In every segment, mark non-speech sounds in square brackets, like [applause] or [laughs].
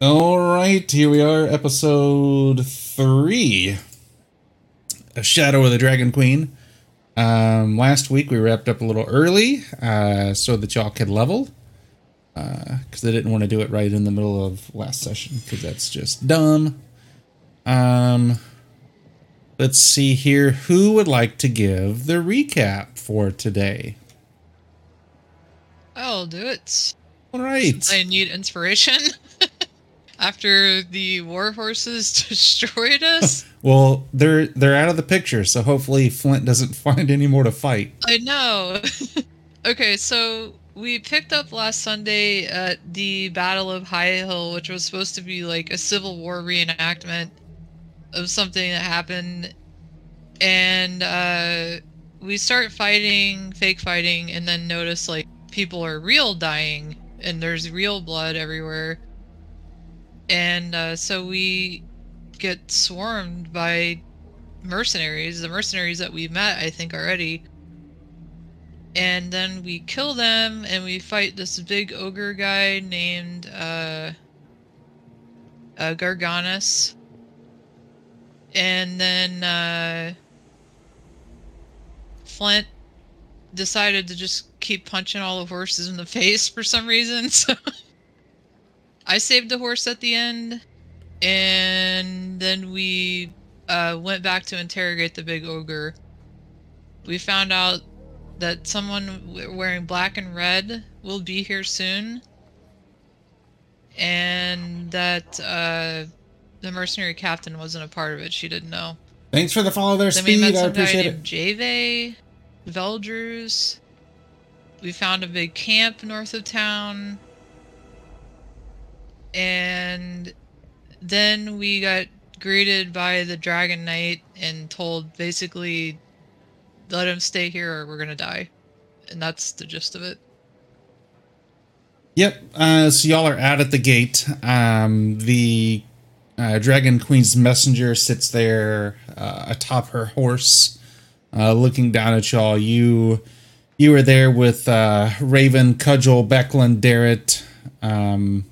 All right, here we are, episode three A Shadow of the Dragon Queen. Um, last week we wrapped up a little early uh, so that y'all could level because I didn't want to do it right in the middle of last session because that's just dumb. Um, let's see here. Who would like to give the recap for today? I'll do it. All right. I need inspiration. [laughs] After the war horses [laughs] destroyed us. Well, they're they're out of the picture, so hopefully Flint doesn't [laughs] find any more to fight. I know. [laughs] okay, so we picked up last Sunday at the Battle of High Hill, which was supposed to be like a Civil War reenactment of something that happened, and uh, we start fighting, fake fighting, and then notice like people are real dying, and there's real blood everywhere, and uh, so we get swarmed by mercenaries, the mercenaries that we met, I think already and then we kill them and we fight this big ogre guy named uh, uh Garganus. And then uh Flint decided to just keep punching all the horses in the [laughs] face for some reason. So I saved the horse at the end and then we uh, went back to interrogate the big ogre. We found out that someone wearing black and red will be here soon, and that uh, the mercenary captain wasn't a part of it. She didn't know. Thanks for the follow there, Then we Speed. met I some guy appreciate named it. Jeyev, Veldrews. We found a big camp north of town. And then we got greeted by the Dragon Knight and told basically, let him stay here or we're gonna die. And that's the gist of it. Yep. Uh, so y'all are out at the gate. Um, the uh, Dragon Queen's messenger sits there uh, atop her horse, uh, looking down at y'all. You you were there with uh, Raven, Cudgel, Becklin, Darrett, um,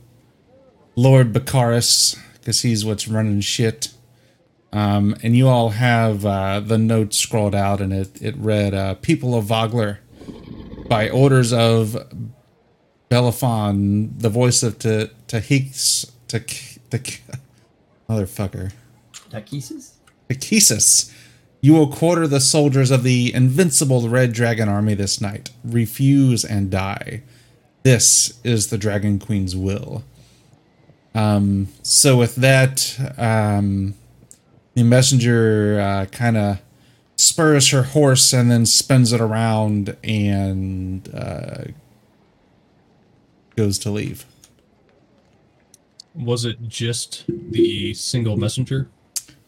Lord Bakaris, because he's what's running shit. Um, and you all have uh, the note scrolled out, and it it read, uh, "People of Vogler, by orders of Belafon, the voice of Te Te motherfucker Takhisis? Takhisis. You will quarter the soldiers of the invincible Red Dragon army this night. Refuse and die. This is the Dragon Queen's will. Um, so with that, um, the messenger uh, kind of spurs her horse and then spins it around and uh, goes to leave. Was it just the single messenger?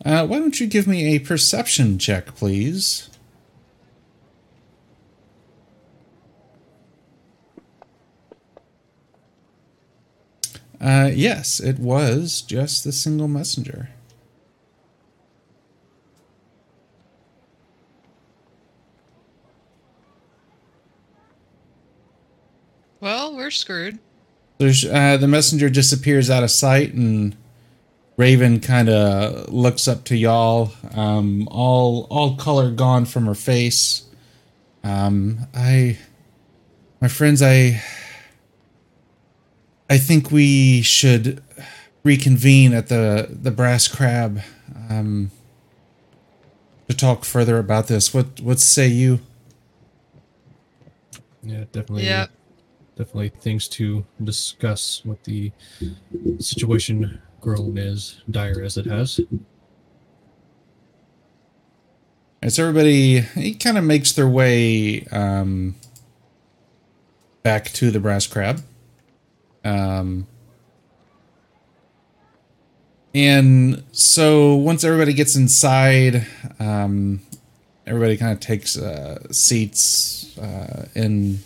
Uh, why don't you give me a perception check, please? Uh, yes, it was just the single messenger. Well, we're screwed. There's uh, the messenger disappears out of sight, and Raven kind of looks up to y'all. Um, all all color gone from her face. Um, I, my friends, I, I think we should reconvene at the the Brass Crab um, to talk further about this. What what say you? Yeah, definitely. Yeah. Definitely things to discuss with the situation grown as dire as it has. As everybody, he kind of makes their way um, back to the brass crab. Um, and so once everybody gets inside, um, everybody kind of takes uh, seats uh, in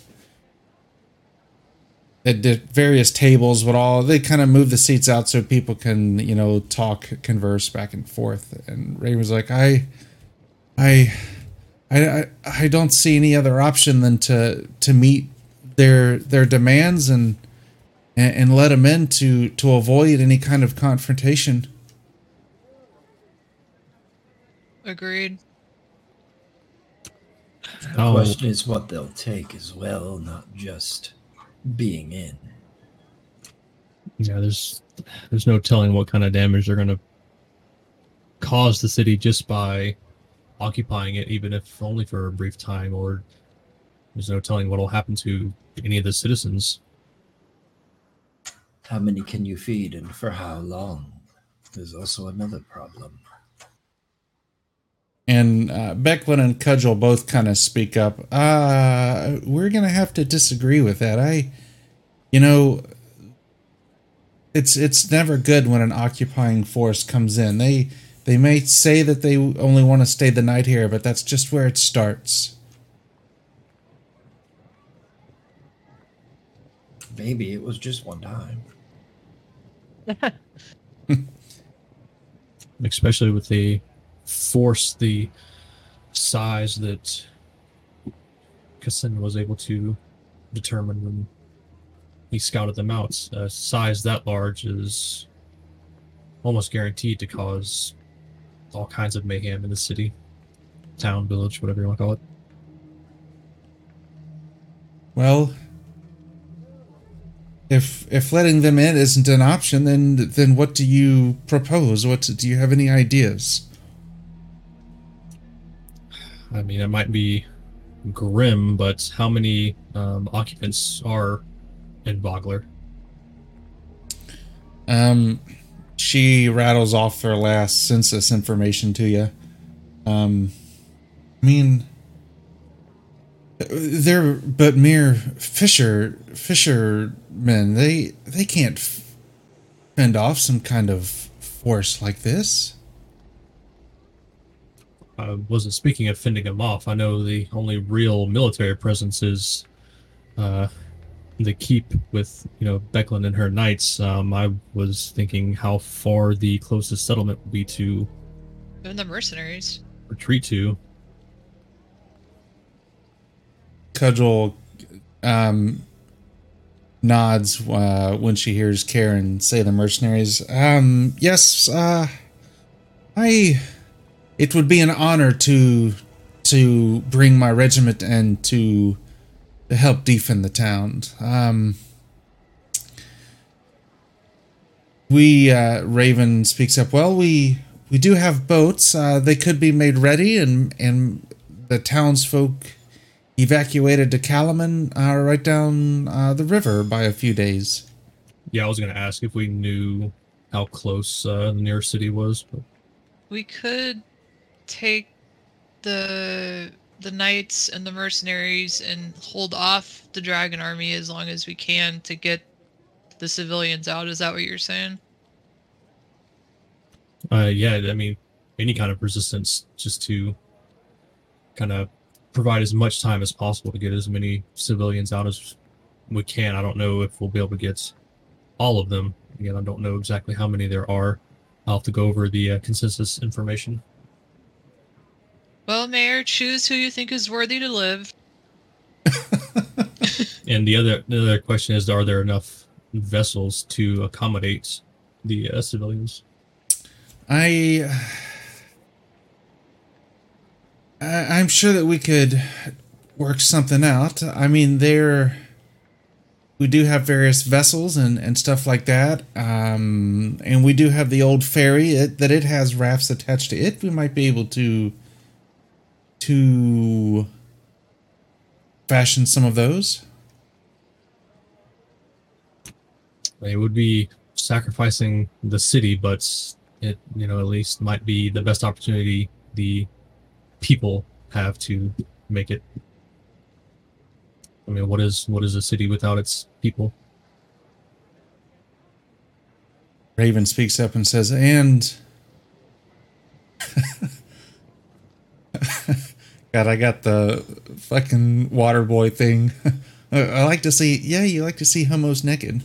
at various tables, but all they kind of move the seats out so people can, you know, talk, converse back and forth. And Ray was like, I, I, I- I don't see any other option than to to meet their their demands and and, and let them in to to avoid any kind of confrontation. Agreed. The Oh. question is what they'll take as well, not just being in. Yeah, there's there's no telling what kind of damage they're gonna cause the city just by occupying it, even if only for a brief time, or there's no telling what will happen to any of the citizens. How many can you feed and for how long? There's also another problem. And uh, Becklin and Cudgel both kind of speak up. Uh, we're gonna have to disagree with that. I, you know, it's it's never good when an occupying force comes in. They they may say that they only want to stay the night here, but that's just where it starts. Maybe it was just one time. [laughs] especially with the force, the size that Kassin was able to determine when he scouted them out. A size that large is almost guaranteed to cause all kinds of mayhem in the city, town, village, whatever you want to call it. Well, if if letting them in isn't an option, then then what do you propose? What do you have any ideas? I mean, it might be grim, but how many um, occupants are in Vogler? Um, she rattles off her last census information to you. Um, I mean, they're but mere fisher fishermen. They they can't fend off some kind of force like this. I wasn't speaking of fending them off. I know the only real military presence is uh, the keep with you know Becklin and her knights. Um, I was thinking how far the closest settlement would be to Even the mercenaries. retreat to. Cudgel um, nods uh, when she hears Karen say the mercenaries. Um, yes, uh, I. It would be an honor to to bring my regiment and to to help defend the town. Um, we uh, Raven speaks up. Well, we we do have boats. Uh, they could be made ready, and and the townsfolk evacuated to Kalaman uh, right down uh, the river by a few days. Yeah, I was going to ask if we knew how close uh, the nearest city was. But We could take the the knights and the mercenaries and hold off the dragon army as long as we can to get the civilians out. Is that what you're saying? uh, yeah, I mean, any kind of resistance just to kind of provide as much time as possible to get as many civilians out as we can. I don't know if we'll be able to get all of them. Again, I don't know exactly how many there are. I'll have to go over the uh, consensus information. Well, Mayor, choose who you think is worthy to live. [laughs] And the other the other question is, are there enough vessels to accommodate the uh, civilians? I, I I'm sure that we could work something out. I mean, there we do have various vessels and and stuff like that. Um, and we do have the old ferry it, that it has rafts attached to it. We might be able to to fashion some of those. It would be sacrificing the city, but it you know at least might be the best opportunity the people have to make it. I mean, what is what is a city without its people? Raven speaks up and says, and [laughs] God, I got the fucking water boy thing. [laughs] I like to see, yeah, you like to see homos naked.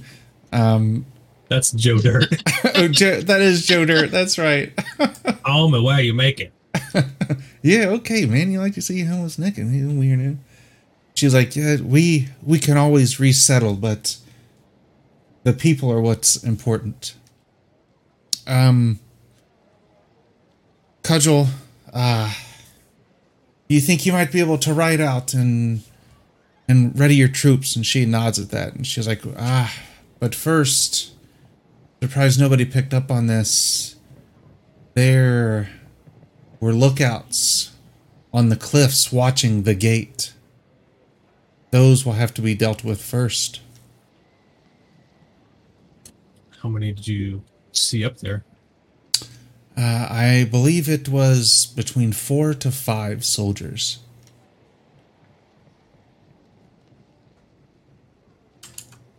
Um, That's Joe Dirt. [laughs] oh, Joe, that is Joe Dirt. That's right. oh, my way you make it. [laughs] yeah, okay, man. You like to see how homos naked? You weirdo. She's like, yeah, we we can always resettle, but the people are what's important. Um, Cudgel, uh, you think you might be able to ride out and and ready your troops? And she nods at that, and she's like, ah, but first, surprised nobody picked up on this. There were lookouts on the cliffs watching the gate. Those will have to be dealt with first. How many did you see up there? Uh, I believe it was between four to five soldiers.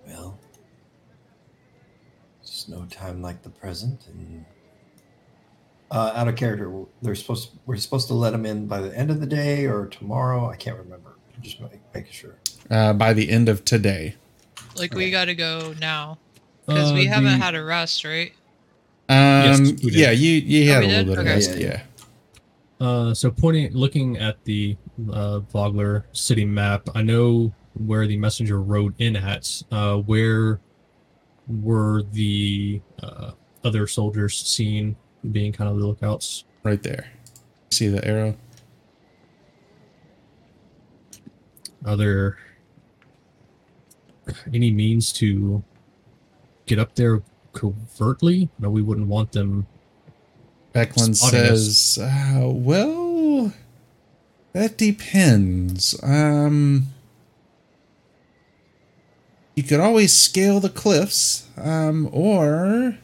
Well, it's no time like the present, and uh, out of character, they're supposed. we're supposed to let them in by the end of the day or tomorrow. I can't remember. Just make, making sure. Uh, by the end of today. Like we got to go now because we Uh, haven't the- had a rest, right? Um, we did. yeah, you you Oh, had we a little did? bit of rest. Yeah, Yeah. yeah. Uh, so pointing, looking at the uh, Vogler city map, I know where the messenger rode in at. Uh, where were the uh, other soldiers seen being kind of the lookouts? right there. See the arrow? Are there any means to get up there covertly? No, we wouldn't want them. Becklin says, uh, "Well, that depends. Um, you could always scale the cliffs, um, or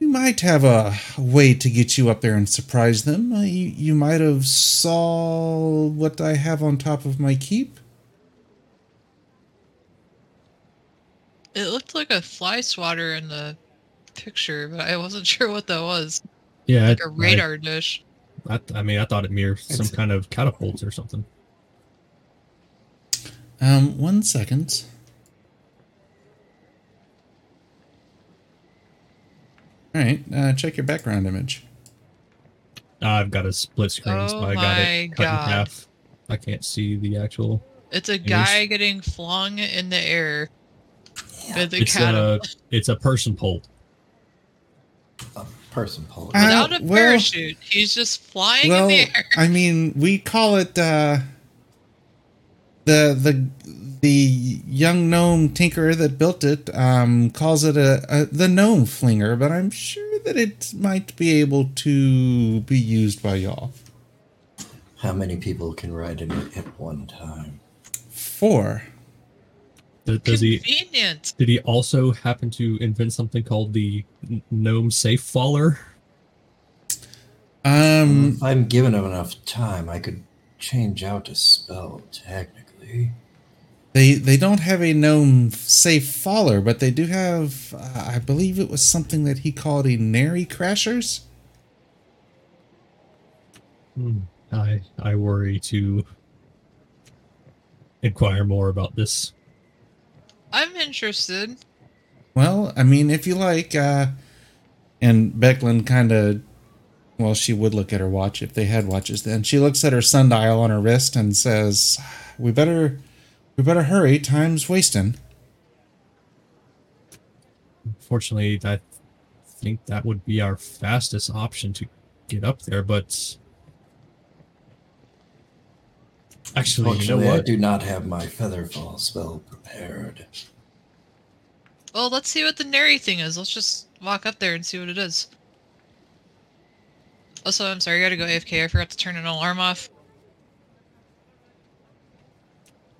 you might have a way to get you up there and surprise them. Uh, you you might have saw what I have on top of my keep. It looked like a fly swatter in the picture, but I wasn't [laughs] sure what that was. Yeah, Like a I- radar dish. I, I mean, I thought it mirrored some It's- kind of catapults or something. Um, one second." All right, uh, check your background image. I've got a split screen, so Oh I got my it cut God. in half. I can't see the actual. It's a It guy getting flung in the air. With the It's uh, a it's a person pulled. A person pulled. Uh, without a well- parachute. He's just flying well, in the air. I mean, we call it uh, the the the young gnome tinkerer that built it um, calls it a, a the gnome flinger, but I'm sure that it might be able to be used by y'all. How many people can ride in it at one time? Four. Th- Does he? Convenient. Did he also happen to invent something called the gnome safe faller? Um, if I'm given enough time, I could change out a spell technically. They they don't have a known safe faller, but they do have. Uh, I believe it was something that he called a nary crashers. Hmm. I I worry to inquire more about this. I'm interested. Well, I mean, if you like, uh, and Becklin kind of, well, she would look at her watch if they had watches. Then she looks at her sundial on her wrist and says, "We better, we better hurry. Time's wasting." Fortunately, I think that would be our fastest option to get up there. But actually, you know Fortunately, I do not have my featherfall spell prepared. Well, let's see what the Nary thing is. Let's just walk up there and see what it is. Also, I'm sorry, I gotta go AFK. I forgot to turn an alarm off.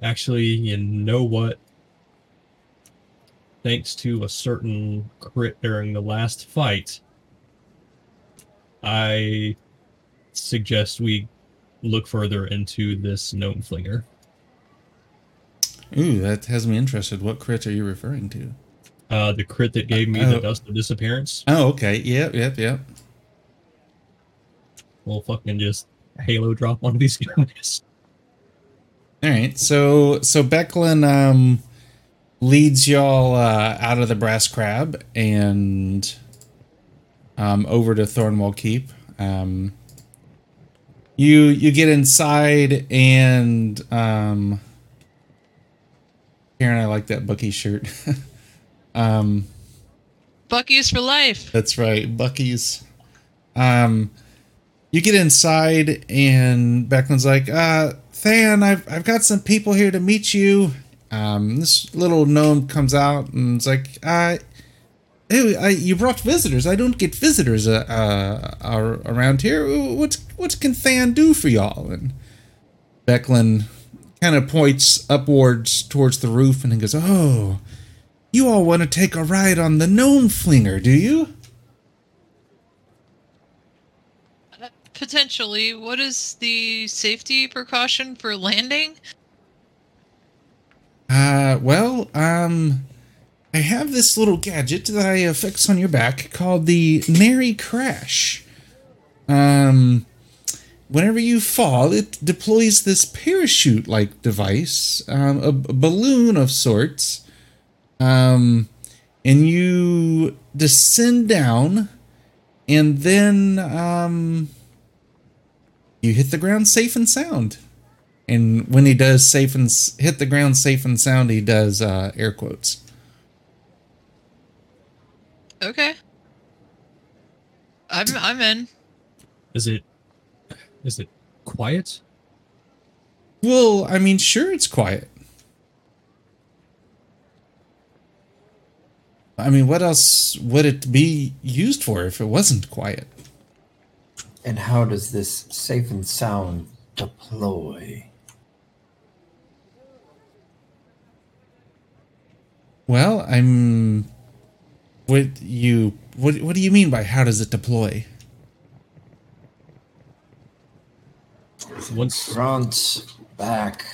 Actually, you know what? Thanks to a certain crit during the last fight, I suggest we look further into this gnome flinger. Ooh, that has me interested. What crit are you referring to? Uh, the crit that gave me Uh, the oh. dust of disappearance. Oh, okay. Yep, yep, yep. We'll fucking just halo drop one of these guys. All right. So, so Becklin um, leads y'all uh, out of the brass crab and um, over to Thornwall Keep. Um, you you get inside and um, Karen, I like that Bucky shirt. [laughs] Um, Bucky's for life. That's right, Bucky's. Um, you get inside, and Beckman's like, uh, Than, I've, I've got some people here to meet you. Um, this little gnome comes out and it's like, uh, hey, I, you brought visitors. I don't get visitors uh, uh, around here. What, what can Than do for y'all? And Becklin kind of points upwards towards the roof and he goes, Oh, you all want to take a ride on the gnome flinger, do you? Potentially. What is the safety precaution for landing? Uh, well, um, I have this little gadget that I affix on your back called the Nary Crash. Um, whenever you fall, it deploys this parachute like device, um, balloon of sorts. Um, and you descend down, and then um, you hit the ground safe and sound. And when he does safe and hit the ground safe and sound, he does uh, air quotes. Okay. I'm I'm in. Is it is it quiet? Well, I mean, sure, it's quiet. I mean, what else would it be used for if it wasn't quiet? And how does this safe and sound deploy? Well, I'm. What you what what do you mean by how does it deploy? Once front, back.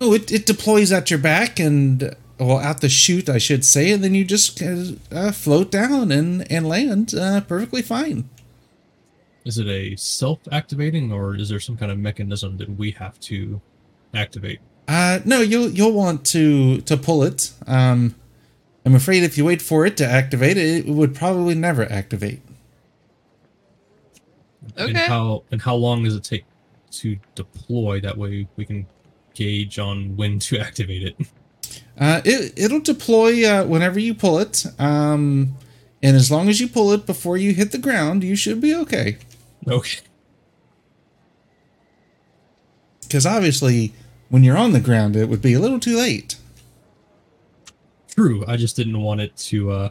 Oh, it, it deploys at your back and well at the chute, I should say, and then you just uh, float down and and land uh, perfectly fine. Is it a self-activating, or is there some kind of mechanism that we have to activate? Uh, no, you'll you'll want to to pull it. Um, I'm afraid if you wait for it to activate it, it would probably never activate. Okay. And how and how long does it take to deploy? That way we can gauge on when to [laughs] activate it. Uh, it it'll deploy uh, whenever you pull it. Um, and as long as you pull it before you hit the ground, you should be okay. Okay. Because obviously, when you're on the ground, it would be a little too late. True. I just didn't want it to uh,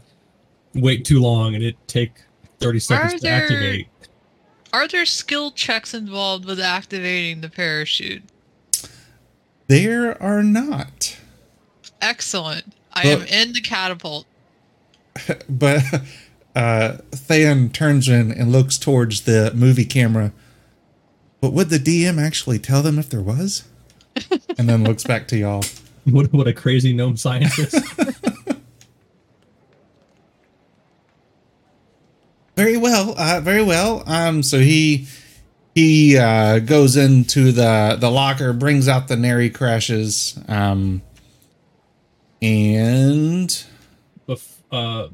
wait too long and it take 30 seconds Are to there- activate. Are there skill checks involved with activating the parachute? There are not. Excellent. I Well- am in the catapult. [laughs] But uh, Than turns in and looks towards the movie camera. But would the DM actually tell them if there was? [laughs] and then looks back to y'all. What, what a crazy gnome scientist. [laughs] Very well, uh, very well. Um, so he he uh, goes into the the locker, brings out the nary crashes, um, and Bef- uh,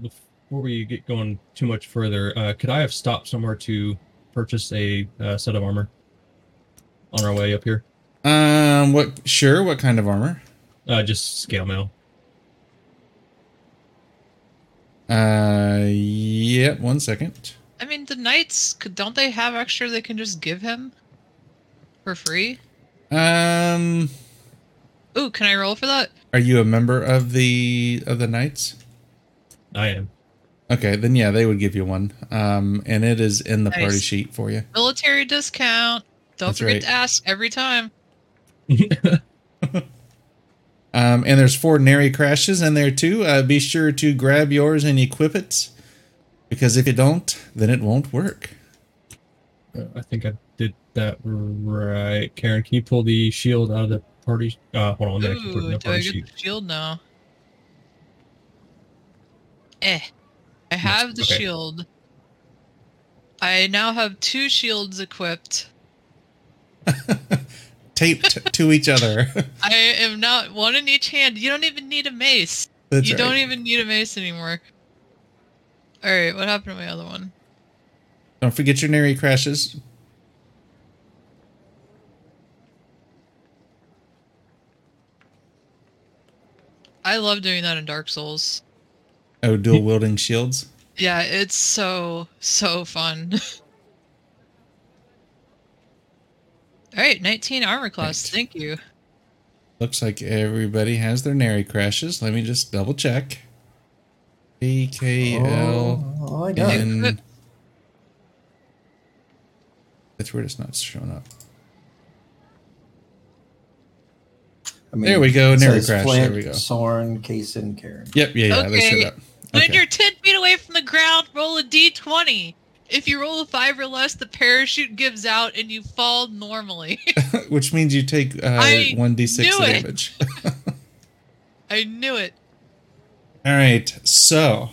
before we get going too much further, uh, could I have stopped somewhere to purchase a uh, set of armor on our way up here? um, what? Sure, what kind of armor? Uh, just scale mail. Uh, yep. One second. I mean, the knights could don't they have extra they can just give him for free? Um, Ooh, can I roll for that? are you a member of the of the knights? I am. Okay, then yeah, they would give you one. Um, and it is in the party sheet for you. Military discount. Don't That's forget right. to ask every time. [laughs] Um, and there's four nary crashes in there too. Uh, be sure to grab yours and equip it, because if you don't, then it won't work. Uh, I think I did that right. Karen, can you pull the shield out of the party? Uh, hold on, then I can put it in Ooh, the do I get sheet. the shield now? Eh. I have the okay. shield. I now have two shields equipped. [laughs] Taped to each other. [laughs] I am not one in each hand. You don't even need a mace. That's you don't even need a mace anymore. Alright, what happened to my other one? Don't forget your nary crashes. I love doing that in Dark Souls. Oh, dual wielding shields. Yeah, it's so so fun. [laughs] All right, 19 armor class. Right. Thank you. Looks like everybody has their nary crashes. Let me just double check. B K L Oh, I got it. That's weird. It's not showing up. I mean, There we go, it Nary crash, Flint, there we go. Soren, Kaysen, Karen. Yep. Yeah. Yeah. They showed up. When Okay. you're 10 feet away from the ground, roll a d20. If you roll a 5 or less, the parachute gives out and you fall normally. [laughs] [laughs] Which means you take uh, one d six knew it. damage. [laughs] I knew it. All right, so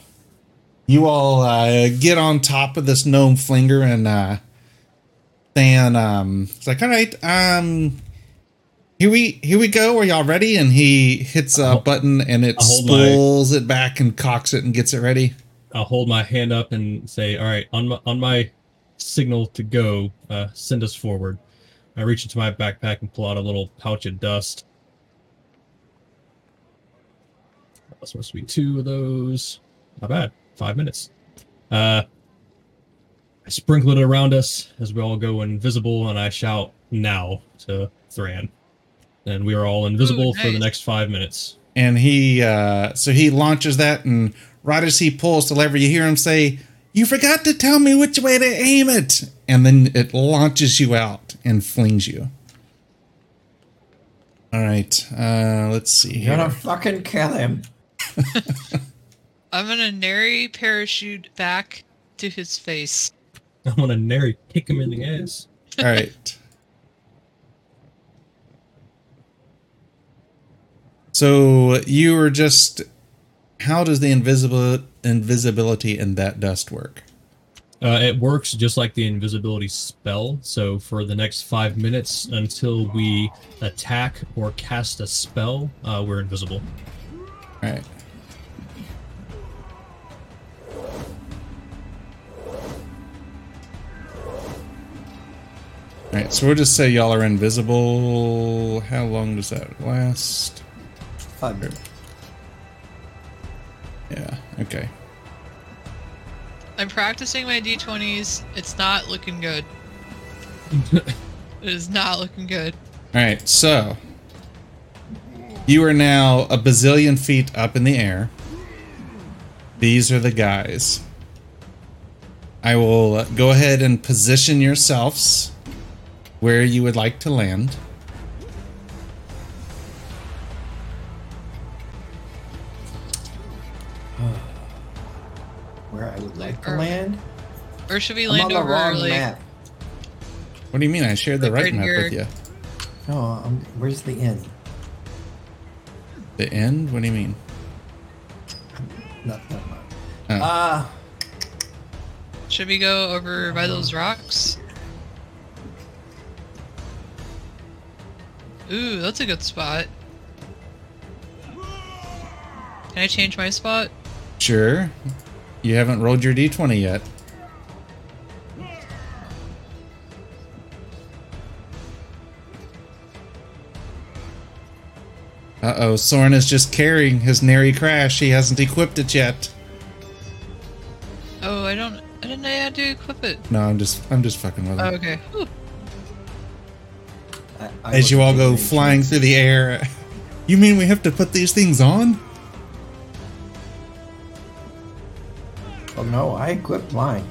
you all uh, get on top of this gnome flinger, and uh, Than um, it's like, all right, um, here we here we go. Are y'all ready? And he hits a button, and it I'll my- spools it back and cocks it and gets it ready. I'll hold my hand up and say, "All right, on my on my signal to go, uh, send us forward." I reach into my backpack and pull out a little pouch of dust. That's supposed to be two of those. Not bad. Five minutes. Uh, I sprinkle it around us as we all go invisible, and I shout "now" to Thran, and we are all invisible for the next five minutes. And he uh, so he launches that, and right as he pulls the lever, you hear him say, "You forgot to tell me which way to aim it." And then it launches you out and flings you. All right, uh, let's see You're gonna fucking kill him. [laughs] I'm gonna nary parachute back to his face. I want to nary kick him in the ass. All right. So you were just. How does the invisible invisibility in that dust work? Uh, it works just like the invisibility spell. So for the next five minutes until we attack or cast a spell, uh, we're invisible. All right. All right, so we'll just say y'all are invisible. How long does that last? Five minutes. Yeah, okay. I'm practicing my d20s. It's not looking good. [laughs] It is not looking good. All right, so you are now a bazillion feet up in the air. These are the guys. I will uh, go ahead and position yourselves where you would like to land. Where I would like to Or- land? Or should we I'm land on the wrong like map. What do you mean? I shared the Like right right map here. with you. No, I'm, where's the end? The end? What do you mean? No, no, no. Oh. Ah, should we go over by those rocks? Ooh, that's a good spot. Can I change my spot? Sure. You haven't rolled your d20 yet. Uh oh, Soren is just carrying his Nary Crash. He hasn't equipped it yet. Oh, I don't. I didn't know how to equip it. No, I'm just I'm just fucking with Oh, okay. I, I As you all go flying through the air. [laughs] You mean we have to put these things on? Oh no, I equipped mine.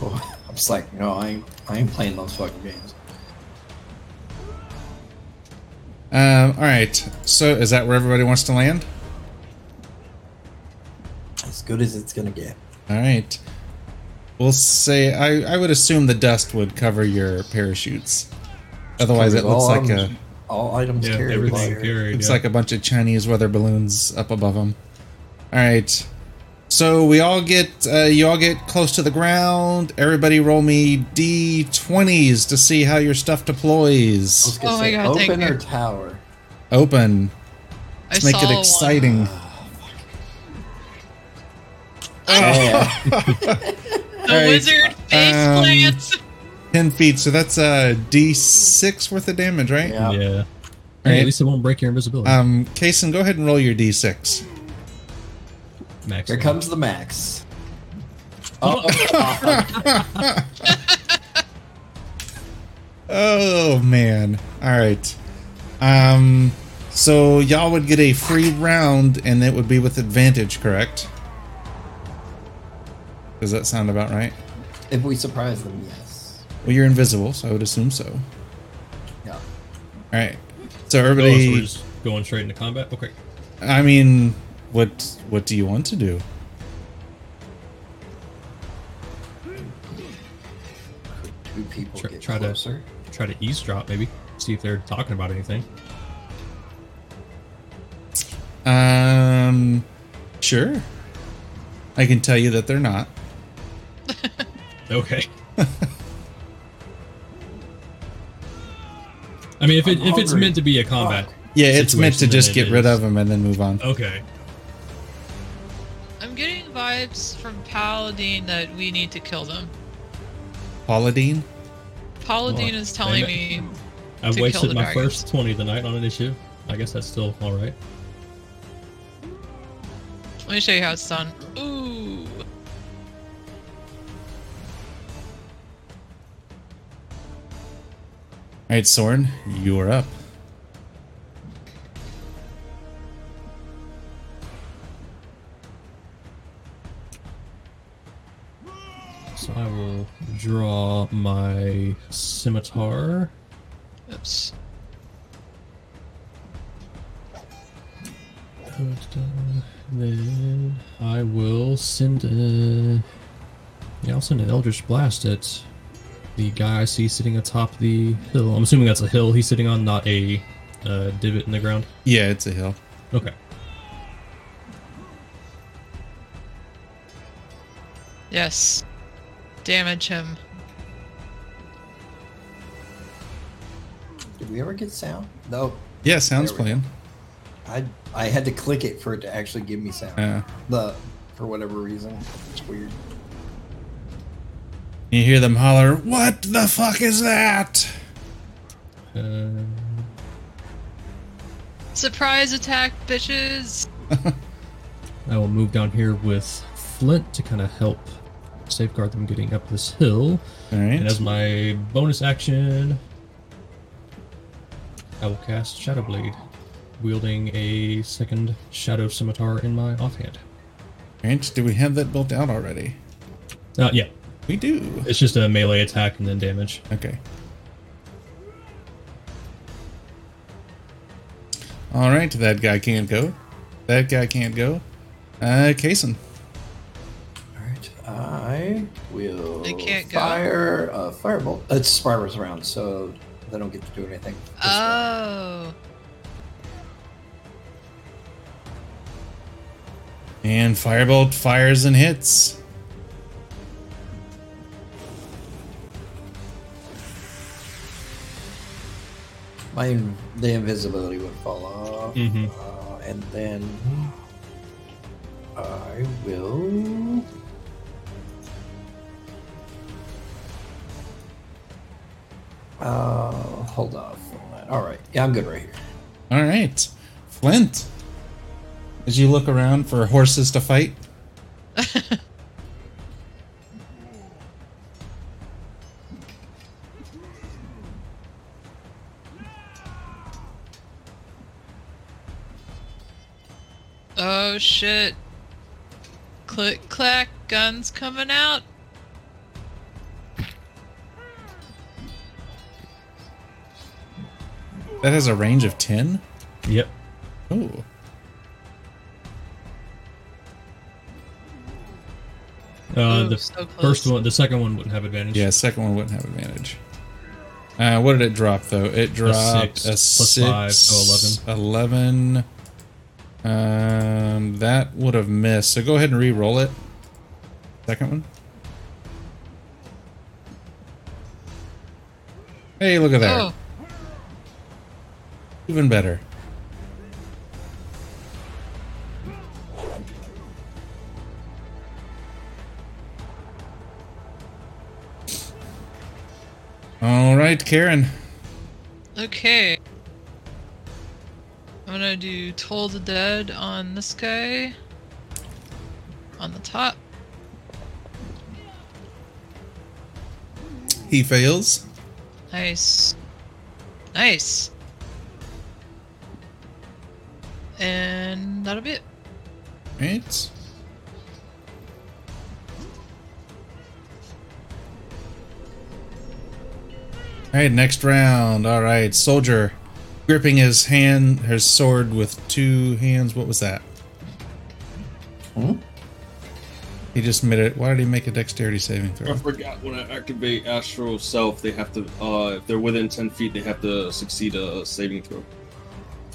Oh, [laughs] I was like, no, I ain't, I ain't playing those fucking games. Um, all right. So is that where everybody wants to land? As good as it's gonna get. All right. We'll say I, I would assume the dust would cover your parachutes. Otherwise, it looks all like a all items Yeah, carried. everything carried. looks yeah. like a bunch of Chinese weather balloons up above them. All right. So we all get uh, you all get close to the ground. Everybody roll me d20s to see how your stuff I was deploys. gonna Oh my say, God, thank open you. or tower. Open. I Let's make saw it exciting. Yeah. [laughs] [laughs] The Alright, wizard face um, plants. 10 feet. So that's a d6 worth of damage, right? Yeah. yeah. Hey, Right. at least it won't break your invisibility. Um, Kason, go ahead and roll your d6. Max. Here comes the max. Oh, [laughs] oh, man. All right. Um so y'all would get a free round and it would be with advantage, correct? Does that sound about right? if we surprise them, yes. Well, you're invisible, so I would assume so. Yeah. All right. So Oh, so we're everybody just going straight into combat. Okay. I mean, what what do you want to do? Two people Try- get try to- Try to eavesdrop, maybe. See if they're talking about anything. Um sure. I can tell you that they're not. [laughs] Okay. [laughs] I mean, if it if it's meant to be a combat, Yeah, it's meant to just get rid is. of them and then move on. okay. I'm getting vibes from Paladine that we need to kill them. Pauladine? Paladine Well, is telling maybe- me I To kill wasted the my dragons. first twenty of the night on an issue. I guess that's still all right. Let me show you how it's done. Ooh. All right, Soren, you are up. I will draw my scimitar. Oops. Then I will send a. Yeah, I'll send an Eldritch Blast at the guy I see sitting atop the hill. I'm assuming that's a hill he's sitting on, not a uh, divot in the ground. Yeah, it's a hill. Okay. Yes. Damage him. Did we ever get sound? No. Yeah, sounds There we playing. I I had to click it for it to actually give me sound. Yeah. The for whatever reason. It's weird. You hear them holler, "What the fuck is that?" Uh, Surprise attack, bitches! [laughs] I will move down here with Flint to kind of help safeguard them getting up this hill. All right. And as my bonus action, I will cast Shadow Blade, wielding a second Shadow Scimitar in my offhand. Right. Do we have that built out already? Uh, yeah, We do. it's just a melee attack and then damage. Okay. All right. That guy can't go. That guy can't go. Uh, Kason. I will They can't go? fire a firebolt. It's Sparrows round, so they don't get to do anything. this round. Oh. And Firebolt fires and hits. My in- the invisibility would fall off, Mhm. uh, and then I will. Uh, hold off on that. All right, yeah, I'm good right here. All right. Flint. As you look around for horses to fight, [laughs] Oh shit. Click clack, guns coming out. That has a range of 10. Yep. Oh. Uh, Ooh, the so first one, the second one wouldn't have advantage. Yeah, second one wouldn't have advantage. Uh, what did it drop though? It dropped six a plus six, five, so 11. Um, that would have missed. So go ahead and re-roll it. Second one. Hey, look at that. Oh, Even better. All right, Karen. okay. I'm gonna do Toll the Dead on this guy. On the top. He fails. Nice. Nice. And that'll be it. Right. All right, next round. All right, soldier gripping his hand, his sword with two hands. What was that? Hmm? He just made it. Why did he make a dexterity saving throw? I forgot when I activate Astral Self, they have to, uh, if they're within 10 feet, they have to succeed a saving throw.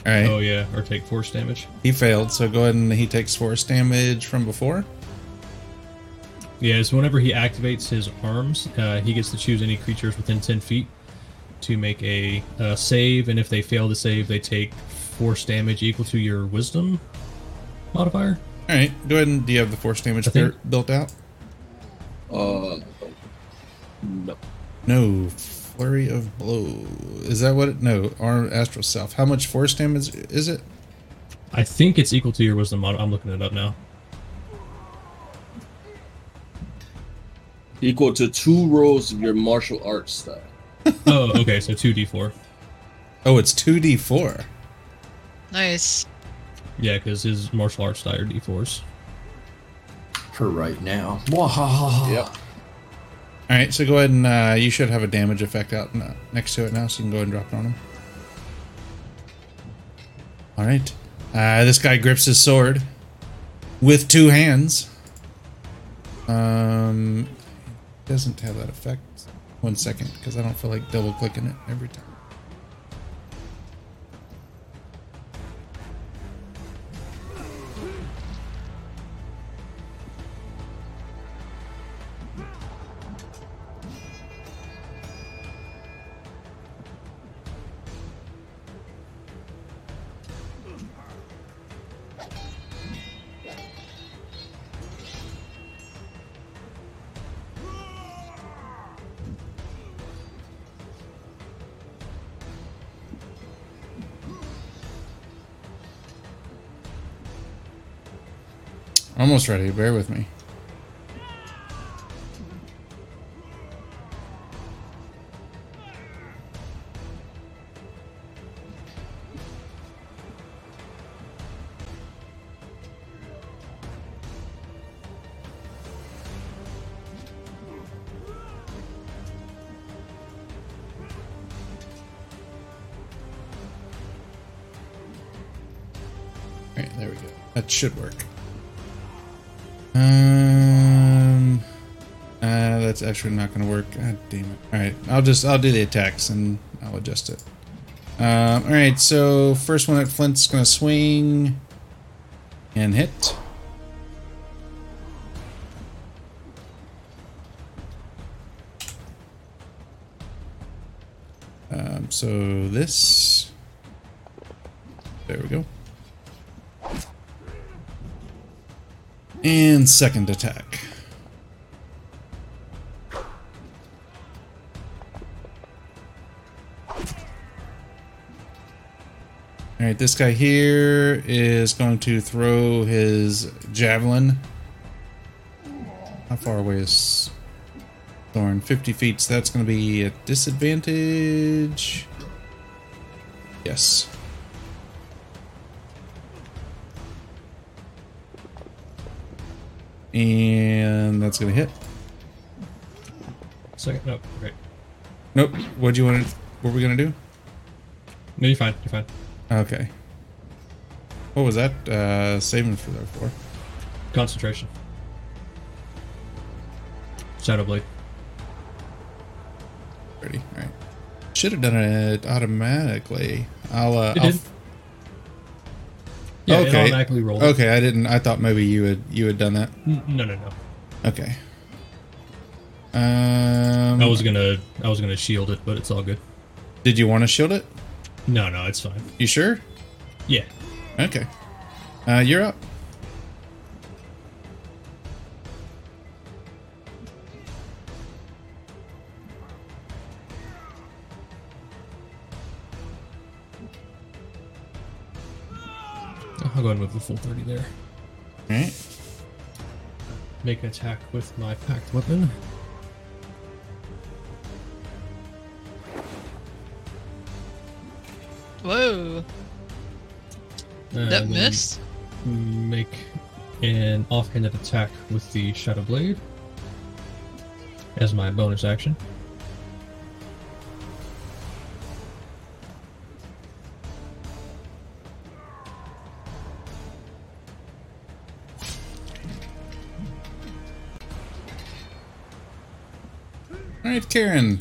All right, Oh yeah, or take force damage. he failed. So go ahead and he takes force damage from before. Yeah, so whenever he activates his arms, uh, he gets to choose any creatures within 10 feet to make a uh, save, and if they fail to save, they take force damage equal to your wisdom modifier. All right, go ahead and do you have the force damage I think- built out? Uh, no. No, flurry of blow. Is that what it? No, arm astral self. How much force damage is it? I think it's equal to your wisdom mod. I'm looking it up now. Equal to two rolls of your martial arts style. [laughs] oh, okay, so 2d4. Oh, it's two d four. Nice. Yeah, because his martial arts die are d4s. For right now. Wahahaha. Yep. All right, so go ahead and uh, you should have a damage effect out next to it now, so you can go ahead and drop it on him. All right, uh, this guy grips his sword with two hands. Um, doesn't have that effect. One second, because I don't feel like double clicking it every time. Almost ready. Bear with me. All right, there we go. That should work. That's actually not going to work. God damn it! All right, I'll just I'll do the attacks and I'll adjust it. Um, all right, so first one at Flint's going to swing and hit. Um, so this. There we go. And second attack. Alright, this guy here is going to throw his javelin. How far away is Thorn? 50 feet, so that's going to be a disadvantage. Yes. And that's going to hit. Second, nope, okay. Nope. What do you want to? What are we gonna do? No, you're fine. You're fine. Okay. What was that? Uh, saving for there for? Concentration. Shadow Blade. Ready. All right. Should have done it automatically. I'll. Uh, It I'll did. Yeah, it Okay. automatically rolled. okay, I didn't. I thought maybe you had you had done that. No, no, no. Okay. Um. I was gonna, I was gonna shield it, but it's all good. Did you want to shield it? No, no, it's fine. You sure? Yeah. Okay. Uh, you're up. I'll go ahead and move the full 30 there. Alright. Make an attack with my pact weapon. Whoa. and That then missed? Make an offhanded attack with the Shadow Blade as my bonus action. Alright, Karen.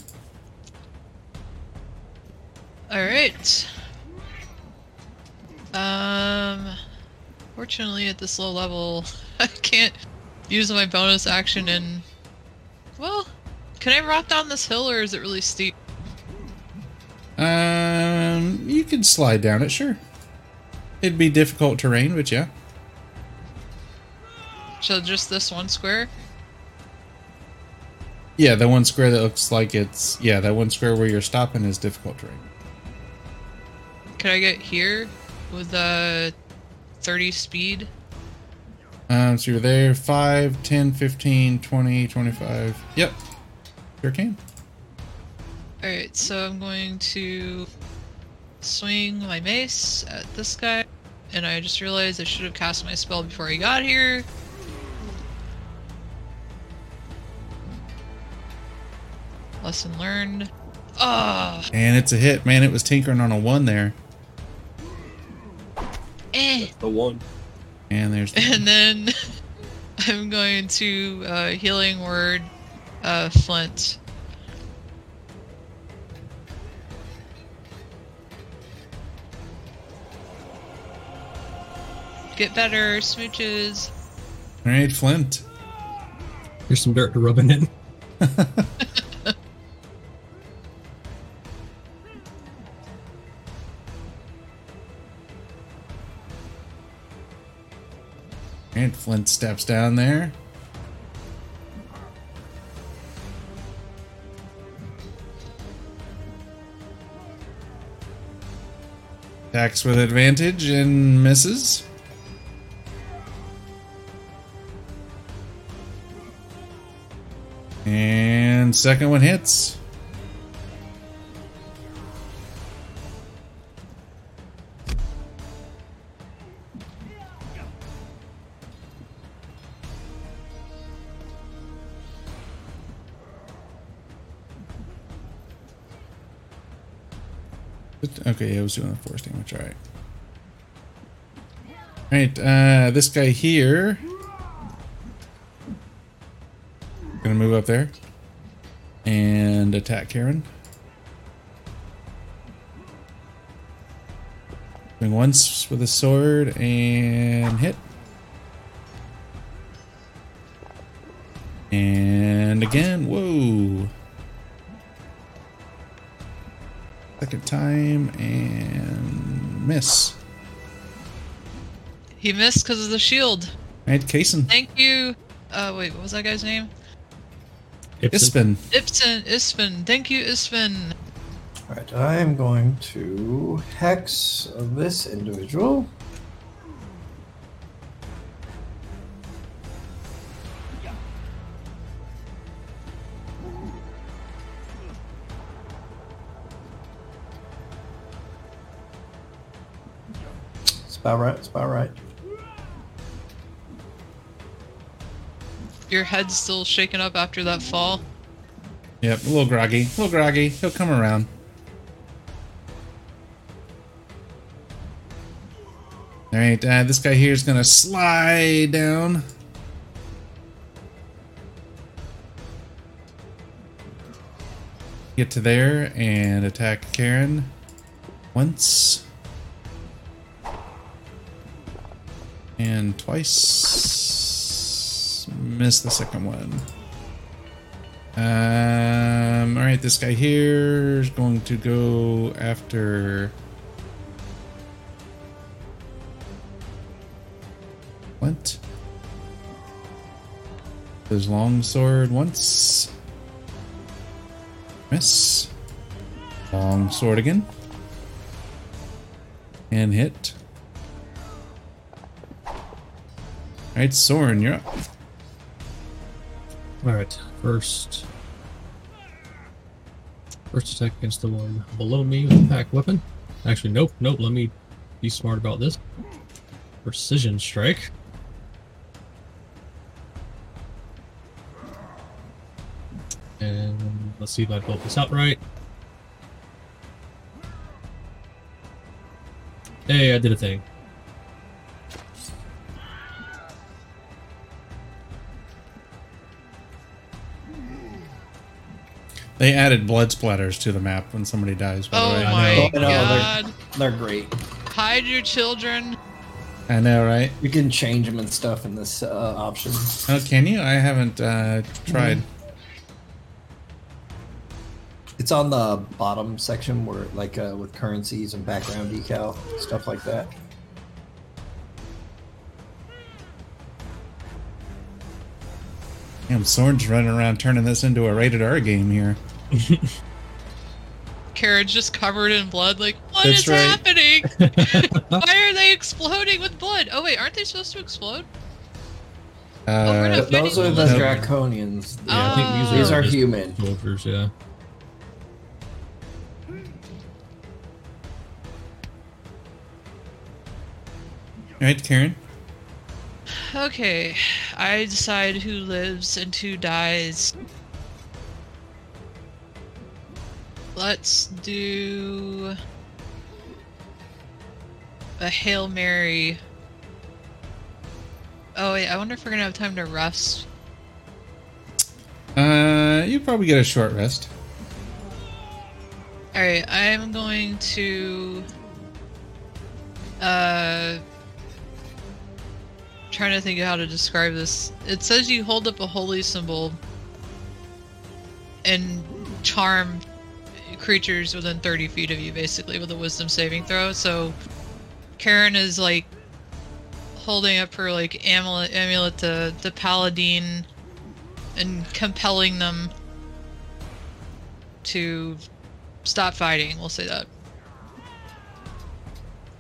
At this low level [laughs] I can't use my bonus action and well can I rock down this hill or is it really steep? Um, you can slide down it, sure. It'd be difficult terrain, but yeah. So just this one square? Yeah, the one square that looks like it's yeah, that one square where you're stopping is difficult terrain. Can I get here with a 30 speed? Um, so you're there 5, 10, 15, 20, 25. Yep. Sure can. Alright, so I'm going to swing my mace at this guy. And I just realized I should have cast my spell before I got here. Lesson learned. Ah, And it's a hit. Man, it was tinkering on a 1 there. eh. The one. And there's [laughs] And then [laughs] I'm going to uh, healing word uh, Flint. Get better, smooches. Alright, Flint. Here's some dirt to rub in it [laughs] And Flint steps down there. Attacks with advantage and misses. And second one hits. Was doing the force damage. All right. All right. Uh, this guy here. Gonna move up there and attack Karen. Swing once with a sword and hit. And again, whoa. Second time and miss. He missed because of the shield. Right, Kason. Thank you. Uh, wait, what was that guy's name? Ispin. Ipsen, Ispin. Thank you, Ispin. All right, I am going to hex this individual. About right. It's about right. Your head's still shaking up after that fall. Yep, a little groggy. A little groggy. He'll come around. Alright, uh, this guy here is going to slide down. Get to there and attack Karen once. Twice. Miss the second one. Um, alright, this guy here is going to go after. What? His long sword once. Miss. Long sword again. And hit. Right, Soren, you're up. All right, first. First attack against the one below me with a pact weapon. Actually, nope, nope. Let me be smart about this. Precision strike. And let's see if I built this out right. Hey, I did a thing. They added blood splatters to the map when somebody dies. By Oh the way, my know. I know, they're- god. They're great. Hide your children. I know, right? You can change them and stuff in this uh, option. Oh, can you? I haven't uh, tried. It's on the bottom section where, like, uh, with currencies and background decal stuff like that. Damn, Soren's running around turning this into a rated R game here. [laughs] Carriage just covered in blood. Like, what is That's right. happening? [laughs] Why are they exploding with blood? Oh wait, aren't they supposed to explode? Uh, not- Th- Those are the No. draconians. Yeah, I think these Oh. are, These are human. soldiers. Yeah. right, Karen. Okay, I decide who lives and who dies. Let's do a Hail Mary. Oh wait, I wonder if we're gonna have time to rest. Uh, you probably get a short rest. Alright, I'm going to uh trying to think of how to describe this. It says you hold up a holy symbol and charm creatures within 30 feet of you basically with a wisdom saving throw. So Karen is like holding up her like amulet amulet to the paladine and compelling them to stop fighting. We'll say that.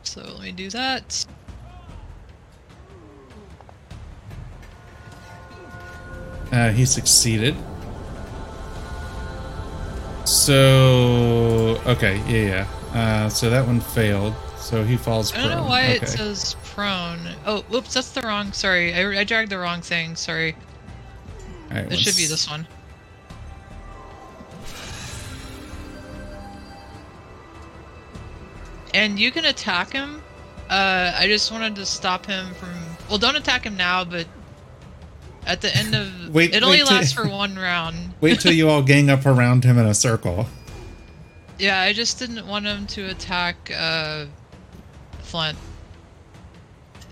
So let me do that. Uh, he succeeded. So okay, yeah, yeah. Uh, so that one failed. So he falls. I don't know why okay. it says prone. Oh, whoops, that's the wrong. Sorry, I, I dragged the wrong thing. Sorry. All right, It should be this one. And you can attack him. Uh, I just wanted to stop him from. Well, don't attack him now, but at the end of Wait- it only lasts [laughs] for one round. Wait till you all gang up around him in a circle. Yeah, I just didn't want him to attack uh, Flint.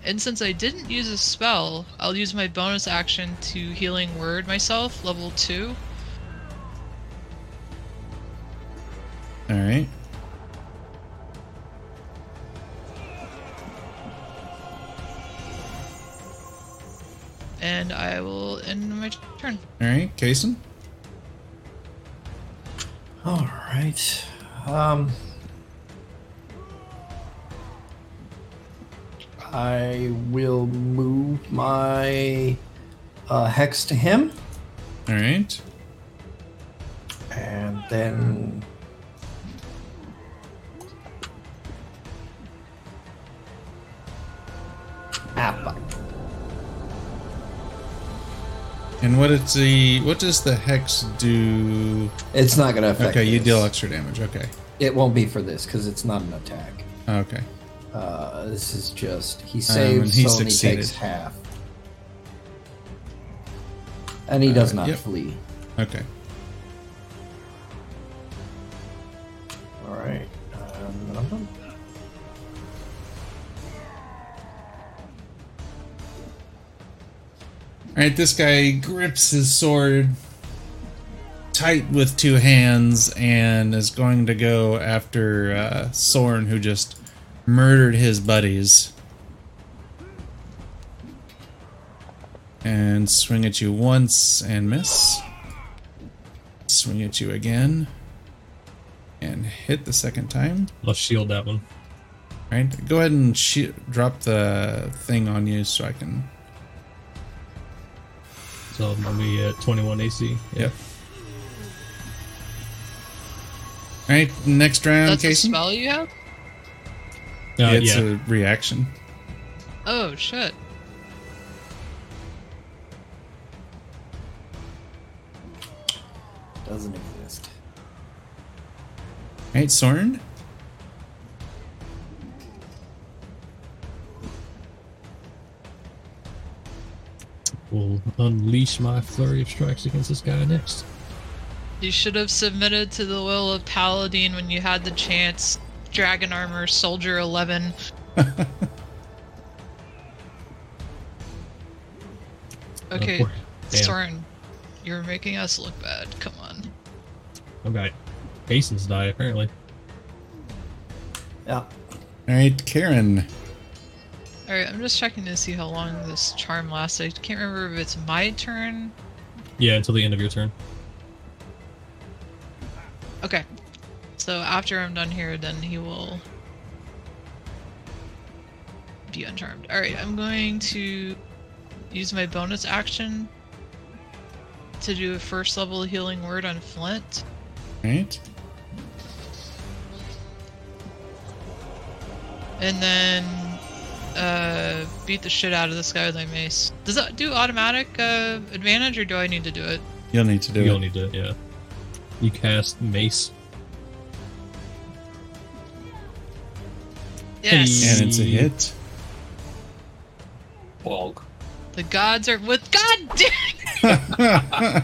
And since I didn't use a spell, I'll use my bonus action to healing word myself, level two. All right. And I will end my turn. All right, Kason. All right. Um, I will move my uh, hex to him, All right. and then Appa. And what is the what does the hex do? It's not going to affect. Okay, you this. deal extra damage. Okay. It won't be for this because it's not an attack. Okay. Uh, this is just he and saves, he so he takes half, and he does Uh, not yep. flee. Okay. All right. All right, this guy grips his sword tight with two hands and is going to go after uh, Soren, who just murdered his buddies. And swing at you once and miss. Swing at you again. And hit the second time. Let's shield that one. All right, go ahead and shi drop the thing on you so I can So I'm gonna be at 21 AC. Yep. All right, next round, That's a spell you have? Uh, it's yeah. a reaction. Oh shit. Doesn't exist. All right, Soren. Will unleash my flurry of strikes against this guy next. You should have submitted to the will of Paladine when you had the chance. Dragon armor, soldier eleven. [laughs] Okay, Uh. Soren, you're making us look bad. Come on. Okay. Jason's die apparently. Yeah. All right, Karen. Alright, I'm just checking to see how long this charm lasts. I can't remember if it's my turn. Yeah, until the end of your turn. Okay. So after I'm done here, then he will be uncharmed. Alright, I'm going to use my bonus action to do a first level healing word on Flint. All right. And then uh, beat the shit out of this guy with my mace. Does that do automatic uh, advantage, or do I need to do it? You'll need to do You'll it. need to, yeah. You cast mace. Yes. and it's a hit. Bog. The gods are with God damn [laughs]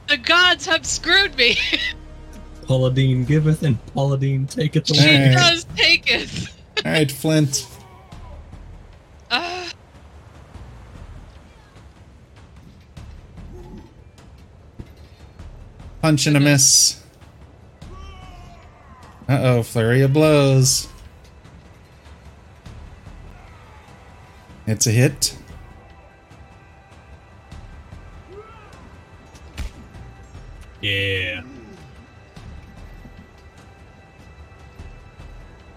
[laughs] the gods have screwed me. Paladine giveth and Paladine taketh she away. Alright. does take it. All right, Flint. Uh, Punch and a miss. Uh oh, flurry of blows. It's a hit. Yeah.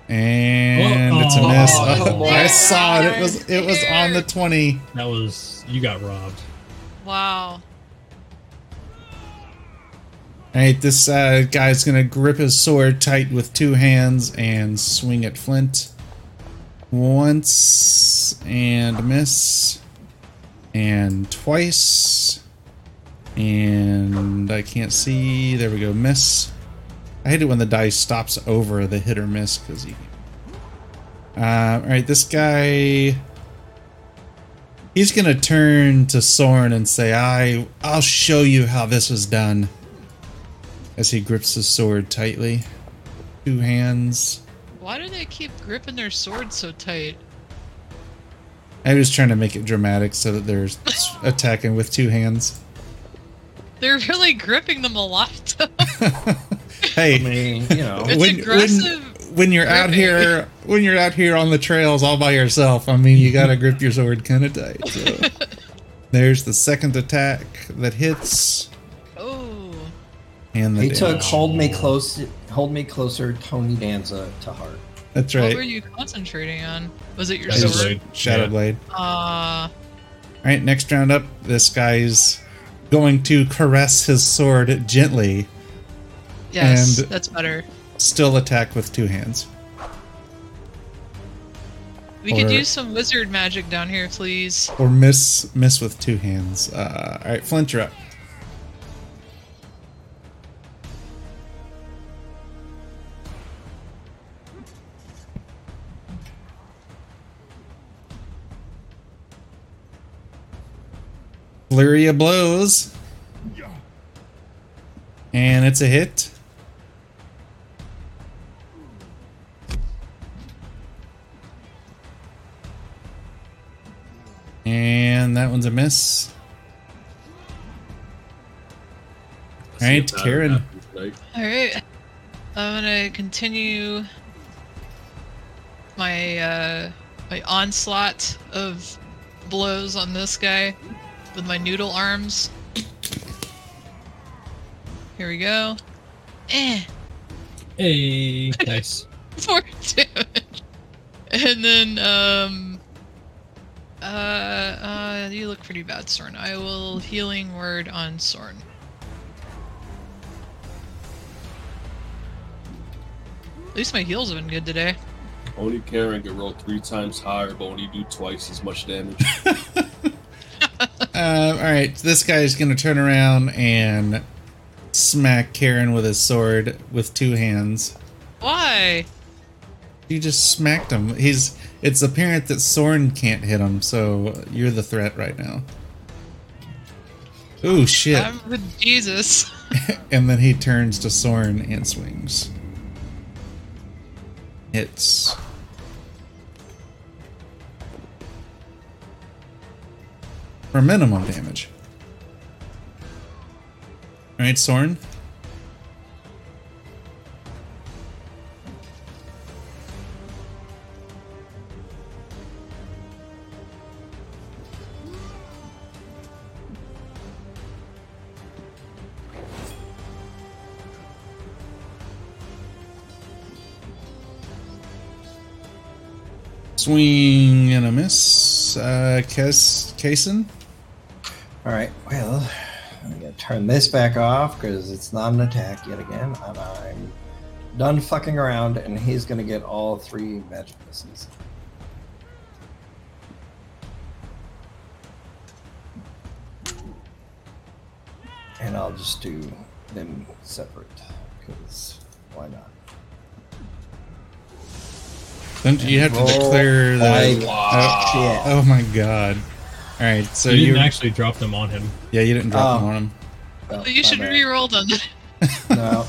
And Oh, it's a miss. oh, Oh, I saw it. It was it was on the twenty. That was you got robbed. wow. All right, this uh, guy's gonna grip his sword tight with two hands and swing at Flint once and miss, and twice, and I can't see. There we go, miss. I hate it when the dice stops over the hit or miss because he. Uh, all right, this guy. He's gonna turn to Soren and say, "I, I'll show you how this was done." as he grips his sword tightly. Two hands. Why do they keep gripping their swords so tight? I was trying to make it dramatic so that they're [laughs] attacking with two hands. They're really gripping them a lot. though. [laughs] Hey, I mean, you know, It's when, aggressive when when you're out here when you're out here on the trails all by yourself, I mean you gotta grip your sword kind of tight. So. [laughs] There's the second attack that hits, oh, and the he took hold me close, hold me closer, Tony Danza to heart. That's right what were you concentrating on? Was it your Shadow sword? Blade. Shadow Yeah. Blade. Uh, All right, next round up, this guy's going to caress his sword gently, yes, And- that's better. still attack with two hands. We could use some wizard magic down here, please. Or miss miss with two hands. Uh, all right, Flint, you're up. Flurry of blows. And it's a hit. And that one's a miss. All right, Karen. All right, I'm gonna continue my uh, my onslaught of blows on this guy with my noodle arms. Here we go. Eh, Hey, [laughs] nice. [laughs] four damage. And then um, Uh, uh, you look pretty bad, Sorn. I will healing word on Sorn. At least my heals have been good today. Only Karen can roll three times higher, but only do twice as much damage. [laughs] [laughs] Uh, all right, this guy's gonna turn around and smack Karen with his sword with two hands. Why? You just smacked him. He's. It's apparent that Soren can't hit him, so you're the threat right now. Oh shit! I'm with Jesus. [laughs] and then he turns to Soren and swings. Hits. For minimum damage. Alright, Soren. Swing and a miss. Uh, Kes-? All right. Well, I'm gonna turn this back off because it's not an attack yet again, and I'm done fucking around. And he's gonna get all three magic misses. And I'll just do them separate because why not? Don't you have to declare that? Oh, oh my god. Alright, so you you. didn't actually drop them on him. yeah, you didn't drop Oh. them on him. Oh, you should bad. re-roll them. [laughs] [laughs] No.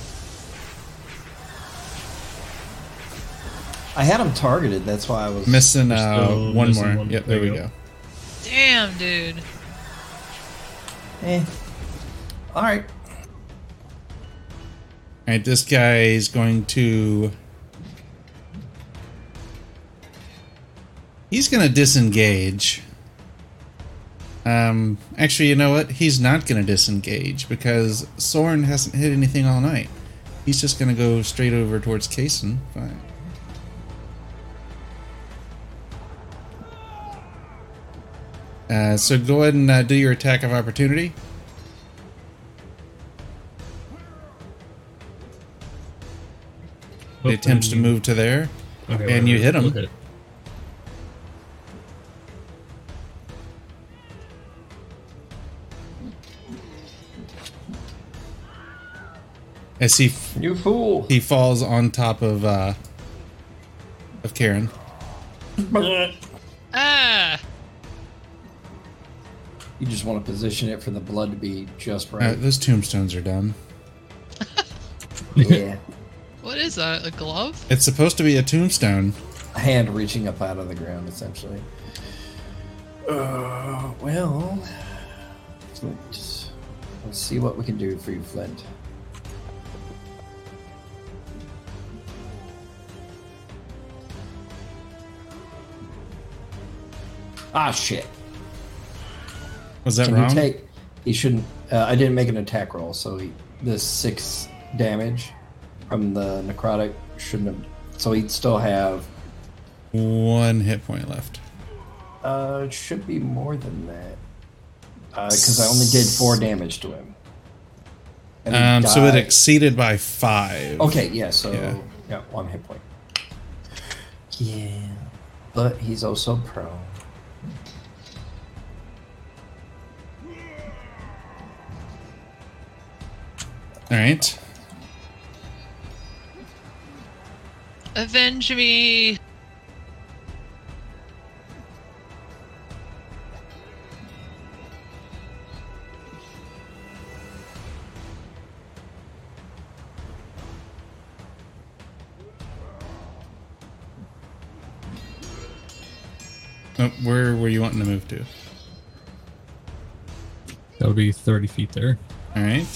I had him targeted. That's why I was Missing We're uh, still one missing more. one. Yep, there, There we you go. go. Damn, dude. Eh. All right. Alright, this guy is going to. He's going to disengage. Um, actually, you know what? He's not going to disengage because Soren hasn't hit anything all night. He's just going to go straight over towards Kason. Fine. Uh, so go ahead and uh, do your attack of opportunity. He attempts to move to there. Okay, and you hit him. As he You fool. he falls on top of uh of Karen. Ah! [laughs] You just want to position it for the blood to be just Uh, right. those tombstones are done. [laughs] yeah. What is that? A glove? It's supposed to be a tombstone. A hand reaching up out of the ground, essentially. Uh, well, Flint. Let's see what we can do for you, Flint. Ah, shit. Was that Can wrong? you take? He shouldn't. Uh, I didn't make an attack roll, so he, the six damage from the necrotic shouldn't have. So he'd still have. One hit point left. Uh, it should be more than that. Because I only did four damage to him. Um, so it exceeded by five. Okay, yeah. So Yeah. yeah. one hit point. Yeah, but he's also prone. All right. Avenge me! Oh, where were you wanting to move to? That would be 30 feet there. All right.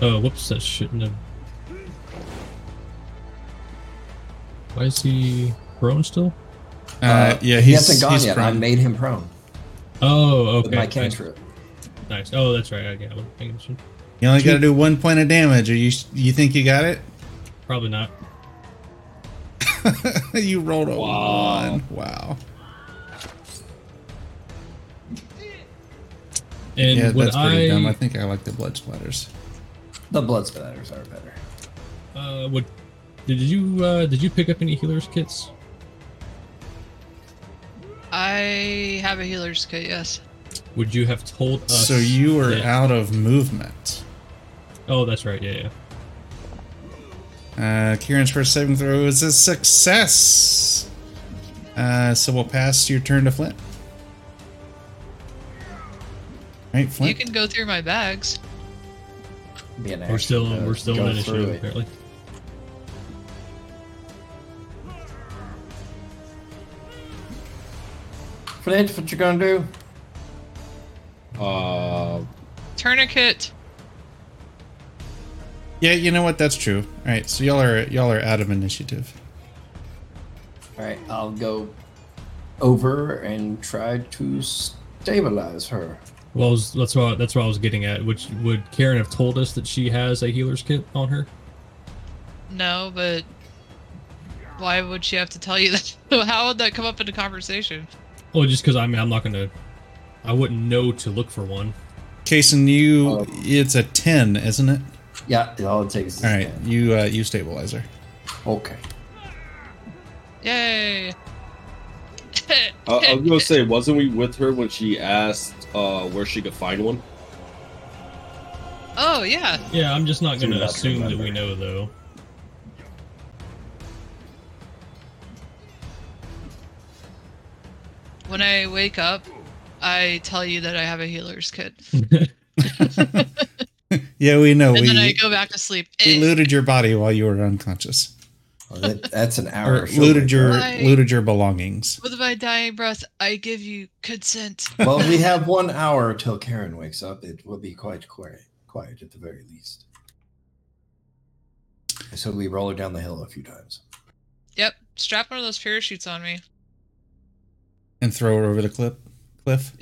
Oh, whoops, that shouldn't have. Why is he prone still? Uh, yeah, he he's, hasn't gone he's yet. I prone. made him prone Oh, with okay. my nice. cantrip. nice. Oh, that's right. I yeah, I'm thinking it should- You only got to do one point of damage. Are you you think you got it? Probably not. [laughs] you rolled a Wow. one. Wow. And yeah, that's pretty I, dumb. I think I like the blood splatters. The blood splatters are better. uh, would did you uh, did you pick up any healers kits? I have a healer's kit, yes. Would you have told us? So you were that- out of movement. Oh, that's right. Yeah, yeah. Uh, Kieran's first saving throw is a success. Uh, so we'll pass your turn to Flint. Right, flint. You can go through my bags. Be an We're still to we're still go in through initiative it. apparently. Flint, what you gonna do? Uh, Tourniquet. Yeah, you know what? That's true. All right, so y'all are y'all are out of initiative. All right, I'll go over and try to stabilize her. Well, was- that's what that's what I was getting at. Which would Karen have told us that she has a healer's kit on her? No, but why would she have to tell you [laughs] that? How would that come up in a conversation? Well, just because I mean I'm not gonna, I wouldn't know to look for one. Kason, you Uh, it's a ten, isn't it? Yeah, all it takes is All right, ten. you uh, you stabilizer. Okay. Yay! I, I was gonna say, wasn't we with her when she asked uh, where she could find one? oh yeah. Yeah, I'm just not gonna assume that we know though. When I wake up, I tell you that I have a healer's kit, [laughs] [laughs] Yeah, we know. and we then I go back to sleep. we looted your body while you were unconscious, Well, that, that's an hour. or of looted your there. Looted your belongings. With my dying breath, I give you consent. [laughs] well, we have one hour till Karen wakes up. It will be quite quiet, quiet at the very least. So we roll her down the hill a few times. Yep. Strap one of those parachutes on me. and throw her over the cliff. Cliff.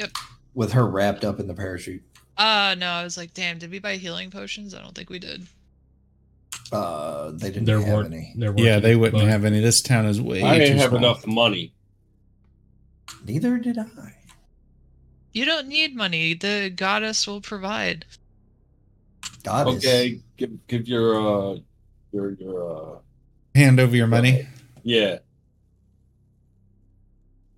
With her wrapped up in the parachute. Uh no, I was like, damn, did we buy healing potions? I don't think we did. Uh, they didn't There have weren't. any. There weren't. Yeah, they wouldn't but- have any. This town is way I didn't have small. enough money. Neither did I. You don't need money. The goddess will provide. God is- Okay, give give your uh your your uh Hand over your money. yeah.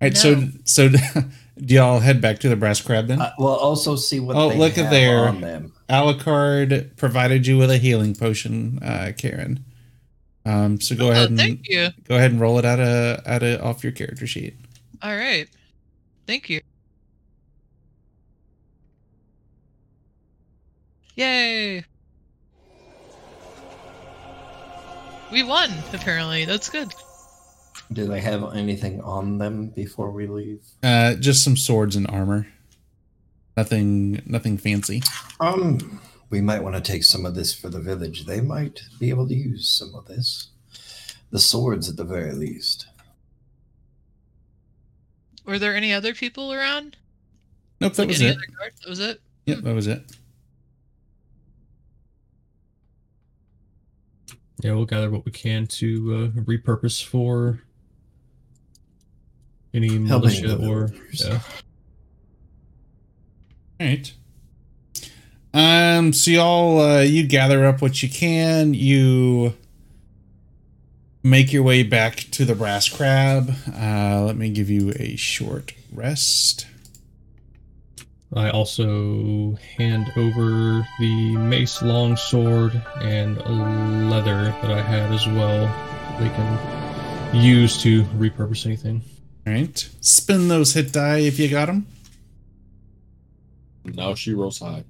All right, so No. so [laughs] do y'all head back to the brass crab then? Uh, we'll also see what. Oh, they look at there. on them. Alucard provided you with a healing potion, uh, Karen. Um, so go Oh, ahead and thank you. go ahead and roll it out of out of off your character sheet. All right. Thank you. Yay. We won, apparently. That's good. Do they have anything on them before we leave? Uh, just some swords and armor. Nothing, nothing fancy. Um, we might want to take some of this for the village. They might be able to use some of this. The swords, at the very least. Were there any other people around? Nope, that Like was any it. other guards? That was it? Yep, that was it. Yeah, we'll gather what we can to uh, repurpose for any Helping militia or yeah. All right. Um. So y'all, uh, you gather up what you can. You make your way back to the brass crab. Uh, let me give you a short rest. I also hand over the mace longsword and leather that I had as well. They can use to repurpose anything. All right. Spin those hit die if you got them. Now she rolls high.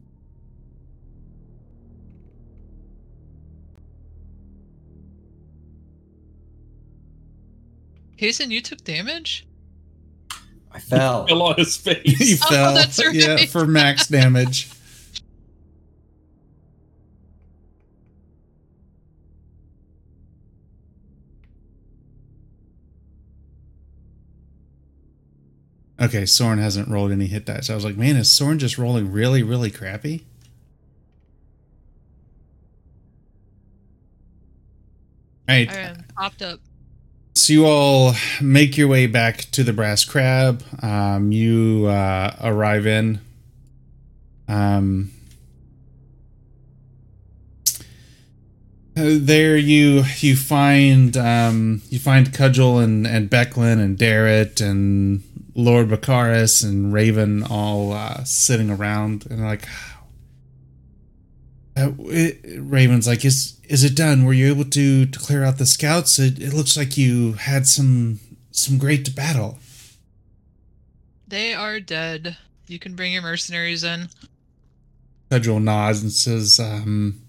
Hasten, you took damage? I fell. [laughs] Fell on his you face. [laughs] Oh, fell. that's Yeah, for max damage. Okay, Soren hasn't rolled any hit dice. I was like, man, is Soren just rolling really, really crappy? All right. I popped up. so you all make your way back to the Brass Crab. Um, you uh, arrive in. Um, uh, there you you find um, you find Cudgel and and Becklin and Darrett and Lord Bakaris and Raven all uh, sitting around and like. Uh, it, Raven's like, is is it done? Were you able to, to clear out the scouts? It, it looks like you had some some great battle. They are dead. You can bring your mercenaries in. Cudgel nods and says, um,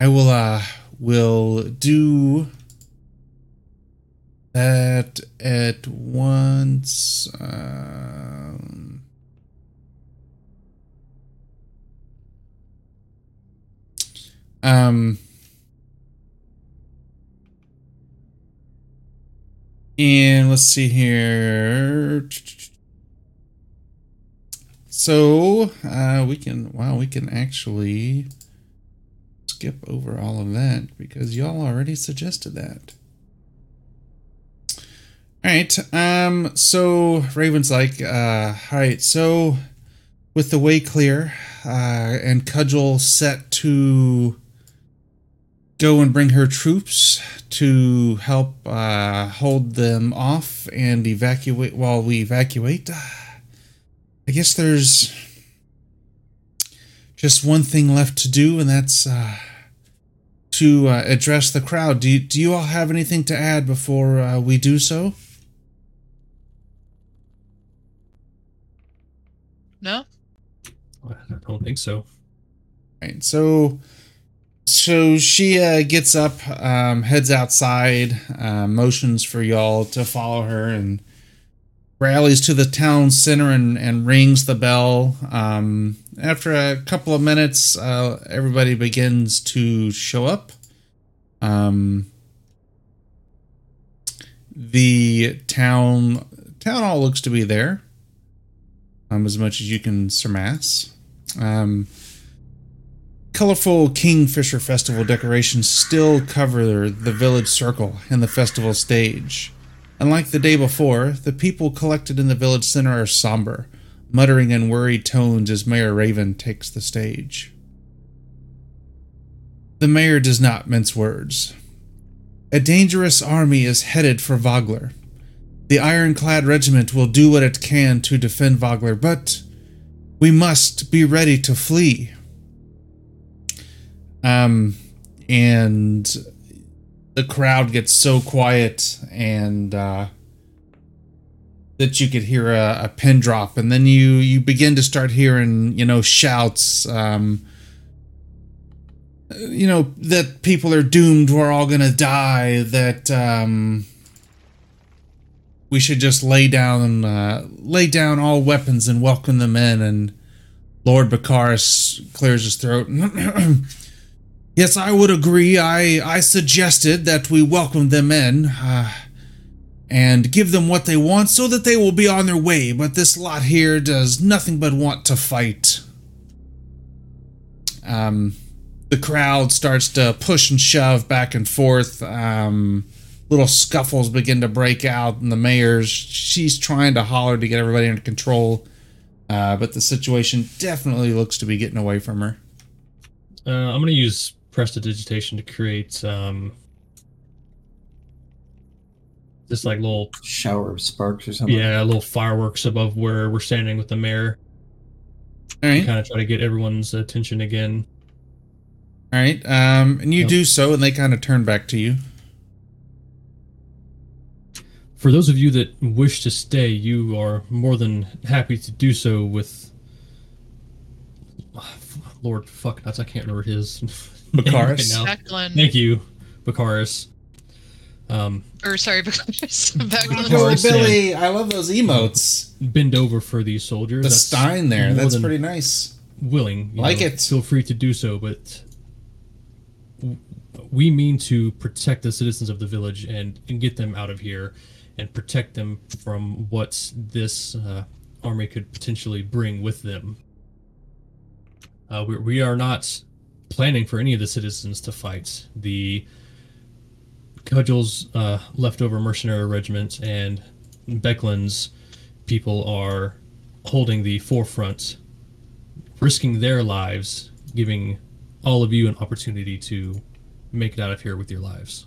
"I will uh will do that at once." Um, Um, and let's see here. So uh, we can wow, we can actually skip over all of that because y'all already suggested that. All right. Um. So Raven's like, uh, all right. So with the way clear, uh, and Cudgel set to go and bring her troops to help uh, hold them off and evacuate while we evacuate. I guess there's just one thing left to do, and that's uh, to uh, address the crowd. Do you, do you all have anything to add before uh, we do so? No? I don't think so. Right. So so she uh, gets up, um, heads outside, uh, motions for y'all to follow her, and rallies to the town center and, and rings the bell. Um, after a couple of minutes, uh, everybody begins to show up. Um, the town town all looks to be there, um, as much as you can surmise. Um, colorful Kingfisher Festival decorations still cover the village circle and the festival stage. Unlike the day before, the people collected in the village center are somber, muttering in worried tones as Mayor Raven takes the stage. The mayor does not mince words. A dangerous army is headed for Vogler. The ironclad regiment will do what it can to defend Vogler, but we must be ready to flee. Um, and the crowd gets so quiet and uh, that you could hear a, a, pin drop, and then you you begin to start hearing you know shouts. Um, you know that people are doomed. We're all gonna die. That um, we should just lay down uh, lay down all weapons and welcome them in. And Lord Bakaris clears his throat. [clears throat] Yes, I would agree. I, I suggested that we welcome them in uh, and give them what they want so that they will be on their way, but this lot here does nothing but want to fight. Um, the crowd starts to push and shove back and forth. Um, little scuffles begin to break out, and the mayor's she's trying to holler to get everybody under control, uh, but the situation definitely looks to be getting away from her. Uh, I'm going to use prestidigitation to create um just like little shower of sparks or something. Yeah, little fireworks above where we're standing with the mayor. All right. Kind of try to get everyone's attention again. All right. Um, and you yep. do so, and they kind of turn back to you. For those of you that wish to stay, you are more than happy to do so with [sighs] Lord fuck nuts. I can't remember his. [laughs] Bakaris. Becklin. Thank you, Bakaris. Um, or sorry, [laughs] Bakaris. Bakaris. Billy, I love those emotes. Bend over for these soldiers. The That's Stein there. That's pretty nice. Willing, like know, it. Feel free to do so, but we mean to protect the citizens of the village and, and get them out of here and protect them from what this uh, army could potentially bring with them. Uh, we, we are not planning for any of the citizens to fight. The Cudgel's uh, leftover mercenary regiment and Becklin's people are holding the forefront, risking their lives, giving all of you an opportunity to make it out of here with your lives.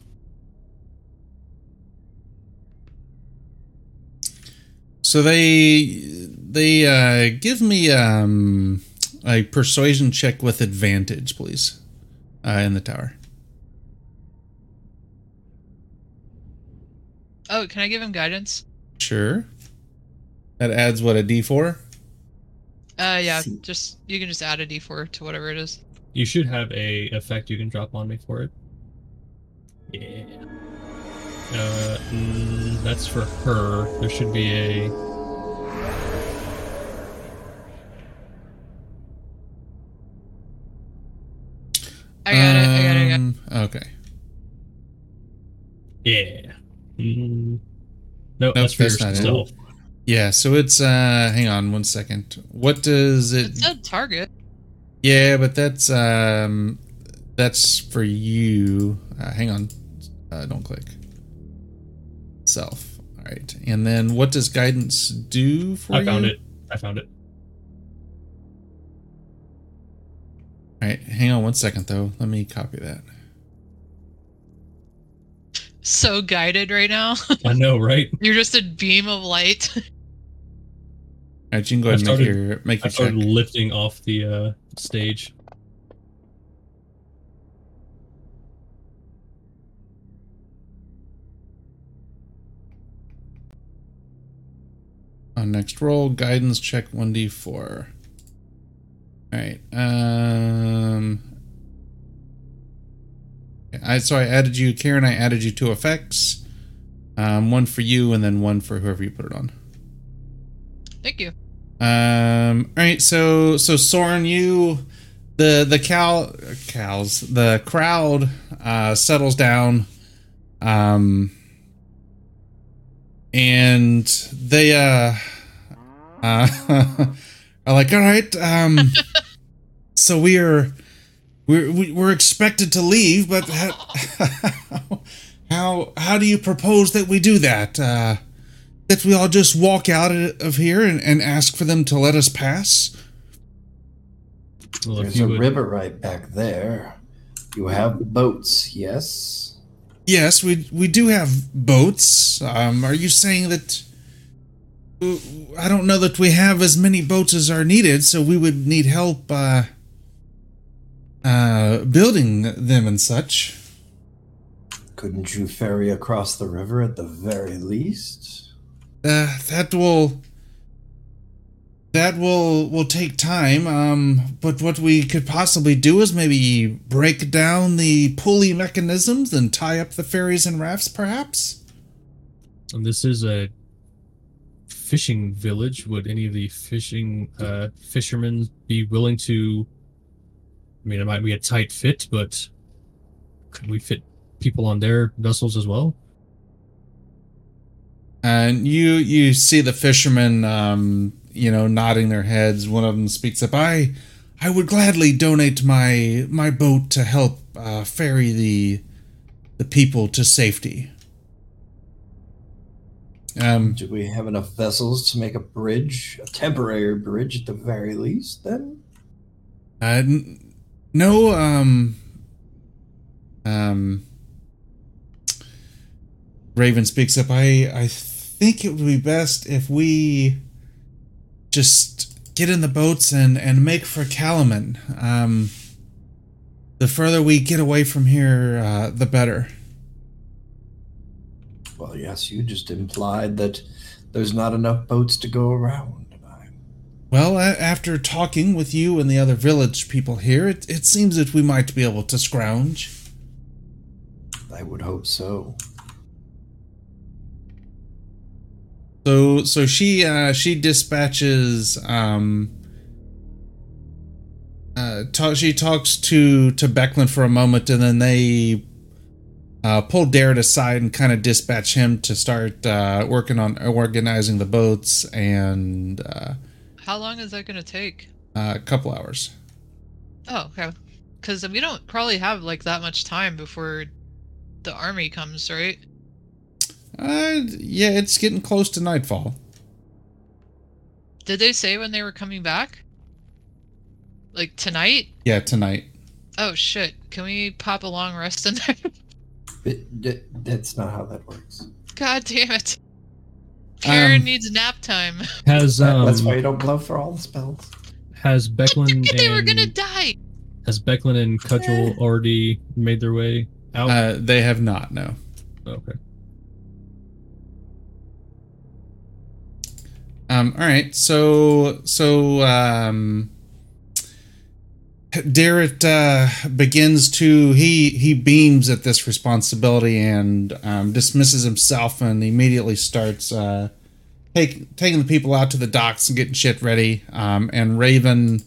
So they they uh, give me um, a persuasion check with advantage, please, uh, in the tower. Oh, can I give him guidance? Sure. That adds what a D four. Uh, yeah. Just you can just add a d4 to whatever it is. You should have a effect you can drop on me for it. Yeah. Uh, mm, that's for her. There should be a. I got it. I got it. I got it. Um, Okay. Yeah. Mm, no, Nope, that's for that's not it. yourself. Yeah. So it's uh, hang on one second. What does it? It said target. Yeah, but that's um, that's for you. Uh, hang on. Uh, don't click. Self. All right. And then what does guidance do for I you? I found it. I found it. All right. Hang on one second though. Let me copy that. So guided right now. I know, right? [laughs] You're just a beam of light. All right. You can go ahead and I make your make I your check. started lifting off the uh, stage. On next roll, guidance check 1d4. Alright. Um I so I added you, Karen, I added you two effects. Um, one for you and then one for whoever you put it on. Thank you. Um alright, so so Soren, you the the cow cows, the crowd uh settles down. Um and they uh uh [laughs] are like all right um [laughs] so we are we're we- we're expected to leave but how [laughs] how how do you propose that we do that uh that we all just walk out of here and, and ask for them to let us pass Well, There's a would, river right back there. You have the boats, yes? Yes we we do have boats um are you saying that I don't know that we have as many boats as are needed, so we would need help uh, uh, building them and such. Couldn't you ferry across the river at the very least? Uh, that will that will will take time. Um, but what we could possibly do is maybe break down the pulley mechanisms and tie up the ferries and rafts, perhaps. and this is a fishing village. Would any of the fishing uh, fishermen be willing to? I mean, it might be a tight fit, but could we fit people on their vessels as well? And you you see the fishermen, um, you know, nodding their heads. One of them speaks up. I I would gladly donate my my boat to help uh, ferry the the people to safety. Um, Do we have enough vessels to make a bridge, a temporary bridge at the very least, then? uh, n- no, um, um, Raven speaks up. I I think it would be best if we just get in the boats and and make for Kalaman. Um, the further we get away from here, uh, the better. Well, yes, you just implied that there's not enough boats to go around. Well, a- after talking with you and the other village people here, it, it seems that we might be able to scrounge. I would hope so. So so she uh she dispatches um uh ta- she talks to to Becklin for a moment and then they uh pull Darrett aside and kind of dispatch him to start uh working on organizing the boats and uh, How long is that gonna take? a couple hours. Oh, okay. Because we don't probably have like that much time before the army comes, right? Uh, yeah, it's getting close to nightfall. Did they say when they were coming back? Like tonight? Yeah, tonight. Oh shit! Can we pop a long rest in there? It- that- that's not how that works. God damn it! Karen Um, needs nap time. [laughs] Has That- um that's why you don't blow for all the spells. has Becklin [laughs] they were gonna die. has Becklin and Cudgel already made their way out? Uh, they have not. No. okay. Um, all right. So so um, Darrett uh, begins to he he beams at this responsibility and um, dismisses himself and immediately starts uh, take, taking the people out to the docks and getting shit ready. Um, and Raven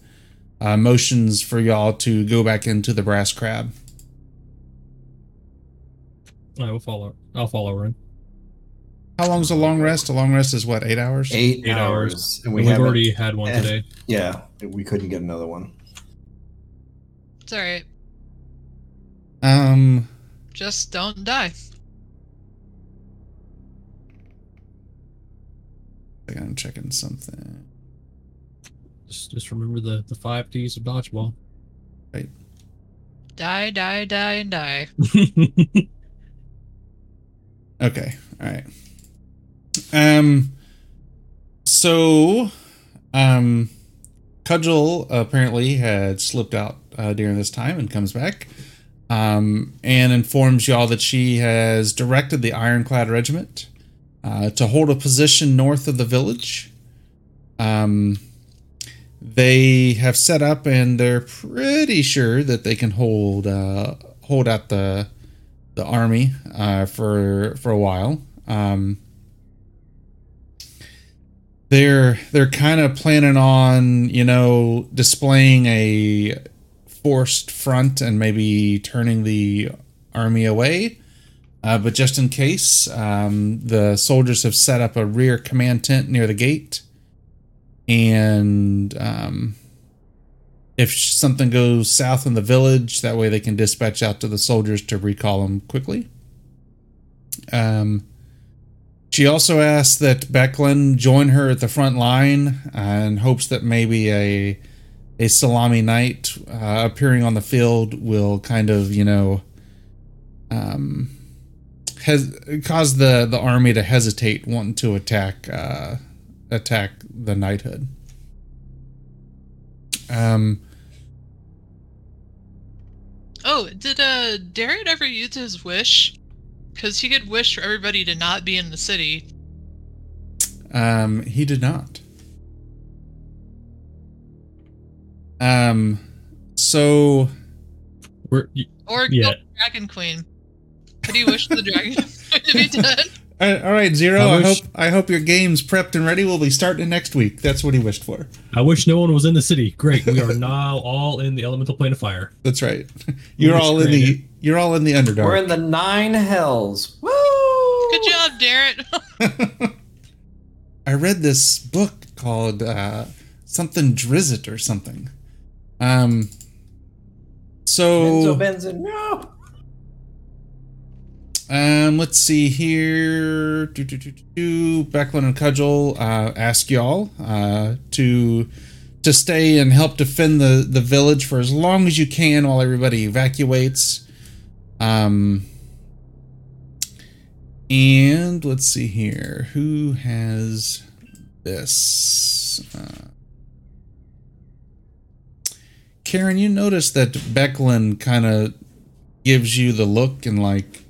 uh, motions for y'all to go back into the brass crab. I will follow. I'll follow her in. How long is a long rest? A long rest is what eight hours. Eight, Eight hours, hours. and we We've have already had one eh. today. Yeah, we couldn't get another one. It's alright. Um. Just don't die. I'm checking something. Just just remember the the five D's of dodgeball. Die, die, die, and die. [laughs] Okay. All right. Um. So, um, Cudgel apparently had slipped out uh, during this time and comes back, um, and informs y'all that she has directed the Ironclad Regiment uh, to hold a position north of the village. Um, they have set up, and they're pretty sure that they can hold uh, hold out the the army uh, for for a while. Um, they're they're kind of planning on you know displaying a forced front and maybe turning the army away. Uh, but just in case, um, the soldiers have set up a rear command tent near the gate, and um, if something goes south in the village, that way they can dispatch out to the soldiers to recall them quickly. Um, she also asks that Becklin join her at the front line and hopes that maybe a a Solamnic knight uh, appearing on the field will kind of you know um, has cause the the army to hesitate wanting to attack uh, attack the knighthood. Um, Oh, did uh Darren ever use his wish? Because he could wish for everybody to not be in the city. Um, he did not. Um, so We're Or Yeah. kill Dragon Queen. Could he wish the Dragon Queen [laughs] to be dead? All right, all right, Zero. I I, wish- hope I hope your game's prepped and ready. We'll be starting next week. That's what he wished for. I wish no one was in the city. Great, we are [laughs] now all in the elemental plane of fire. That's right. [laughs] You're Wish all in the granted. you're all in the underdark. We're in the nine hells. Woo! Good job, Darren. [laughs] I read this book called uh, something Drizzt or something. Um. So Benzo Benson, no. Um, let's see here. Do, do, do, do. Becklin and Cudgel uh, ask y'all uh, to to stay and help defend the the village for as long as you can while everybody evacuates. Um, and let's see here. Who has this? Uh, Karen, you notice that Becklin kind of gives you the look and like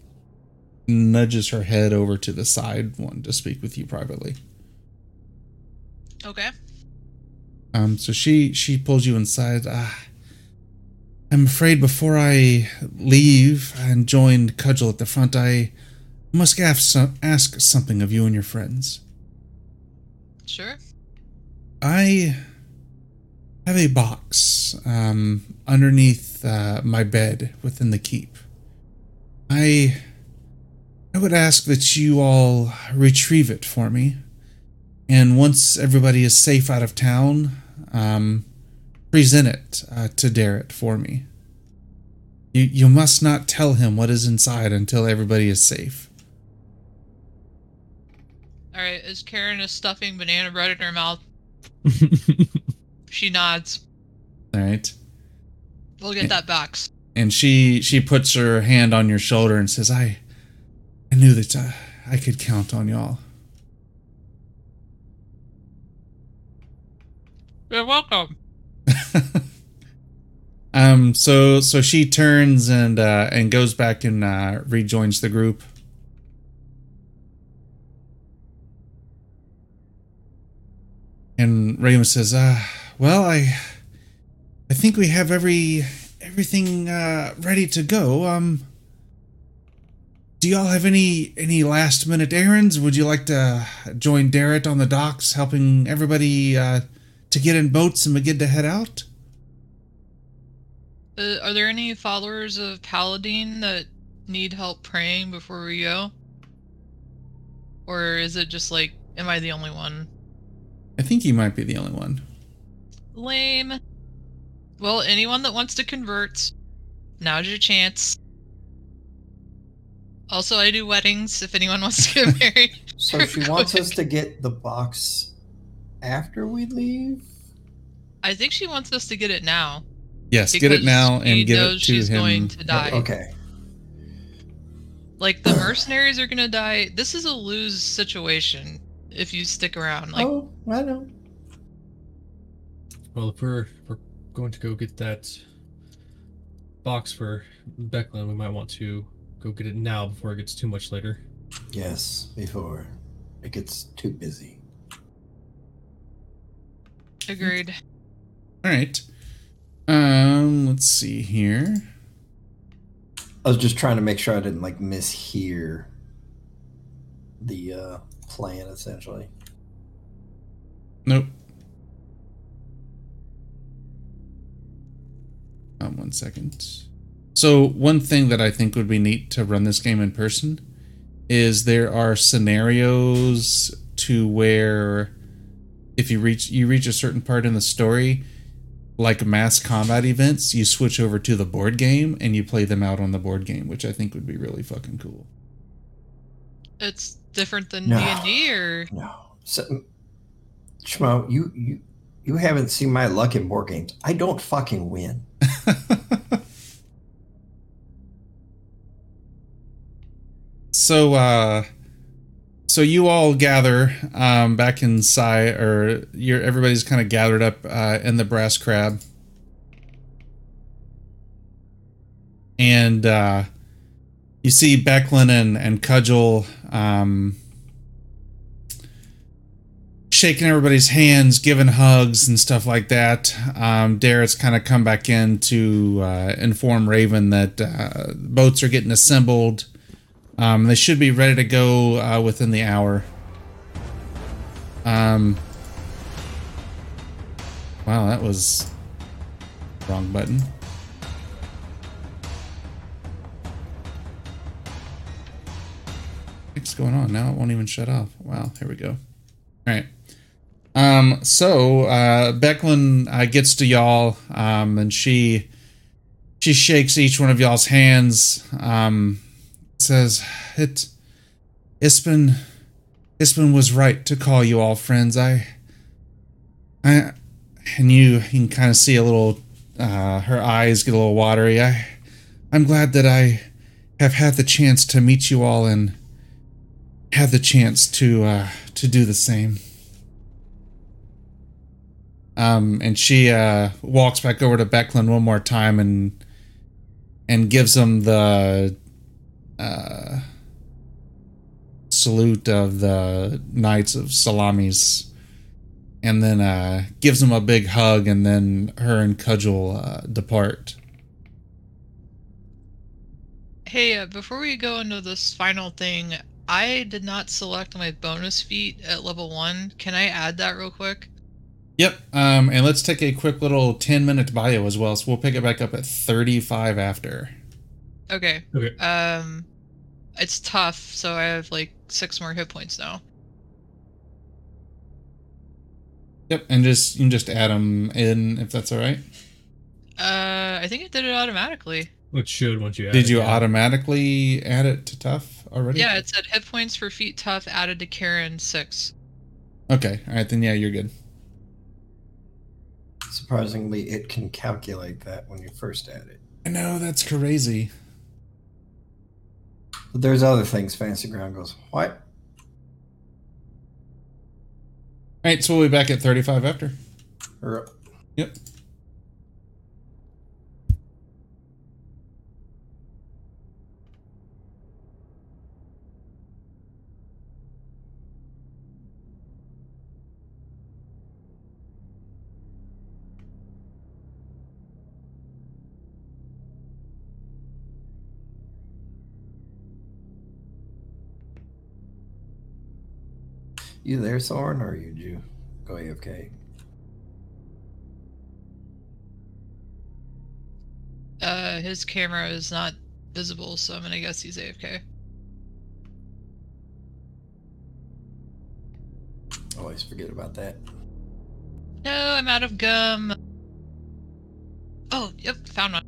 nudges her head over to the side, one to speak with you privately. okay. Um, so she she pulls you inside. Ah, I'm afraid before I leave and join Cudgel at the front, I must ask, some, ask something of you and your friends. Sure. I have a box um, underneath uh, my bed within the keep. I I would ask that you all retrieve it for me, and once everybody is safe out of town, um, present it uh, to Darrett for me. You you must not tell him what is inside until everybody is safe. All right, as Karen is stuffing banana bread in her mouth, [laughs] she nods. All right. We'll get that box. And she she puts her hand on your shoulder and says, "I I knew that uh, I could count on y'all." You're welcome. [laughs] um. So so she turns and uh, and goes back and uh, rejoins the group. And Raymond says, "Uh, well, I I think we have every everything uh, ready to go. Um, do y'all have any any last minute errands? Would you like to join Darrett on the docks, helping everybody uh, to get in boats and begin to head out? Uh, are there any followers of Paladine that need help praying before we go? Or is it just like, am I the only one? I think you might be the only one. Lame. Well, anyone that wants to convert, now's your chance. Also, I do weddings if anyone wants to get [laughs] married. So she wants us to [laughs] get the box after we leave? I think she wants us to get it now. Yes, get it now and give knows it to she's him. going to die. Okay. Like the mercenaries are gonna die. This is a lose situation if you stick around. Like oh, I know. well, if we're, if we're going to go get that box for Becklin, we might want to go get it now before it gets too much later. Yes, before it gets too busy. agreed. All right. Um, let's see here. I was just trying to make sure I didn't like mishear the uh, plan essentially. Nope. Um, one second. So one thing that I think would be neat to run this game in person is there are scenarios to where if you reach you reach a certain part in the story, like mass combat events, you switch over to the board game and you play them out on the board game, which I think would be really fucking cool. It's different than d&d or No, so, Schmo, you you you haven't seen my luck in board games. I don't fucking win. [laughs] so uh so you all gather um back inside or you're everybody's kind of gathered up uh in the brass crab and uh you see Becklin and, and Cudgel um shaking everybody's hands, giving hugs and stuff like that. Um, kind of come back in to uh, inform Raven that uh, boats are getting assembled. Um, they should be ready to go uh, within the hour. Um, wow, that was wrong button. What's going on now? It won't even shut off. Wow, here we go. All right. Um, so uh, Becklin uh, gets to y'all, um, and she she shakes each one of y'all's hands. Um, says it Ispen Ispen was right to call you all friends. I I and you you can kind of see a little uh, her eyes get a little watery. I I'm glad that I have had the chance to meet you all and have the chance to uh, to do the same. Um, and she uh, walks back over to Becklin one more time and and gives him the uh, salute of the Knights of Solamnia, and then uh, gives him a big hug, and then her and Cudgel uh, depart. Hey, uh, before we go into this final thing, I did not select my bonus feat at level one. Can I add that real quick? Yep. Um, and let's take a quick little ten minute bio as well. So we'll pick it back up at thirty five after. Okay. Okay. Um, it's tough, so I have like six more hit points now. Yep, and just you can just add them in if that's all right. Uh, I think it did it automatically. It should once you add Did it, you yeah. automatically add it to tough already? Yeah, it said hit points for feet tough added to Karen six. Okay. All right. Then yeah, you're good. Surprisingly, it can calculate that when you first add it. I know that's crazy. But there's other things. Fancy Ground goes, what? All right. So we'll be back at 35 after. Yep. You there, Soren, or you you go AFK? Uh, his camera is not visible, so I'm gonna guess he's AFK. Always forget about that. No, I'm out of gum. Oh, yep, found one.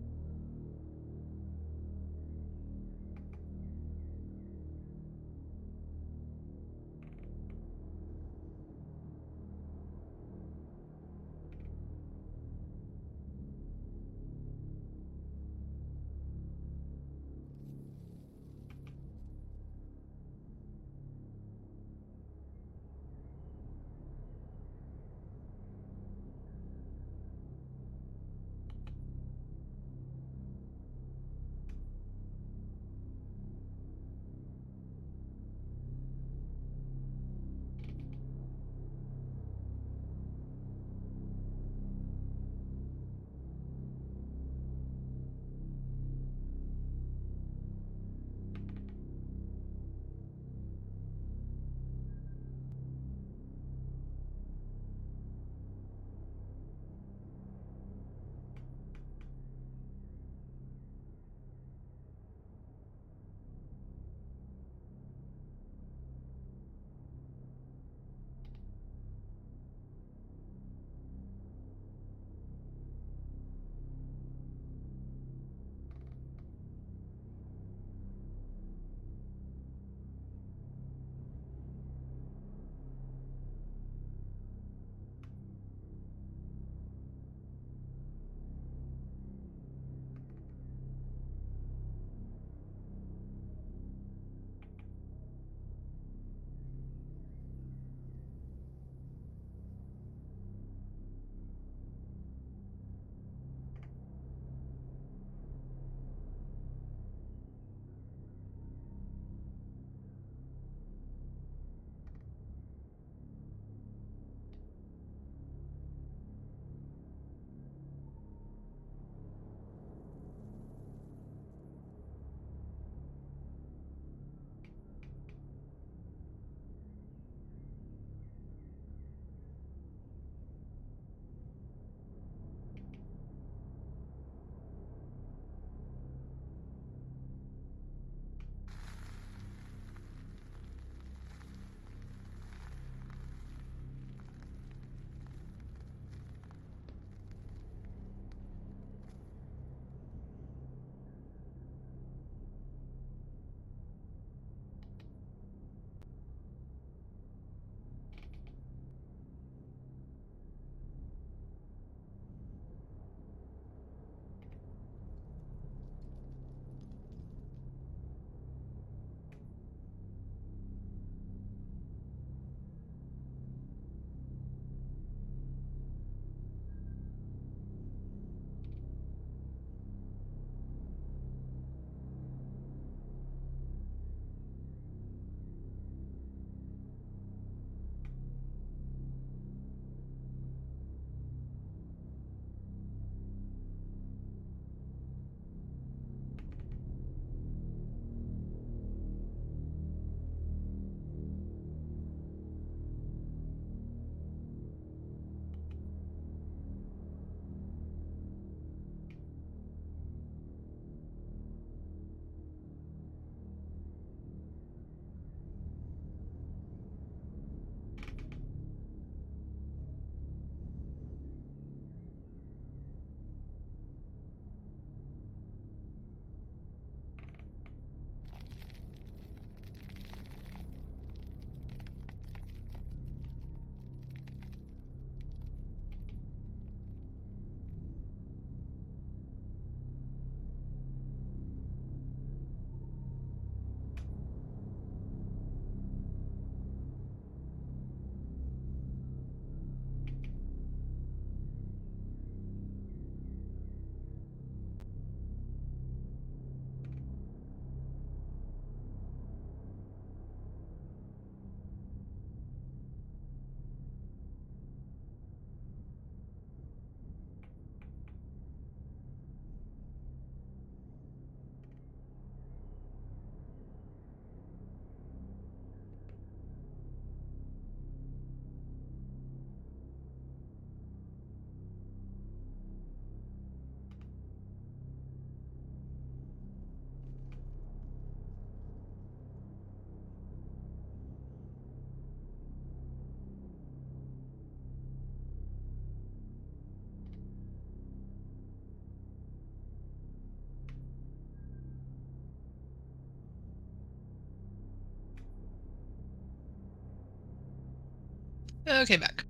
Okay, back.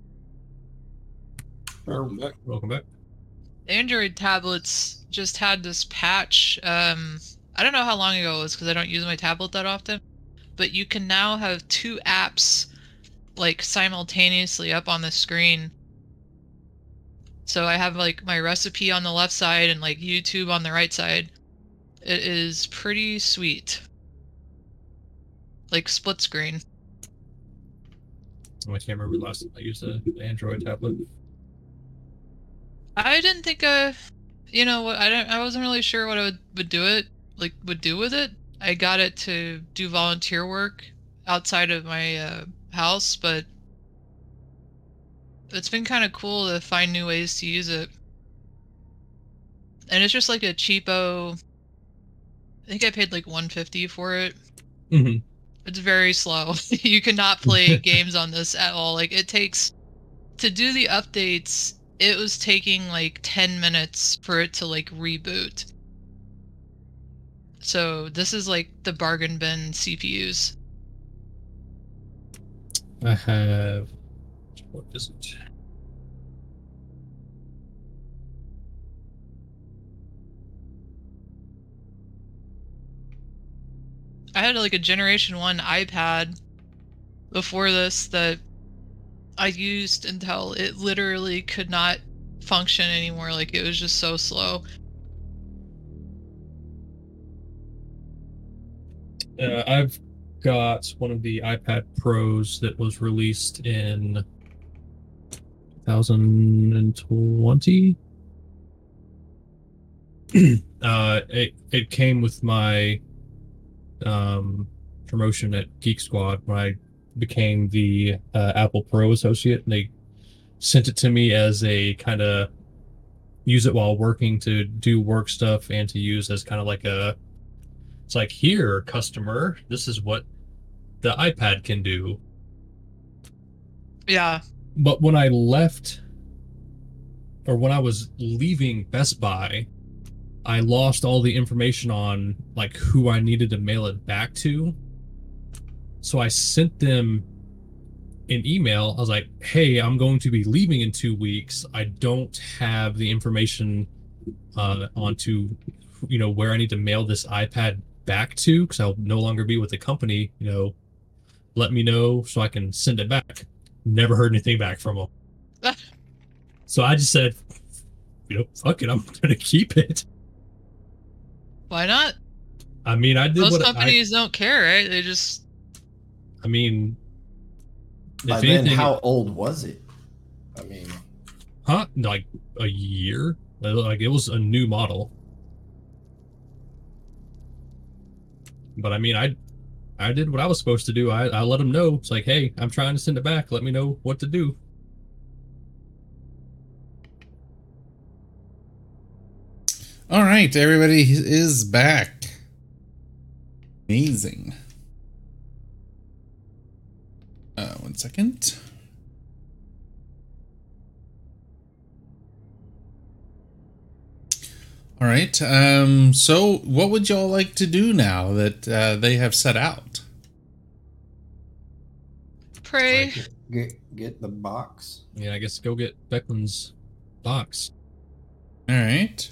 Welcome back. Welcome back. Android tablets just had this patch. Um, I don't know how long ago it was because I don't use my tablet that often, but you can now have two apps like simultaneously up on the screen. So I have like my recipe on the left side and like YouTube on the right side. It is pretty sweet. Like split screen. Oh, I can't remember the last time I used an Android tablet. I didn't think uh you know what I don't I wasn't really sure what I would, would do it like would do with it. I got it to do volunteer work outside of my uh, house, but it's been kind of cool to find new ways to use it. And it's just like a cheapo I think I paid like 150 for it. Mm-hmm. It's very slow. [laughs] you cannot play [laughs] games on this at all. Like it takes to do the updates, it was taking like 10 minutes for it to like reboot. So this is like the bargain bin CPUs. I have. What is it? I had like a generation 1 iPad before this that I used until it literally could not function anymore. Like it was just so slow. Uh, I've got one of the iPad Pros that was released in 2020. [clears throat] uh, it it came with my um, promotion at Geek Squad when I became the uh, Apple Pro associate, and they sent it to me as a kind of use it while working to do work stuff and to use as kind of like a it's like here customer this is what the ipad can do Yeah. but when i left or when i was leaving best buy i lost all the information on like who i needed to mail it back to. So i sent them an email. I was like hey i'm going to be leaving in two weeks. I don't have the information uh onto you know where i need to mail this ipad back to because i'll no longer be with the company you know. Let me know so i can send it back. Never heard anything back from them so i just said you know fuck it i'm [laughs] gonna keep it Why not? i mean i did Most what I, companies don't care, right? They just I mean By if then, anything how old was it? I mean, huh? Like a year? Like it was a new model. But i mean i i did what i was supposed to do. I i let them know. It's like hey i'm trying to send it back. Let me know what to do All right, everybody is back. Amazing. Uh, one second. All right. Um, so, what would y'all like to do now that uh, they have set out? pray. Like- get get the box. yeah i guess go get beckman's box All right.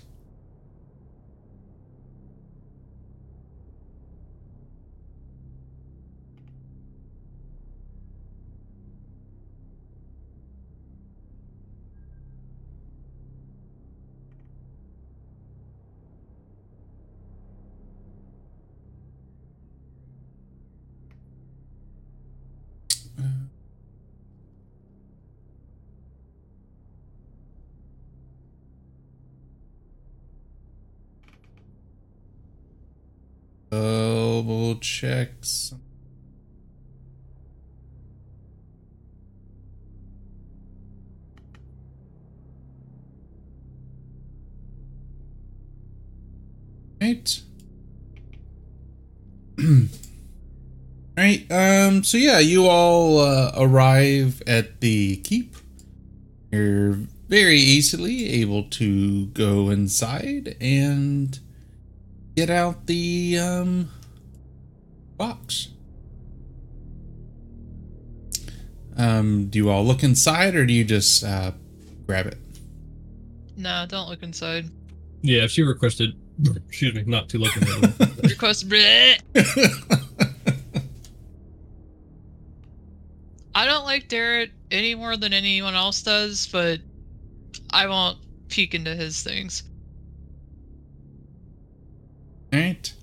Double checks. Right. [clears throat] right. Um. So yeah, you all uh, arrive at the keep. You're very easily able to go inside and get out the um box. Um, do you all look inside or do you just uh, grab it? No, don't look inside. Yeah, if she requested, [laughs] excuse me, not to look in the [laughs] Request. bleh. I don't like Darrett any more than anyone else does, but I won't peek into his things. All right.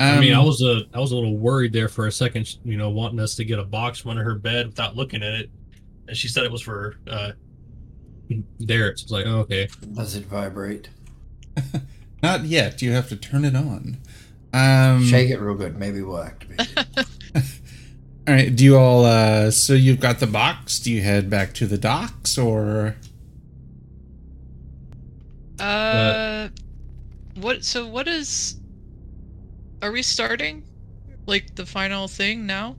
I mean, I Um, was a I was a little worried there for a second, you know, wanting us to get a box from under her bed without looking at it, and she said it was for uh Derek. So I was like, oh, okay. Does it vibrate? [laughs] Not yet. You have to turn it on. Um, Shake it real good. Maybe we'll activate it. [laughs] All right. Do you all? Uh, so you've got the box. Do you head back to the docks or? Uh, what? So what is? Are we starting? Like the final thing now?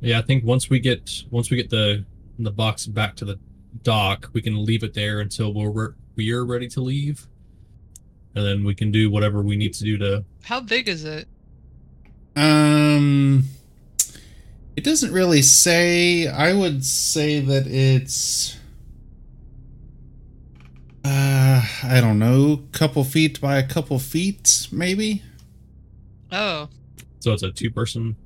Yeah, I think once we get once we get the the box back to the dock, we can leave it there until we're re- we are ready to leave, and then we can do whatever we need to do to. How big is it? Um, it doesn't really say. I would say that it's. Uh, I don't know, couple feet by a couple feet, maybe. Oh, So it's a two person.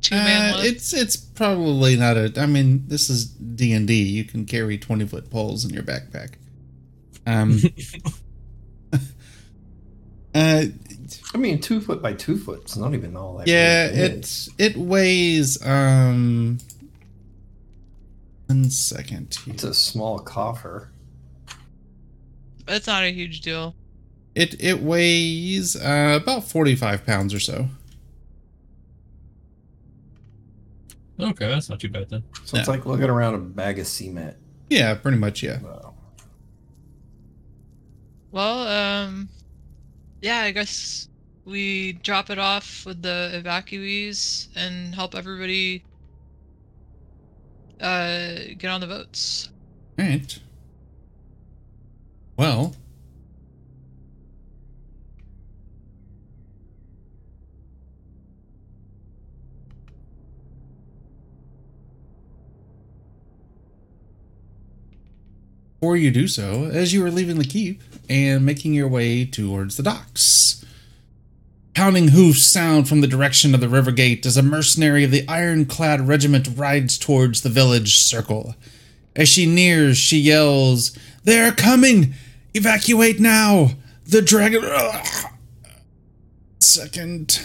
two man Uh, it's it's probably not a. I mean, this is D and D. You can carry twenty foot poles in your backpack. Um. [laughs] [laughs] uh, I mean, two foot by two foot. It's not even all that. yeah, big. it it weighs um. One second. here. It's a small coffer. It's not a huge deal. It it weighs uh, about forty five pounds or so. Okay, that's not too bad then. So it's Yeah. like looking around a bag of cement. Yeah, pretty much. Yeah. Wow. Well, um, yeah, I guess we drop it off with the evacuees and help everybody uh get on the boats. All right. Well. Before you do so, as you are leaving the keep and making your way towards the docks, pounding hoofs sound from the direction of the river gate as a mercenary of the ironclad regiment rides towards the village circle. As she nears, she yells, They're coming! Evacuate now! The dragon. Ugh. Second.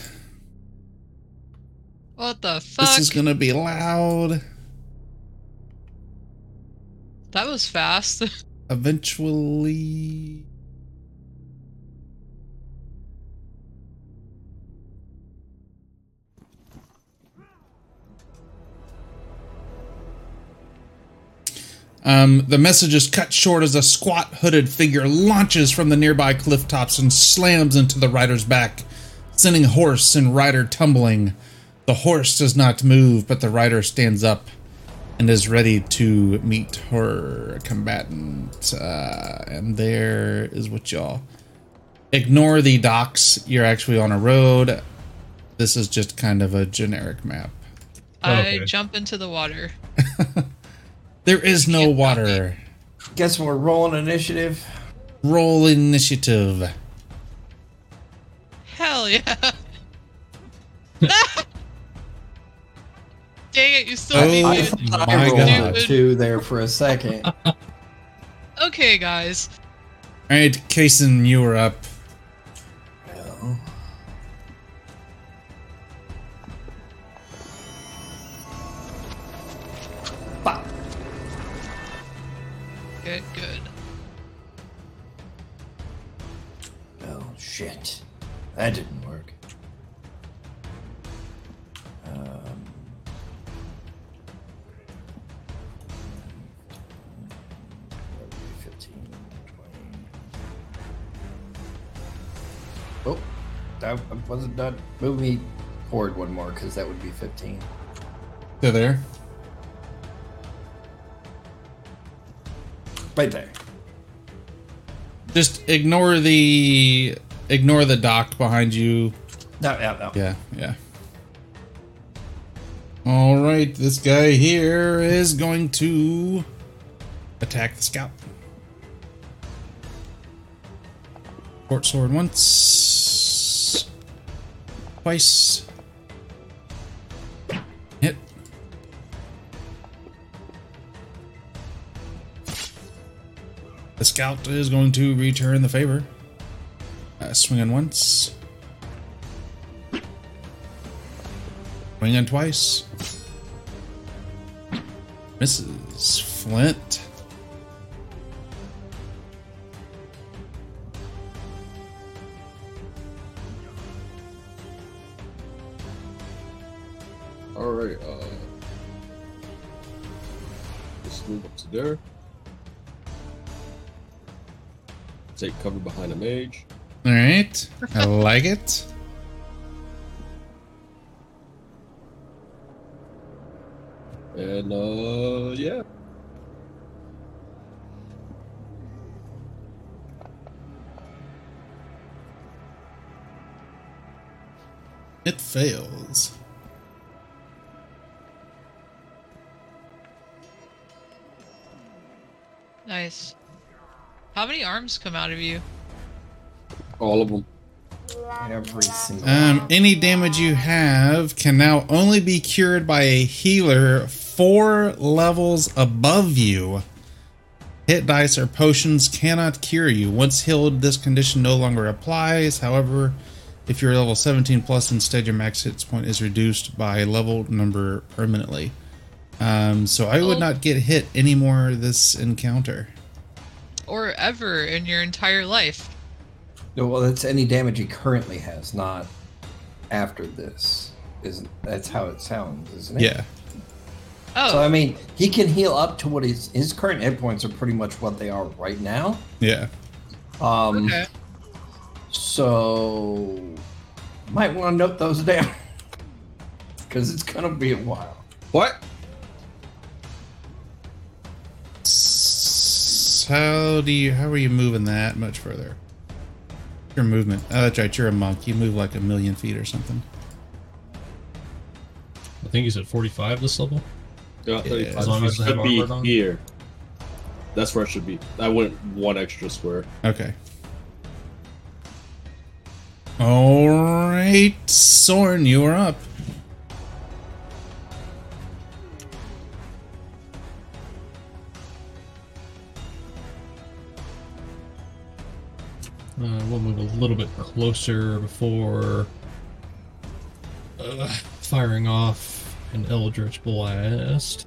What the fuck? This is gonna be loud. That was fast. [laughs] Eventually. Um, the message is cut short as a squat hooded figure launches from the nearby cliff tops and slams into the rider's back, sending horse and rider tumbling. The horse does not move, but the rider stands up and is ready to meet her combatant. Uh, and there is what y'all ignore the docks. You're actually on a road. This is just kind of a generic map. I Okay. jump into the water. [laughs] There is no water. Guess we're rolling initiative. Roll initiative. Hell yeah. [laughs] Dang it, you still Oh beat I me. thought my I rolled God. a two there for a second. [laughs] Okay, guys. All right, Kason, you are up. Well, Bop. Good, good. Oh shit, that didn't that wasn't done. Move me forward one more because that would be 15. They're there. Right there. Just ignore the ignore the dock behind you. No, no, no. Yeah, yeah. All right, this guy here is going to attack the scout. Short sword once, twice. Hit. The scout is going to return the favor. Uh, swinging once. Swinging twice. Mrs. Flint. Mage. All right, I [laughs] like it. And uh, yeah. It fails. Nice. How many arms come out of you? All of them. Every single. Um, any damage you have can now only be cured by a healer four levels above you. Hit dice or potions cannot cure you. Once healed, this condition no longer applies. However, if you're level 17 plus, instead your max hit point is reduced by level number permanently. Um, so I would not get hit anymore this encounter. Or ever in your entire life? No, well, that's any damage he currently has, not after this. Isn't that's how it sounds, isn't it? Yeah. Oh, So I mean, he can heal up to what his his current hit points are pretty much what they are right now. Yeah. Um, okay. so might want to note those down [laughs] because it's gonna be a while. What? How do you? How are you moving that much further? Your movement. Oh, that's right. You're a monk. You move like a million feet or something. I think he's at 45 this level. Yeah, Yeah, it as long as they have be on. here. That's where it should be. I went one extra square. Okay. All right, Soren, you are up. Uh, we'll move a little bit closer before uh, firing off an Eldritch Blast.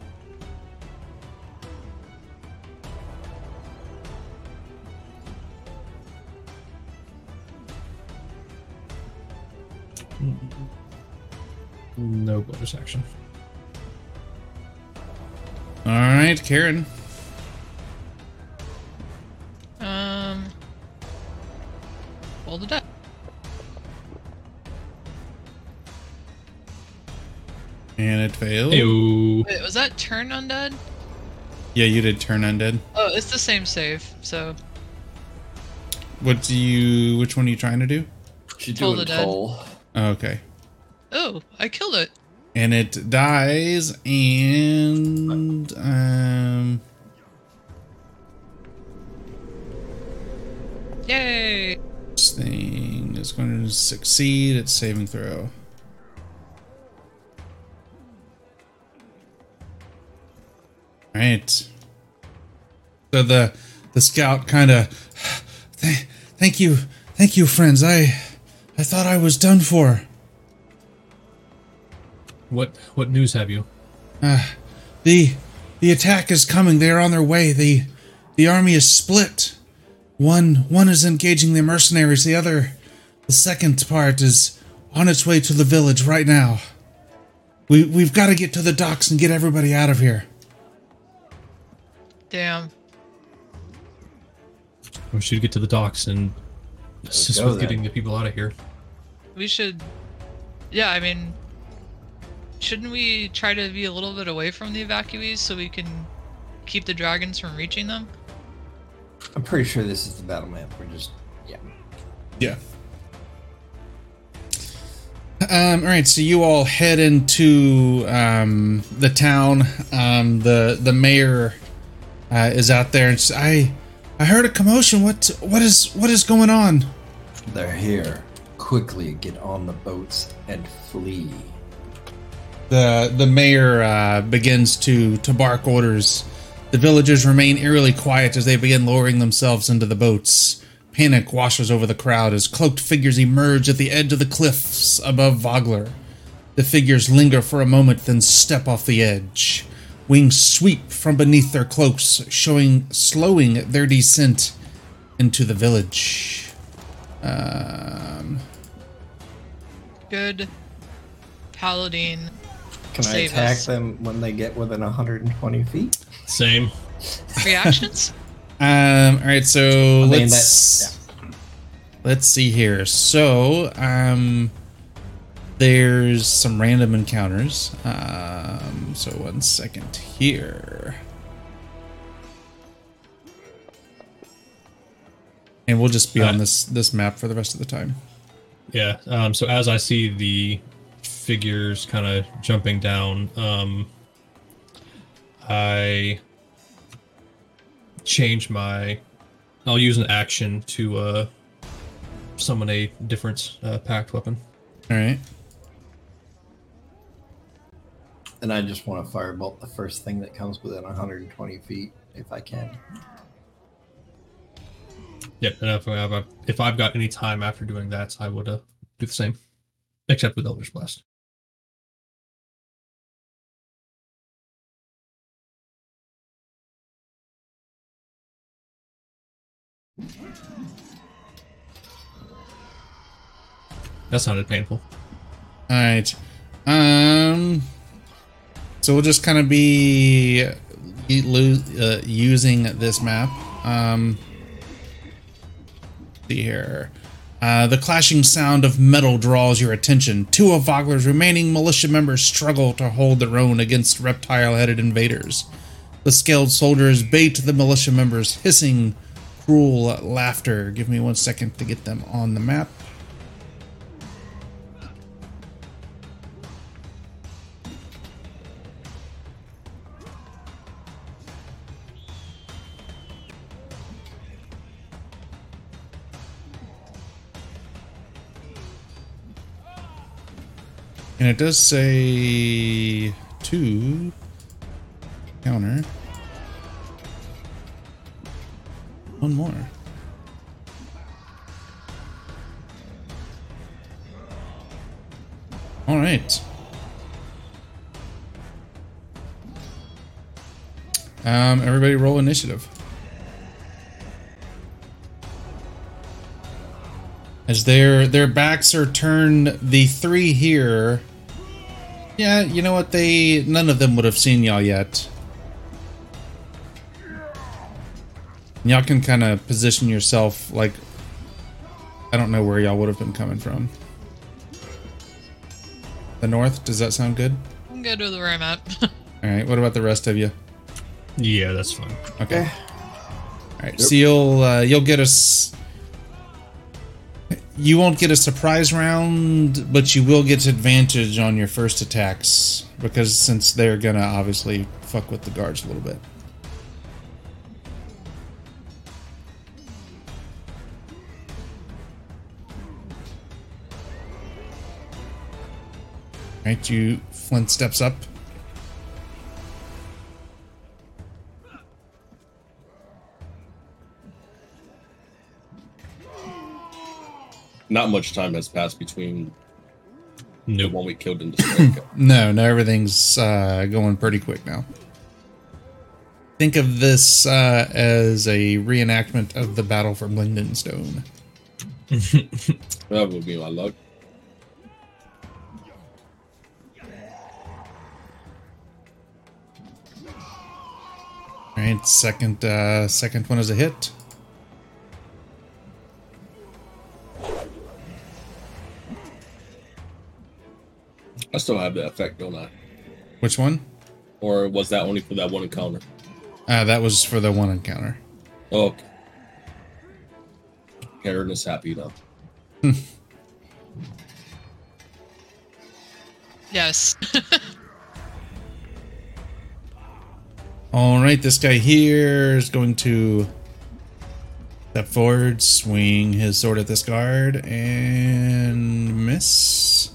No bonus action. All right, Karen. Hold it up. And it failed. Ew. Wait, was that turn undead? Yeah, you did turn undead. Oh, it's the same save. So What do you? Which one are you trying to do? She's Toll doing the Dead. toll. Oh, okay. Oh, I killed it. And it dies, and um, Yay! This thing is going to succeed its saving throw. All right. So the the scout kind of Th- thank you, thank you, friends. I I thought I was done for. What what news have you? Uh, the the attack is coming. They are on their way. The the army is split. One one is engaging the mercenaries. The other, the second part is on its way to the village right now. We we've got to get to the docks and get everybody out of here. Damn. We should get to the docks and assist with then. getting the people out of here. We should. Yeah, I mean, shouldn't we try to be a little bit away from the evacuees so we can keep the dragons from reaching them? I'm pretty sure this is the battle map. We're just yeah. Yeah. Um, all right, so you all head into um, the town. Um, the the mayor uh, is out there, and says, I I heard a commotion. What what is what is going on? They're here. Quickly get on the boats and flee. The the mayor uh, begins to to bark orders. The villagers remain eerily quiet as they begin lowering themselves into the boats. Panic washes over the crowd as cloaked figures emerge at the edge of the cliffs above Vogler. The figures linger for a moment, then step off the edge. Wings sweep from beneath their cloaks, showing slowing their descent into the village. Um, Good paladin. Can I Save attack us. them when they get within 120 feet? Same. Reactions? [laughs] Um. All right. So I mean, let's let's see here. So um, there's some random encounters. Um. So one second here, and we'll just be on Uh, this this map for the rest of the time. Yeah. Um, so as I see the figures kind of jumping down, um, I change my. I'll use an action to uh, summon a different uh, pact weapon. All right. And I just want to firebolt the first thing that comes within 120 feet if I can. Yep. And if, I've, if I've got any time after doing that, I would uh, do the same, except with Eldritch Blast. That sounded painful. All right. Um. So we'll just kind of be uh, using this map. Um. See here. Uh, the clashing sound of metal draws your attention. Two of Vogler's remaining militia members struggle to hold their own against reptile-headed invaders. The scaled soldiers bait the militia members, hissing cruel laughter. Give me one second to get them on the map. And it does say two counter. One more. All right. Um, everybody roll initiative. As their their backs are turned, the three here. Yeah, you know what? They none of them would have seen y'all yet. Y'all can kind of position yourself like I don't know where y'all would have been coming from. The north. Does that sound good? I'm good with where I'm at. [laughs] All right. What about the rest of you? Yeah, that's fine. Okay. All right. So you'll uh, you'll get us. You won't get a surprise round, but you will get advantage on your first attacks because since they're gonna obviously fuck with the guards a little bit. Right, you Flint steps up. Not much time has passed between the one we killed and destroyed. [clears throat] No, no, everything's uh, going pretty quick now. Think of this uh, as a reenactment of the battle for Lindenstone. [laughs] that would be my luck. All right, second, uh, second one is a hit. I still have that effect, don't I? Which one? Or was that only for that one encounter? Uh, that was for the one encounter. Oh, okay. Karen is happy now. [laughs] [laughs] Yes. [laughs] All right, this guy here is going to step forward, swing his sword at this guard, and miss.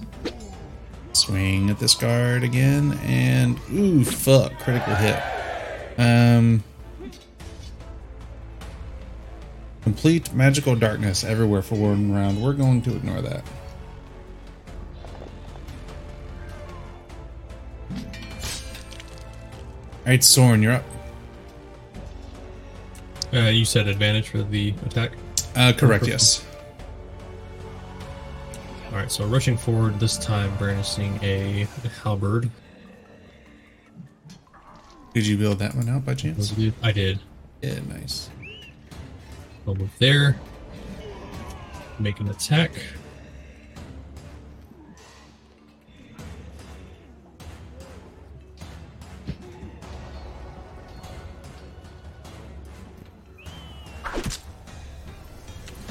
Swing at this guard again, and ooh, fuck, critical hit. Um, complete magical darkness everywhere for one round. We're going to ignore that. All right, Soren, you're up. Uh, you said advantage for the attack. Uh, correct, yes. All right, so rushing forward this time, brandishing a halberd. Did you build that one out by chance? I did. Yeah, nice. I'll move there. Make an attack.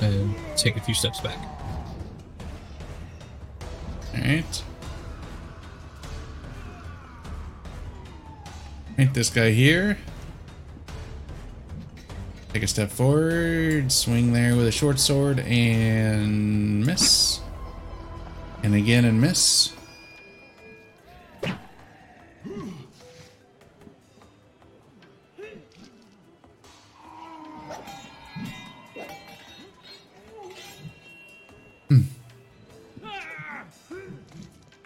And take a few steps back. All right. Right, this guy here. Take a step forward, swing there with a short sword, and miss. And again, and miss.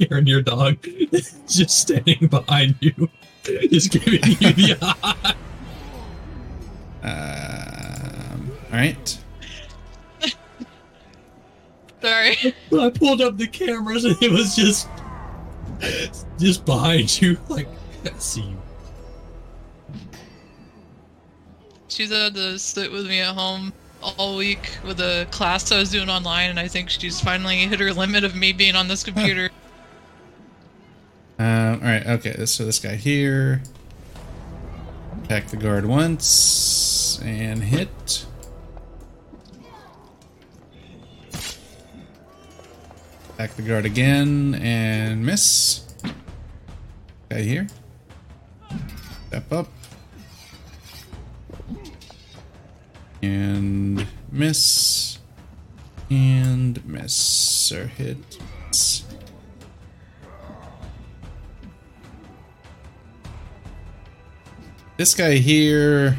Hearing your dog [laughs] just standing behind you, just giving you the eye. [laughs] Um, all right. Sorry. [laughs] I pulled up the cameras and it was just, just behind you. Like, I see you. She's had to sit with me at home all week with a class I was doing online, and I think she's finally hit her limit of me being on this computer. Um, all right, okay. So this guy here. Attack the guard once and hit. Attack the guard again and miss. Guy here. Step up. And miss. And miss. Or hit. This guy here.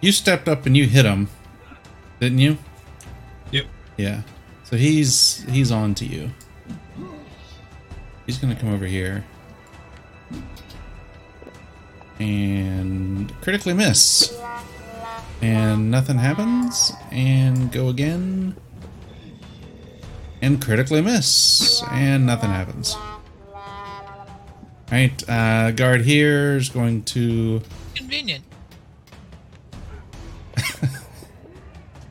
You stepped up and you hit him, didn't you? Yep. Yeah. So he's he's on to you. He's gonna come over here. And critically miss. And nothing happens. And go again. And critically miss. And nothing happens. Alright, uh, guard here is going to Convenient. [laughs] uh,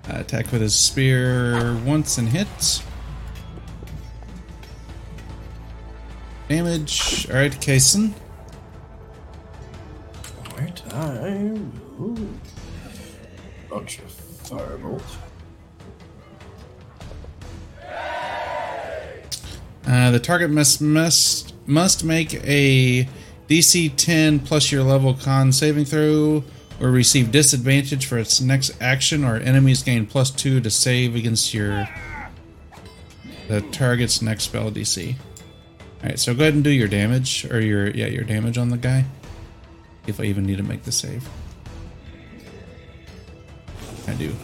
attack with his spear once and hit. Damage. Alright, Kason. Alright, I will launch a firebolt. Uh, the target must must must make a DC 10 plus your level con saving throw or receive disadvantage for its next action or enemies gain plus 2 to save against your the target's next spell DC. Alright, so go ahead and do your damage or your yeah, your damage on the guy. If I even need to make the save. I do.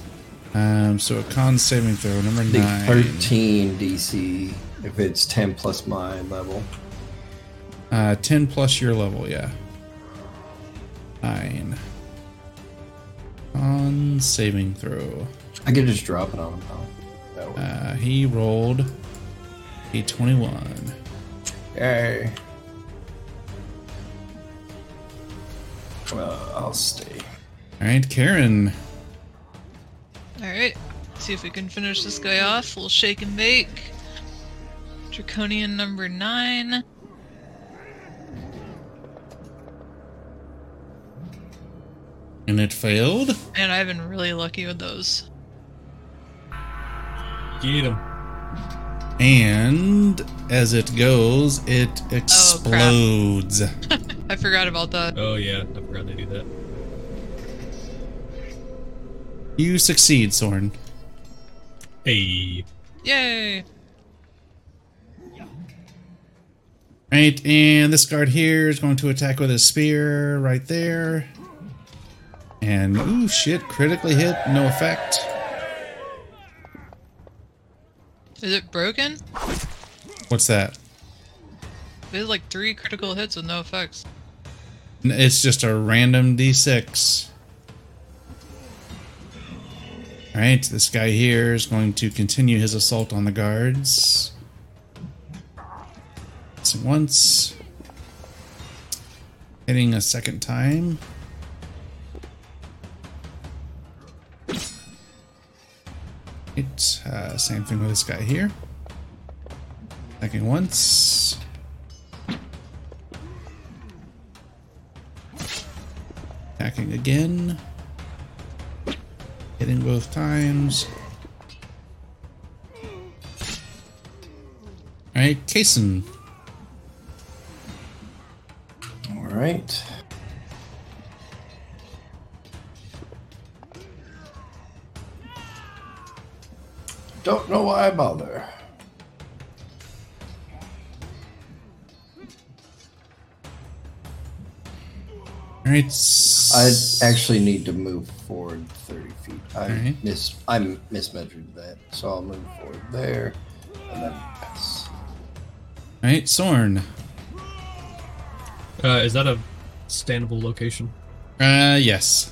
Um, so a con saving throw number 9. 13 DC if it's 10 plus my level. Uh, 10 plus your level, yeah. Nine. On saving throw. I could just drop it on him. though. That way. Uh, he rolled a 21. Yay. Well, I'll stay. Alright, Karen. Alright. See if we can finish this guy off. We'll shake and bake. Draconian number nine. And it failed. And I've been really lucky with those. Get him. And as it goes, it oh, explodes. [laughs] I forgot about that. Oh yeah, I forgot to do that. you succeed, Soren. Hey, Yay! Right, and this guard here is going to attack with a spear right there. And ooh shit, critically hit, no effect. Is it broken? What's that? Had like three critical hits with no effects. It's just a random d6. Alright, this guy here is going to continue his assault on the guards. Once. Hitting a second time. Same thing with this guy here. Attacking once. Attacking again. Hitting both times. Alright, Kason. Alright. I actually need to move forward 30 feet. I Alright. mis I mismeasured that, so I'll move forward there, and then pass. Alright, Sorn. uh, is that a standable location? Uh, yes.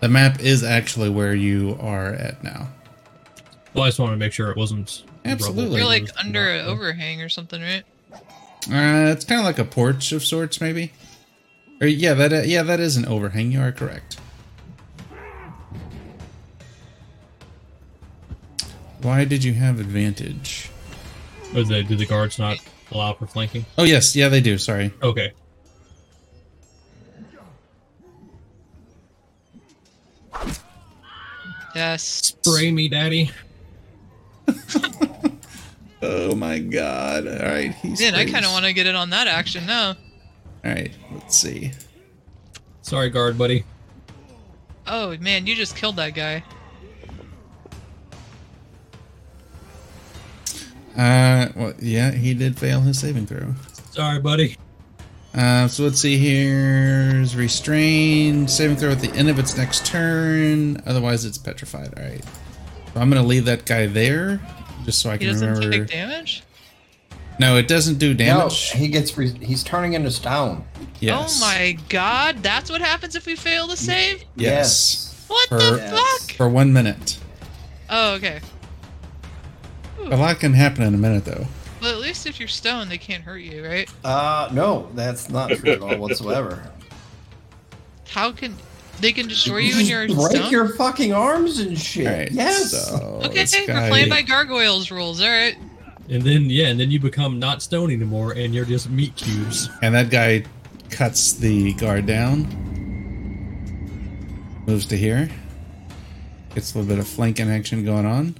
The map is actually where you are at now. Well, I just wanted to make sure it wasn't. Absolutely. rubble. You're like under an overhang or something, right? Uh, it's kind of like a porch of sorts, maybe. Or yeah, that uh, yeah, that is an overhang. You are correct. Why did you have advantage? Oh, the, do the guards not allow for flanking? Oh yes, yeah, they do. Sorry. Okay. Yes. Spray me, daddy. Oh my god! All right, he's. Man, I kind of want to get in on that action now. All right, let's see. Sorry, guard buddy. Oh man, you just killed that guy. Uh, well, yeah, he did fail his saving throw. Sorry, buddy. Uh, so let's see here. Is restrained. Saving throw at the end of its next turn. Otherwise, it's petrified. All right. So I'm gonna leave that guy there, just so I He can doesn't remember. take damage. No, it doesn't do damage. No, he gets. Re- he's turning into stone. yes. Oh my god, that's what happens if we fail to save? Yes. What For- the fuck? For one minute. Oh, okay. A lot can happen in a minute, though. Well, at least if you're stone, they can't hurt you, right? Uh, no, that's not true at all whatsoever. How can they can destroy you when you're [laughs] break stoned? your fucking arms and shit. All right. yes. So okay, this we're playing by gargoyles rules. All right. And then yeah, and then you become not stone anymore, and you're just meat cubes. And that guy cuts the guard down. Moves to here. Gets a little bit of flanking action going on.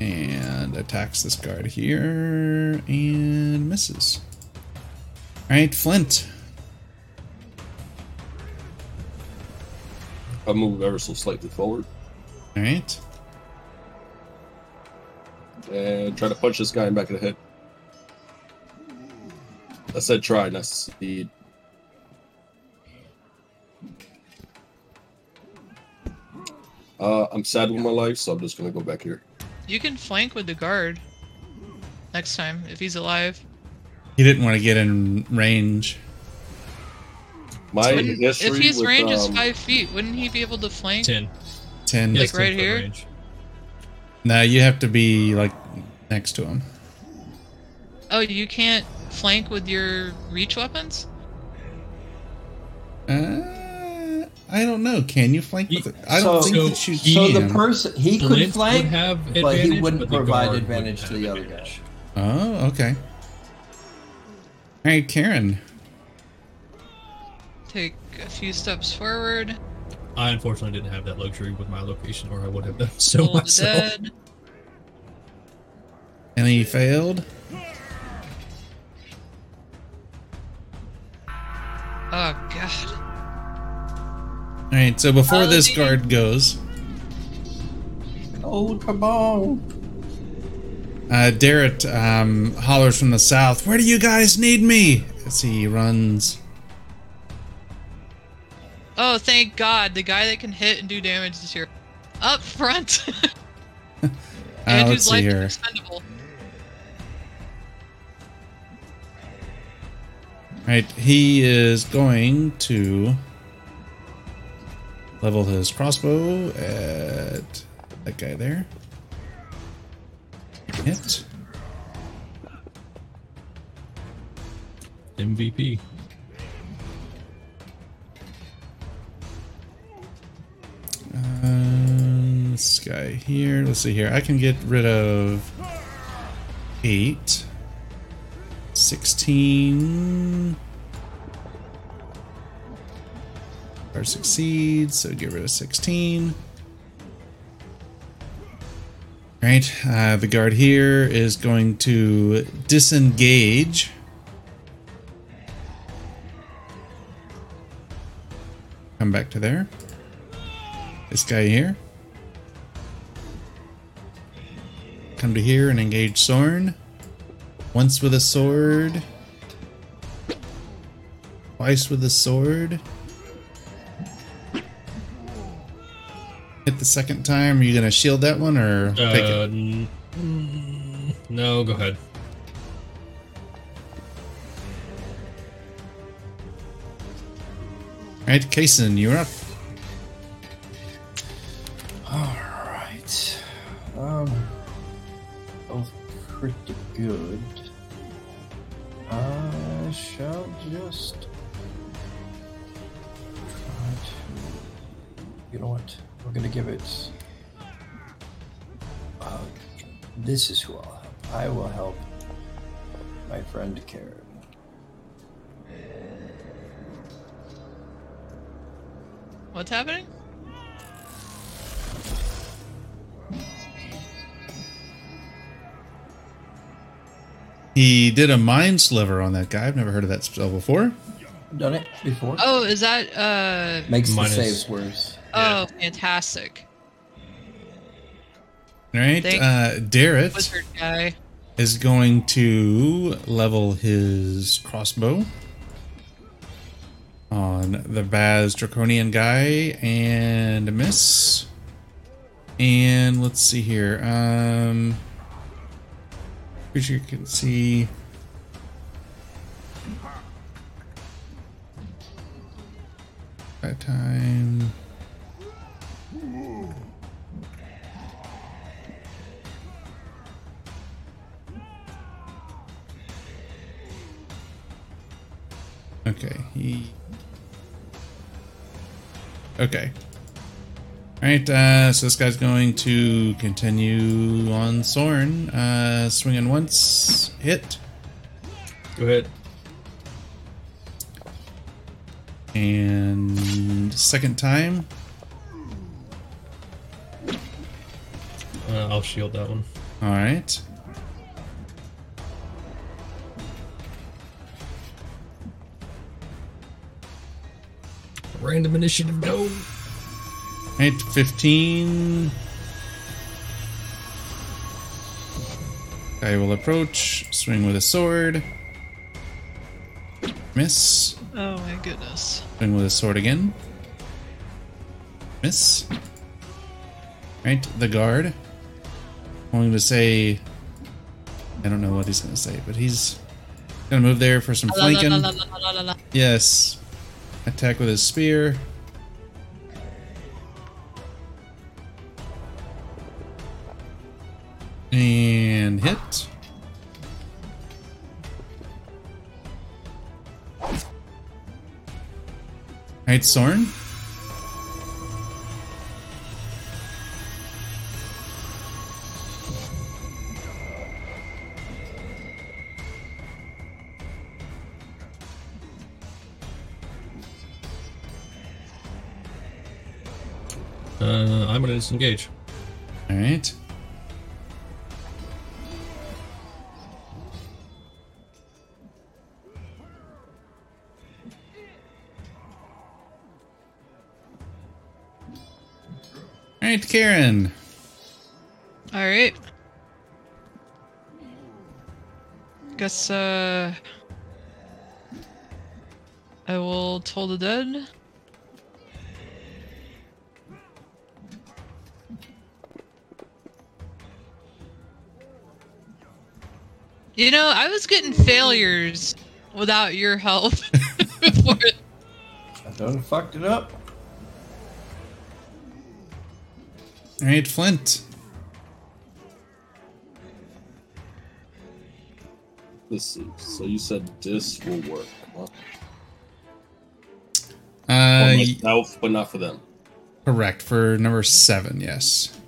And attacks this guard here and misses. Alright, Flint. I move ever so slightly forward Alright. and try to punch this guy in the back of the head. I said try, not succeed. Uh, I'm sad with my life, so I'm just gonna go back here. You can flank with the guard next time if he's alive. He didn't want to get in range. My Wouldn't- history if his with, range is um, five feet, wouldn't he be able to flank? Ten. 10. Yes, Like right 10 foot here? range. No, you have to be like next to him. Oh, you can't flank with your reach weapons? Uh, I don't know. Can you flank with it? I don't So- think so that you he- So the person he could Flint flank, would have but he wouldn't but the provide guard advantage wouldn't to the have other guy. advantage. Oh, okay. Hey, Karen. Take a few steps forward. I unfortunately didn't have that luxury with my location, or I would have done [laughs] so Toll the myself. dead. And he failed. Oh god. All right, so before this guard goes, Oh, come on. uh, Darrett um, hollers from the south, Where do you guys need me? As he runs. Oh, thank God! The guy that can hit and do damage is here, up front, [laughs] [laughs] Uh, and let's whose see life here. is expendable. Right, he is going to level his crossbow at that guy there. Hit. MVP. Here. Let's see here. I can get rid of eight. 16. Or succeeds, so get rid of 16. Right, uh, the guard here is going to disengage. Come back to there. This guy here. Come to here and engage Sorn. Once with a sword. Twice with a sword. Hit the second time. Are you gonna shield that one or take Uh, it? n- mm, no, go ahead. Alright, Kason, you're up. What's happening? He did a mind sliver on that guy. I've never heard of that spell before. Done it before. Oh, is that uh? Makes Minus- the saves worse. Oh, fantastic! Alright, Thank- uh, Darrett guy. is going to level his crossbow on the Baaz Draconian guy and miss. And let's see here. Um, you can see. That time. Okay, he. Okay. Alright, uh, so this guy's going to continue on Sorn. Uh, swinging once, hit, Go ahead. and second time. Uh, I'll shield that one. Alright. Random initiative, no. Alright, 15. Guy will approach, swing with a sword. Miss. Oh my goodness. Swing with a sword again. Miss. Right, the guard. I'm going to say. I don't know what he's going to say, but he's going to move there for some La, la, la, flanking. la, la, la, la, la. Yes. Attack with his spear. And hit. Alright, Sorn. Uh, I'm gonna disengage. All right. All right, Karen. All right. Guess uh I will toll the dead. You know, I was getting failures without your help. [laughs] before. I done fucked it up. All right, Flint. Let's see. So you said this will work. Huh? Uh, For y- myself, but not for them. correct for number seven. Yes.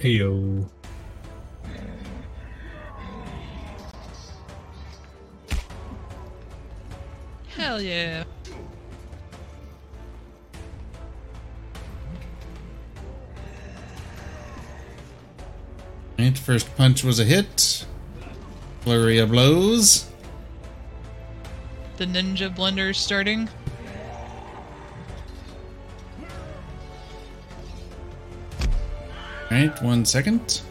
Heyo. Hell yeah. Right, first punch was a hit. Flurry of blows. The ninja blender is starting. Right, one second.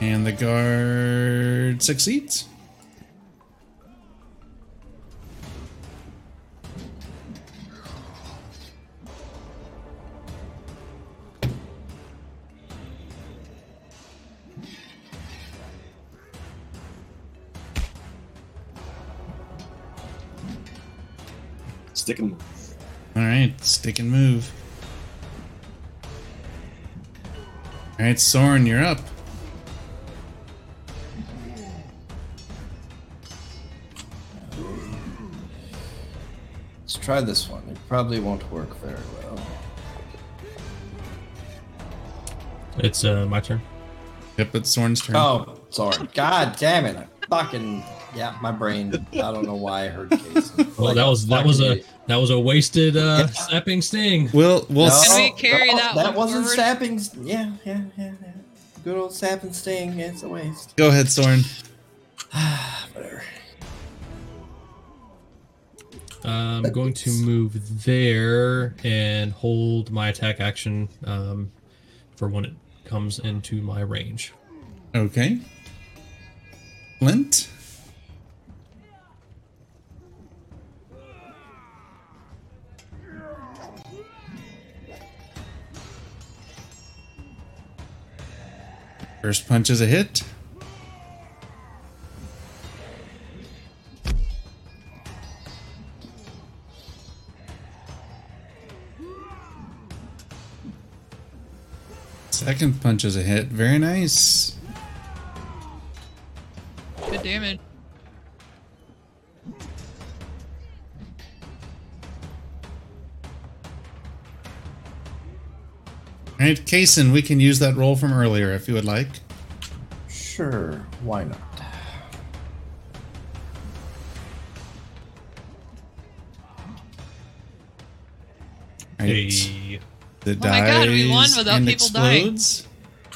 And the guard succeeds. Right, Soren, you're up. Let's try this one. It probably won't work very well. It's uh, my turn. Yep, it's Soren's turn. Oh, sorry. God damn it. I fucking yeah, my brain. I don't know why I heard case. [laughs] Well, that was that was a that was a wasted uh, sapping sting. We'll we'll No, s- Can we carry that That one wasn't forward? sapping. Yeah, yeah, yeah, yeah. Good old sap and sting. It's a waste. go ahead, Soren. [sighs] Whatever. I'm going to move there and hold my attack action um, for when it comes into my range. Okay. Flint. First punch is a hit. Second punch is a hit. Very nice. Good damage. Right, Kason, we can use that roll from earlier if you would like. Sure. Why not? Right. Hey, The Oh my God, we won without and people dying. explodes.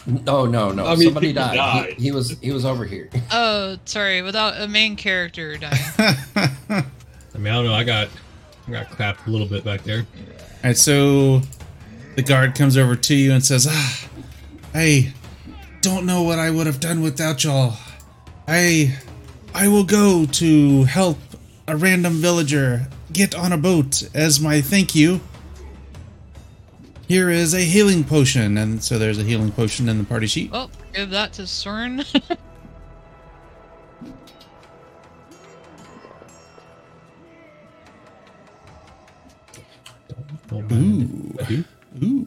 No, no, no. I mean, Somebody died. died. He, he was he was over here. [laughs] Oh, sorry, without a main character dying. [laughs] I mean, I don't know. I got I got clapped a little bit back there. All right, so the guard comes over to you and says, "Ah, I don't know what I would have done without y'all. I, I will go to help a random villager get on a boat as my thank you. Here is a healing potion, and so there's a healing potion in the party sheet. well, give that to CERN. [laughs] Don't Ooh.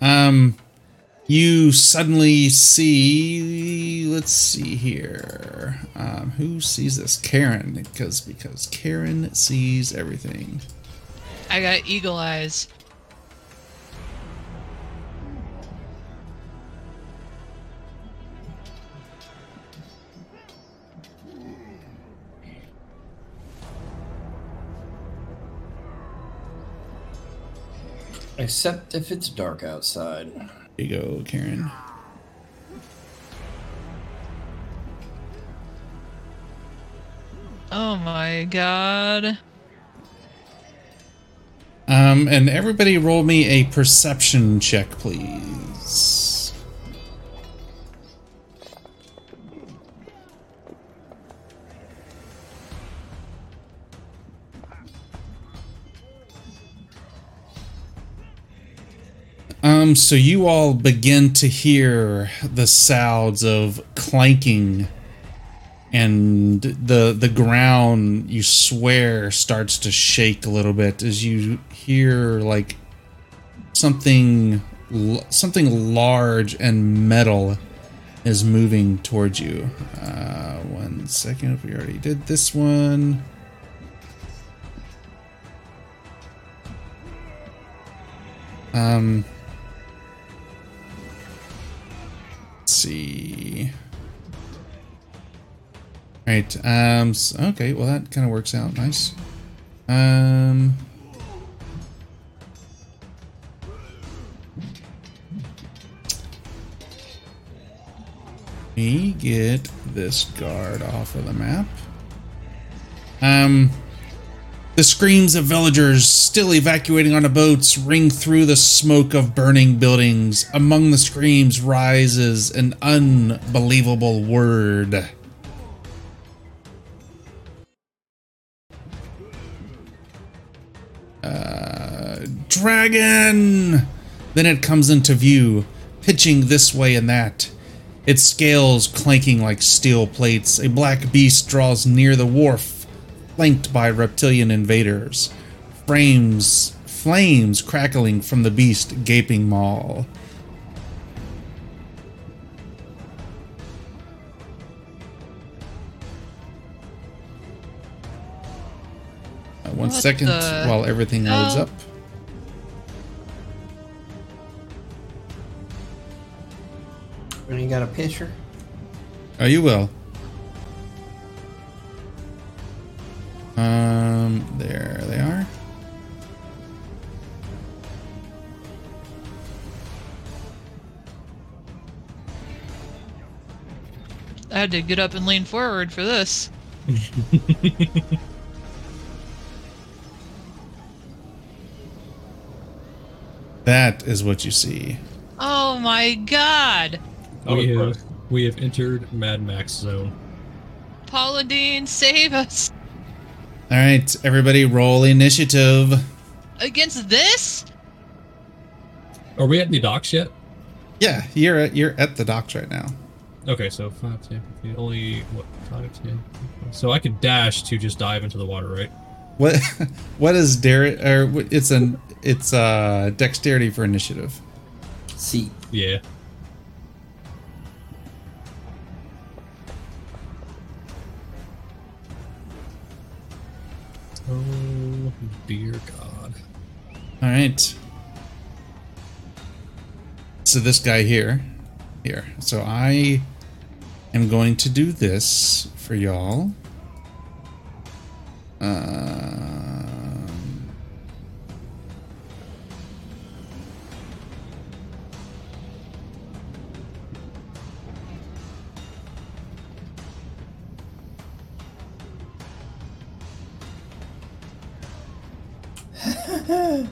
Um, you suddenly see. Let's see here. Um, who sees this? Karen, because because Karen sees everything. I got eagle eyes. Except if it's dark outside. There you go, Karen. Oh my god. Um, and everybody roll me a perception check, please. Um, so you all begin to hear the sounds of clanking and the the ground you swear starts to shake a little bit as you hear like something something large and metal is moving towards you. Uh, one second, we already did this one. Um, see. Right. Um. Okay. Well, that kind of works out nice. Um. Me get this guard off of the map. Um. The screams of villagers still evacuating onto boats ring through the smoke of burning buildings. Among the screams rises an unbelievable word. Uh, dragon! Then it comes into view, pitching this way and that. Its scales clanking like steel plates. A black beast draws near the wharf, flanked by reptilian invaders. Frames, flames crackling from the beast gaping maw. Uh, one What second the while everything loads up. When you got a picture? Oh, you will. Um, there they are. I had to get up and lean forward for this. [laughs] That is what you see. Oh my god! I'm we have we have entered Mad Max zone. Paladine, save us! All right, everybody, roll initiative. Against this? Are we at the docks yet? Yeah, you're at, you're at the docks right now. Okay, so 5, 10, 15, only, what, 5, 10, So I could dash to just dive into the water, right? What [laughs] what is Derek? Or it's an it's uh dexterity for initiative. See. Yeah. Oh, dear God. All right. So this guy here, here. So I am going to do this for y'all. Um, Said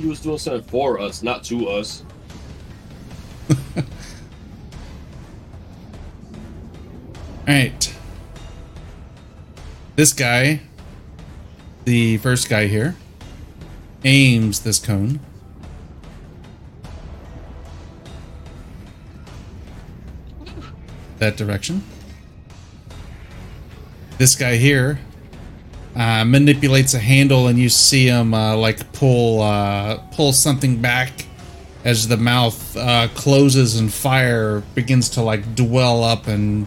you was doing something for us, not to us. [laughs] all right. This guy, the first guy here, aims this cone. That direction. This guy here uh, manipulates a handle, and you see him uh, like pull uh, pull something back as the mouth uh, closes, and fire begins to like dwell up and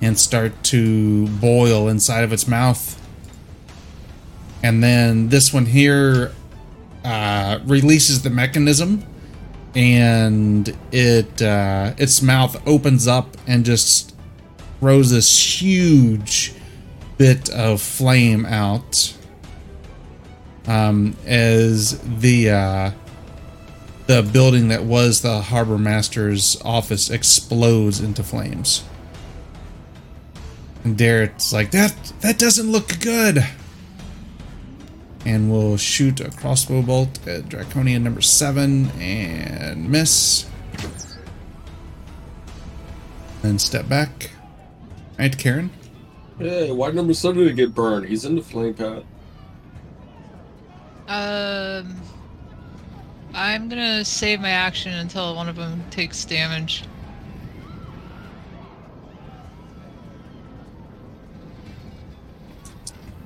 and start to boil inside of its mouth. And then this one here uh, releases the mechanism, and it uh, its mouth opens up and just throws this huge bit of flame out. um, as the uh, the building that was the harbor master's office explodes into flames. And Darrett's like, that that doesn't look good. And we'll shoot a crossbow bolt at Draconian number seven and miss. And step back. Alright, Karen. Hey, why number seven didn't get burned? He's in the flame path. Um, I'm gonna save my action until one of them takes damage.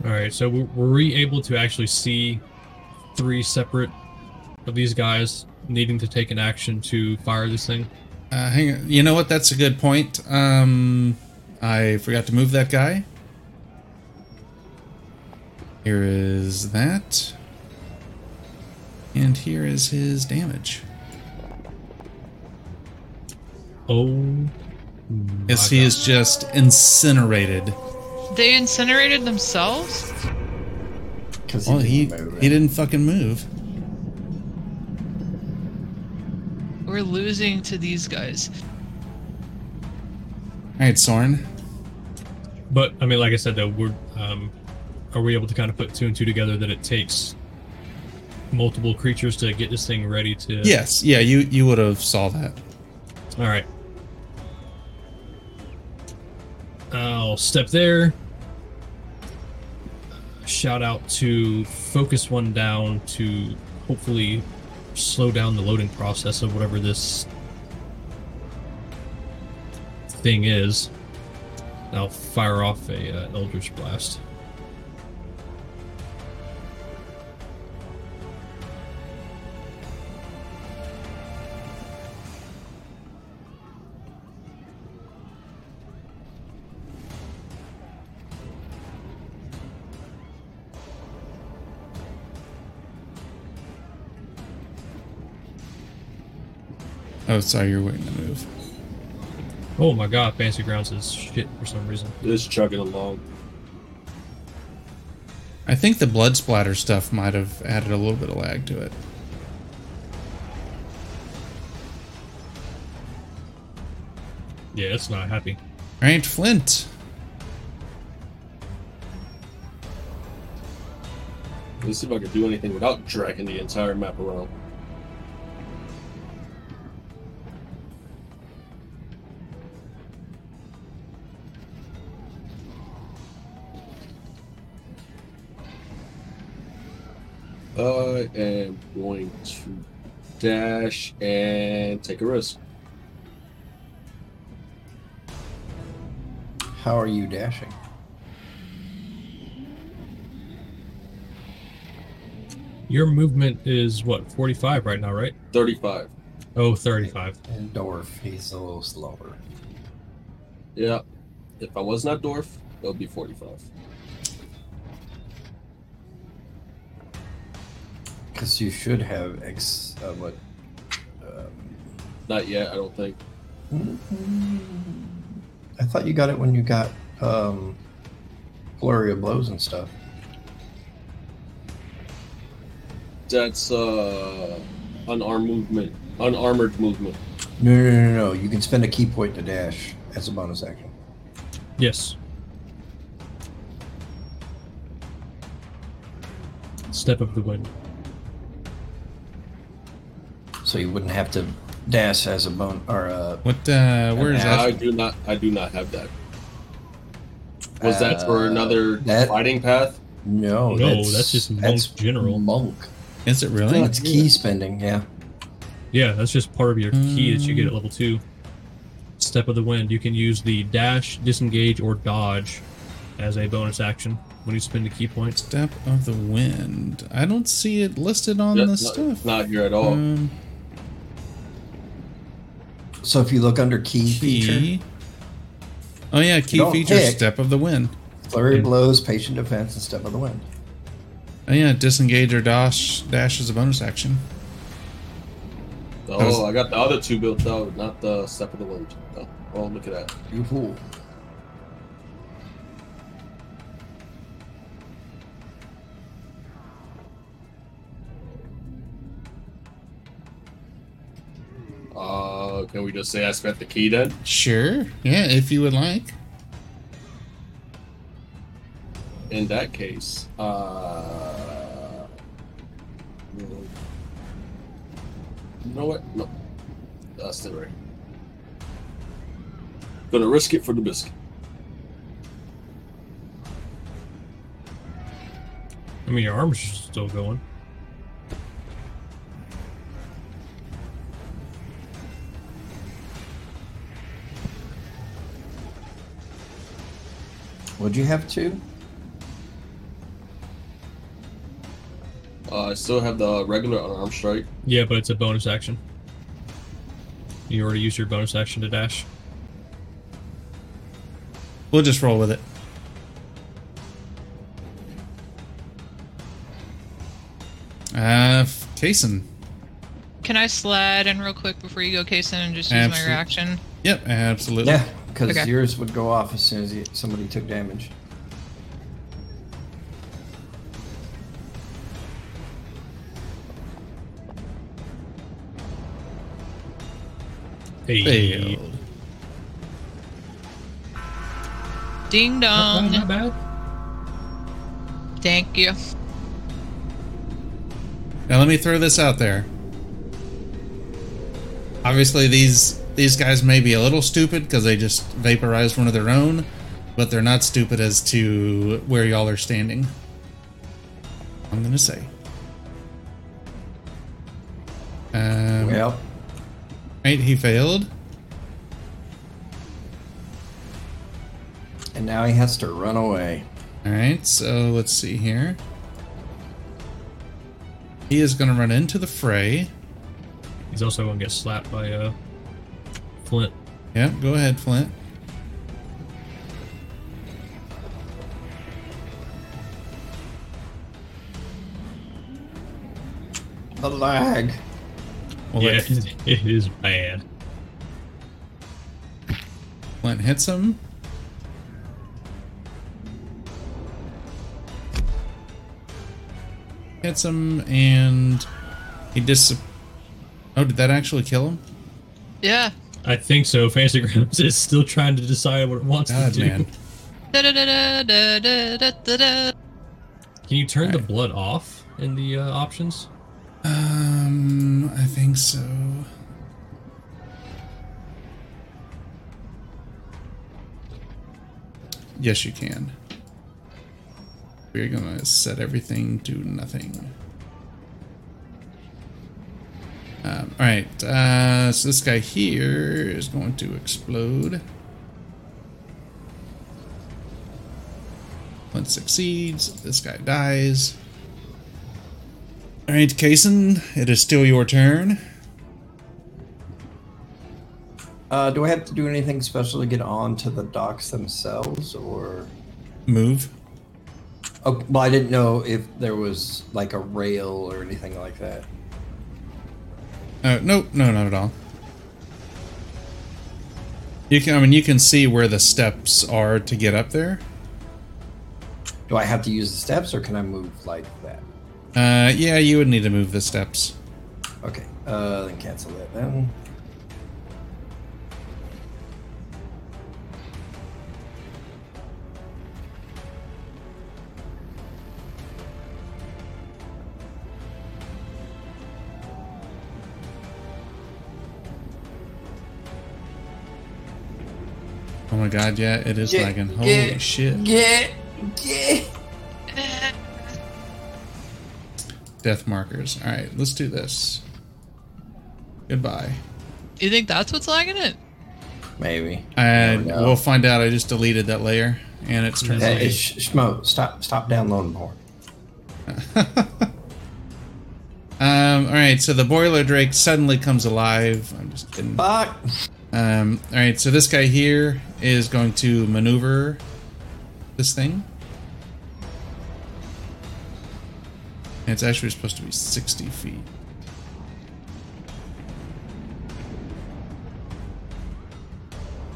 All right, so w- were we able to actually see three separate of these guys needing to take an action to fire this thing? Uh, hang on. You know what? That's a good point. Um, I forgot to move that guy. Here is that. And here is his damage. Oh, Yes, he God. is just incinerated. They incinerated themselves? Because Well, he move he it. didn't fucking move. We're losing to these guys. All right, Soren. But I mean, like I said, though, we're um, are we able to kind of put two and two together that it takes multiple creatures to get this thing ready to? Yes, yeah, you you would have saw that. All right. I'll step there. Shout out to focus one down to hopefully slow down the loading process of whatever this thing is. I'll fire off a uh, Eldritch Blast. Oh, sorry, you're waiting to move. Oh my god, Fantasy Grounds is shit for some reason. It's chugging along. I think the blood splatter stuff might have added a little bit of lag to it. Yeah, it's not happy. All right, Flint. Let's see if I can do anything without dragging the entire map around. I am going to dash and take a risk. How are you dashing? Your movement is what, 45 right now, right? 35. Oh, 35. And Dorf, he's a little slower. Yeah. If I was not Dwarf, it would be 45. Because you should have X. Uh, what? Um, Not yet, I don't think. I thought you got it when you got um, flurry of blows and stuff. That's uh unarmed movement. Unarmored movement. No, no, no, no, no. You can spend a ki point to dash as a bonus action. Yes. Step of the wind. So you wouldn't have to dash as a bone or uh, What? Uh, where is that? I do not I do not have that. Was that for Uh, another that- fighting path? no. No, that's just monk general. Monk. Is it really? That's ki spending. Yeah. Yeah, that's just part of your ki that you get at level two. Step of the wind. You can use the dash, disengage, or dodge as a bonus action when you spend a ki point. Step of the wind. I don't see it listed on Yeah, the not, stuff. not here at all. Um, So if you look under ki, feature. Oh yeah, ki Don't feature. pick. Step of the wind. flurry Yeah. blows, patient defense, and step of the wind. Oh yeah, disengage or dash. Dash is a bonus action. oh, was- I got the other two built out, not the step of the wind. Oh, well, look at that. You fool. Uh, can we just say I spent the ki then? Sure. Yeah, if you would like. In that case, uh, you know what? No, that's the right. Gonna risk it for the biscuit. I mean, your arms are still going. Would you have two? Uh, I still have the regular unarmed strike. Yeah, but it's a bonus action. You already used your bonus action to dash. We'll just roll with it. Uh, Kason. Can I slide in real quick before you go, Kason, and just use Absolute- my reaction? Yep, absolutely. Yeah, because Okay. yours would go off as soon as you, somebody took damage. Hey. Failed. Ding Not dong. bad, not bad. Thank you. Now let me throw this out there. Obviously, these these guys may be a little stupid because they just vaporized one of their own, but they're not stupid as to where y'all are standing. I'm gonna say. Um, Well, right, he failed. and now he has to run away. All right, so let's see here. He is going to run into the fray. He's also gonna get slapped by uh, Flint. Yep, go ahead, Flint. The lag. We'll yeah, let it is bad. Flint hits him. Hits him, and he dis. Oh, did that actually kill him? Yeah. I think so. Fantasy Grounds [laughs] is still trying to decide what it wants God, to do. man. [laughs] Can you turn the blood off in the uh, options? Um, I think so. Yes, you can. We're gonna set everything to nothing. Um, all right, uh, so this guy here is going to explode. One succeeds. This guy dies. All right, Kason, it is still your turn. Uh, do I have to do anything special to get onto the docks themselves, or? Move. Oh, well, I didn't know if there was like a rail or anything like that. Uh, no, no, not at all. You can, I mean, you can see where the steps are to get up there. Do I have to use the steps, or can I move like that? Uh, yeah, you would need to move the steps. Okay, uh, then cancel that then. My god, yeah, it is Yeah, lagging. Holy yeah, shit. Yeah, yeah. Death markers. Alright, let's do this. Goodbye. You think that's what's lagging it? Maybe. And Never know. we'll find out. I just deleted that layer, and it's turned Hey, on. hey, Sh- Schmo, stop, stop downloading more. [laughs] Um, alright, so the boiler drake suddenly comes alive. I'm just kidding. Fuck. Um, all right, so this guy here is going to maneuver this thing. And it's actually supposed to be 60 feet.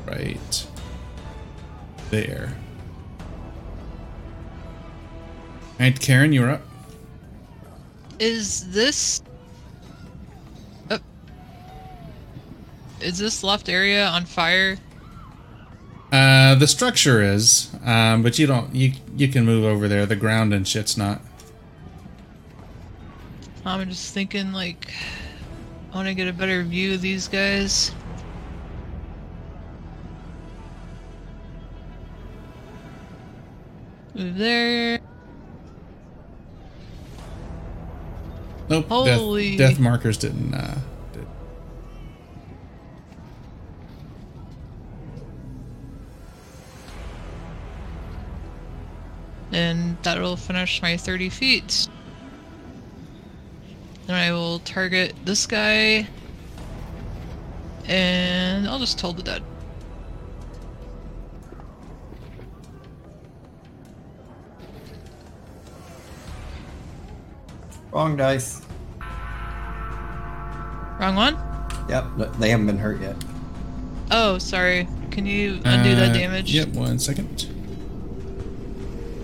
Right there. All right, Karen, you're up. Is this? Is this left area on fire? Uh, the structure is, um, but you don't. You you can move over there. The ground and shit's not. I'm just thinking, like, I want to get a better view of these guys. Move there. Nope. Holy- Death, death markers didn't. Uh, did. and that'll finish my 30 feet. Then I will target this guy, and I'll just toll the dead. Wrong dice. Wrong one? Yep, they haven't been hurt yet. Oh, sorry. Can you undo that Uh, damage? Yep. One second.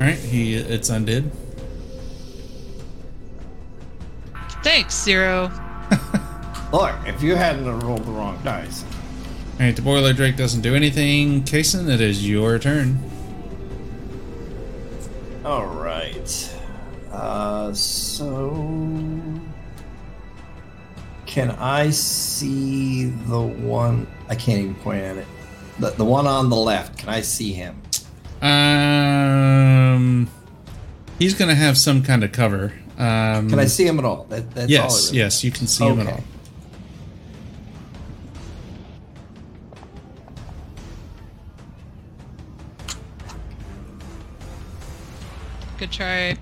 All right. He it's undid. Thanks, Zero. [laughs] Look, if you hadn't have rolled the wrong dice. All right. The boiler drake doesn't do anything. Kason, it is your turn. All right. Uh, so can I see the one? I can't even point at it. The, the one on the left. Can I see him? Um, he's gonna have some kind of cover. Um, Can I see him at all? That, that's. Yes. it really Yes. You can see him at all. Good try.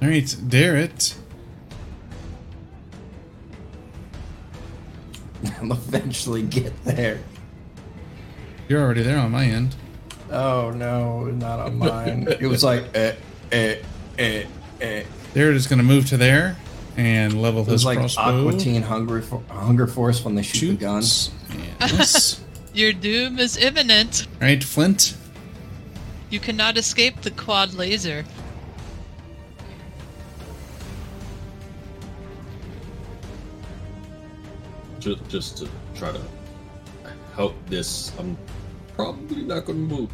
All right, Darrett. [laughs] I'll eventually get there. You're already there on my end. Oh no, not on mine. it was like [laughs] eh, eh, eh, eh. Darrett is gonna move to there and level It his was like crossbow. Aqua Teen Hunger, for, Hunger Force when they shoot the gun. Shoots. And miss. [laughs] Your doom is imminent. All right, Flint. You cannot escape the quad laser. Just, just to try to help this, I'm probably not going to move.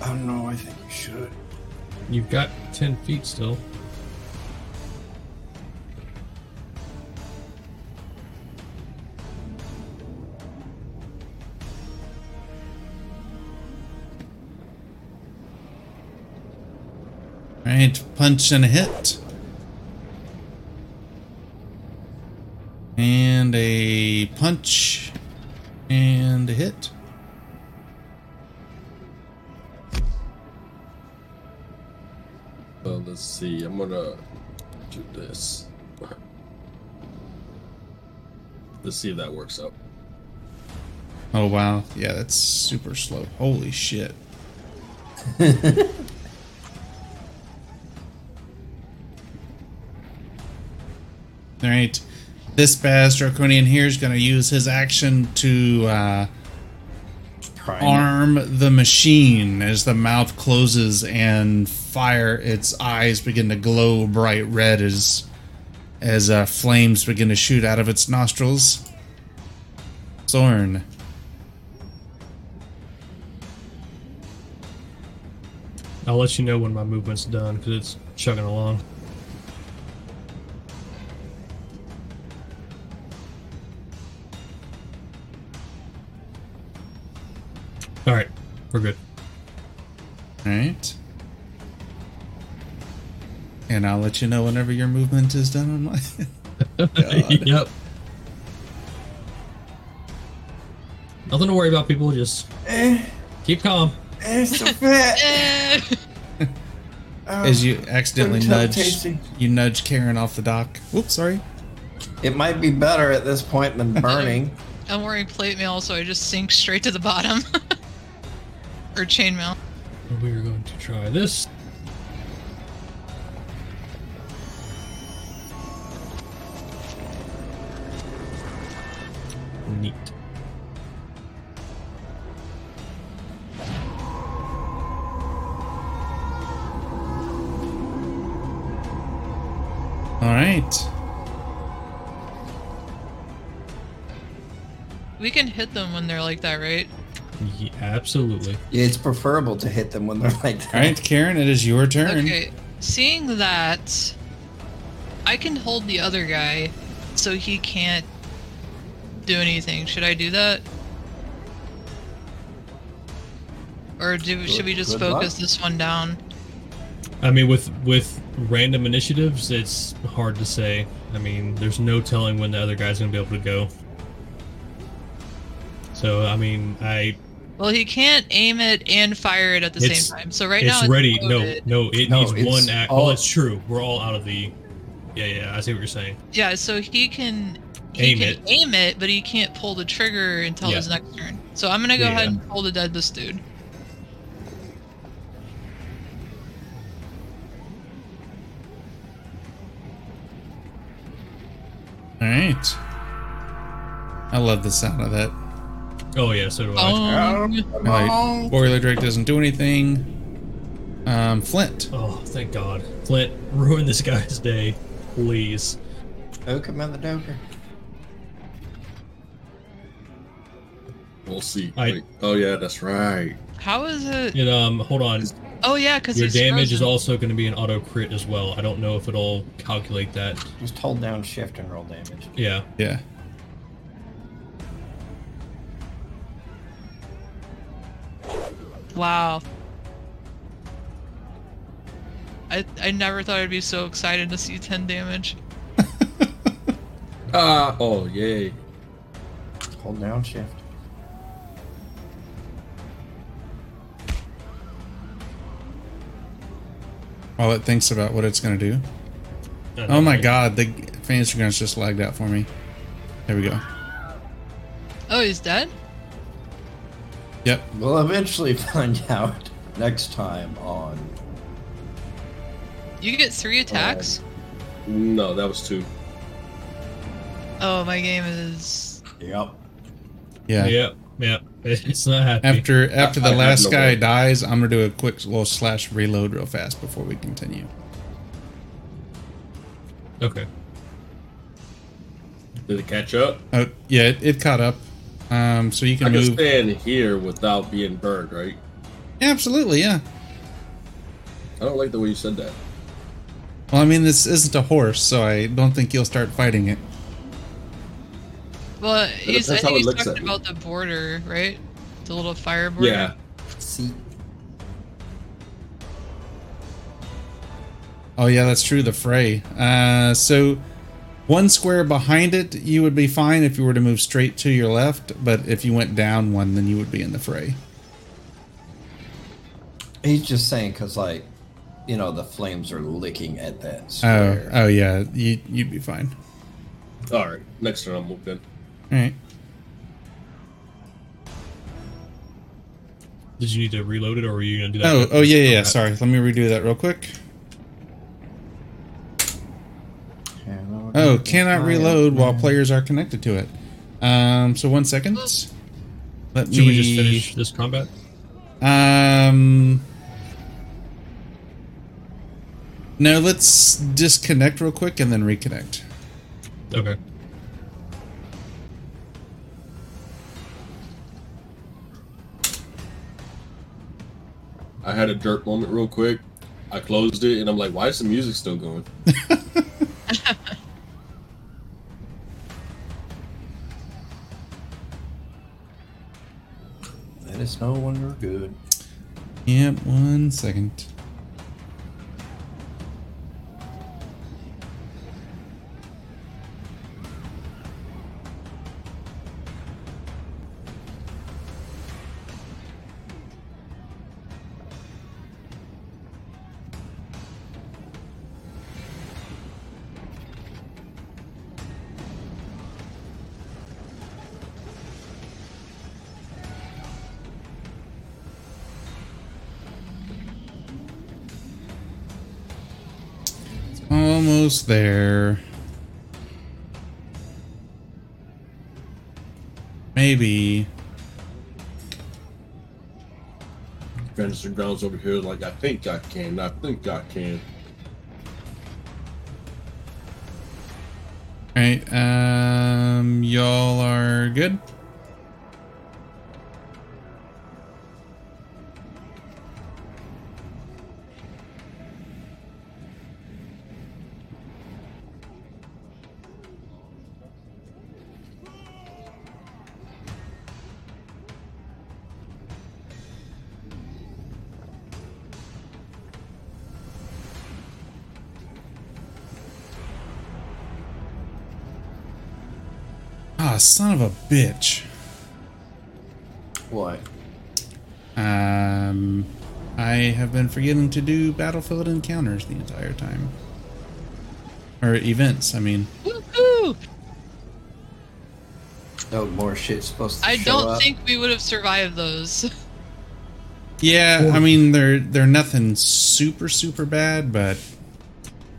I don't know. I think you should. You've got 10 feet still. Right, punch and a hit. And a punch and a hit. Uh, let's see. I'm gonna do this. Let's see if that works out. Oh wow, yeah, that's super slow. Holy shit. [laughs] right, this Baaz Draconian here is going to use his action to uh, arm the machine as the mouth closes and fire. Its eyes begin to glow bright red as as uh, flames begin to shoot out of its nostrils. Zorn. I'll let you know when my movement's done because it's chugging along. We're good. All right. And I'll let you know whenever your movement is done on my. [laughs] [laughs] God. yep. Nothing to worry about, people. Just Eh, keep calm. eh, so fat. Eh. [laughs] Oh, As you accidentally Couldn't nudge, Tasty. you nudge Karen off the dock. Whoops, sorry. It might be better at this point than burning. I'm wearing plate mail, so I just sink straight to the bottom. Or chainmail. We are going to try this. Neat. All right. We can hit them when they're like that, right? Yeah, absolutely. Yeah, it's preferable to hit them when they're like that. All right, Karen, it is your turn. Okay. Seeing that, I can hold the other guy so he can't do anything. Should I do that? Or do, should we just good luck. focus this one down? I mean, with with random initiatives, it's hard to say. I mean, there's no telling when the other guy's gonna be able to go. So, I mean, I Well, he can't aim it and fire it at the It's- same time. So right it's now it's ready. it's No, no, it No, needs it's one act. all- Well, it's true. We're all out of the. Yeah, yeah. I see what you're saying. Yeah, so he can he Aim can it. aim it, but he can't pull the trigger until Yeah. his next turn. So I'm gonna go Yeah. ahead and toll the dead this dude. All right. I love the sound of that. Oh yeah, so do I. Um, All right. Boiler Drake doesn't do anything. Um, Flint. Oh, thank God, Flint, ruin this guy's day, please. Oak him in the doker. We'll see. I- Wait, oh yeah, that's right. how is it? And um, hold on. Oh yeah, because Your he's damage is also going to be an auto crit as well. I don't know if it'll calculate that. Just hold down shift and roll damage. Yeah. Yeah. Wow. I I never thought I'd be so excited to see 10 damage. [laughs] Ah, oh yay. Hold down shift. While it thinks about what it's going to do. Uh, Oh my god, the fantasy grounds just lagged out for me. There we go. Oh, he's dead? Yep. We'll eventually [laughs] find out next time on. You get three attacks? No, that was two. Oh, my game is. Yep. Yeah. Yeah. Yeah. [laughs] It's not happy. After after I the have last no guy way. dies, I'm gonna do a quick little slash reload real fast before we continue. Okay. Did it catch up? Oh yeah, it, it caught up. Um, so you I can can move. stand here without being burned, right? Absolutely, yeah. I don't like the way you said that. Well, I mean, this isn't a horse, so I don't think you'll start fighting it. Well, he's, I think he's talking at me. about the border, right? The little fire border. Yeah. See. Oh yeah, that's true. The fray. Uh, so one square behind it, you would be fine if you were to move straight to your left. But if you went down one, then you would be in the fray. He's just saying because, like, you know, the flames are licking at that Oh, square. oh oh yeah, you you'd be fine. All right. Next turn, I'll move in. All right. Did you need to reload it, or were you gonna do that? Oh, oh yeah, yeah. yeah. Sorry, let me redo that real quick. Cannot Oh, cannot fire. reload while players are connected to it. Um, so one second. Let Should me we just finish this combat? Um. No, let's disconnect real quick and then reconnect. Okay. I had a dirt moment real quick. I closed it and I'm like, why is the music still going? [laughs] Know when we're good. Yep, one second. Almost there. Maybe. Fantasy grounds over here, like I think I can. I think I can. Alright, um, y'all are good. Ah, son of a bitch. What? Um, I have been forgetting to do battlefield encounters the entire time. Or events, I mean. Woohoo! Oh, more shit's supposed to I show don't up. think we would have survived those. [laughs] Yeah, I mean they're they're nothing super super bad, but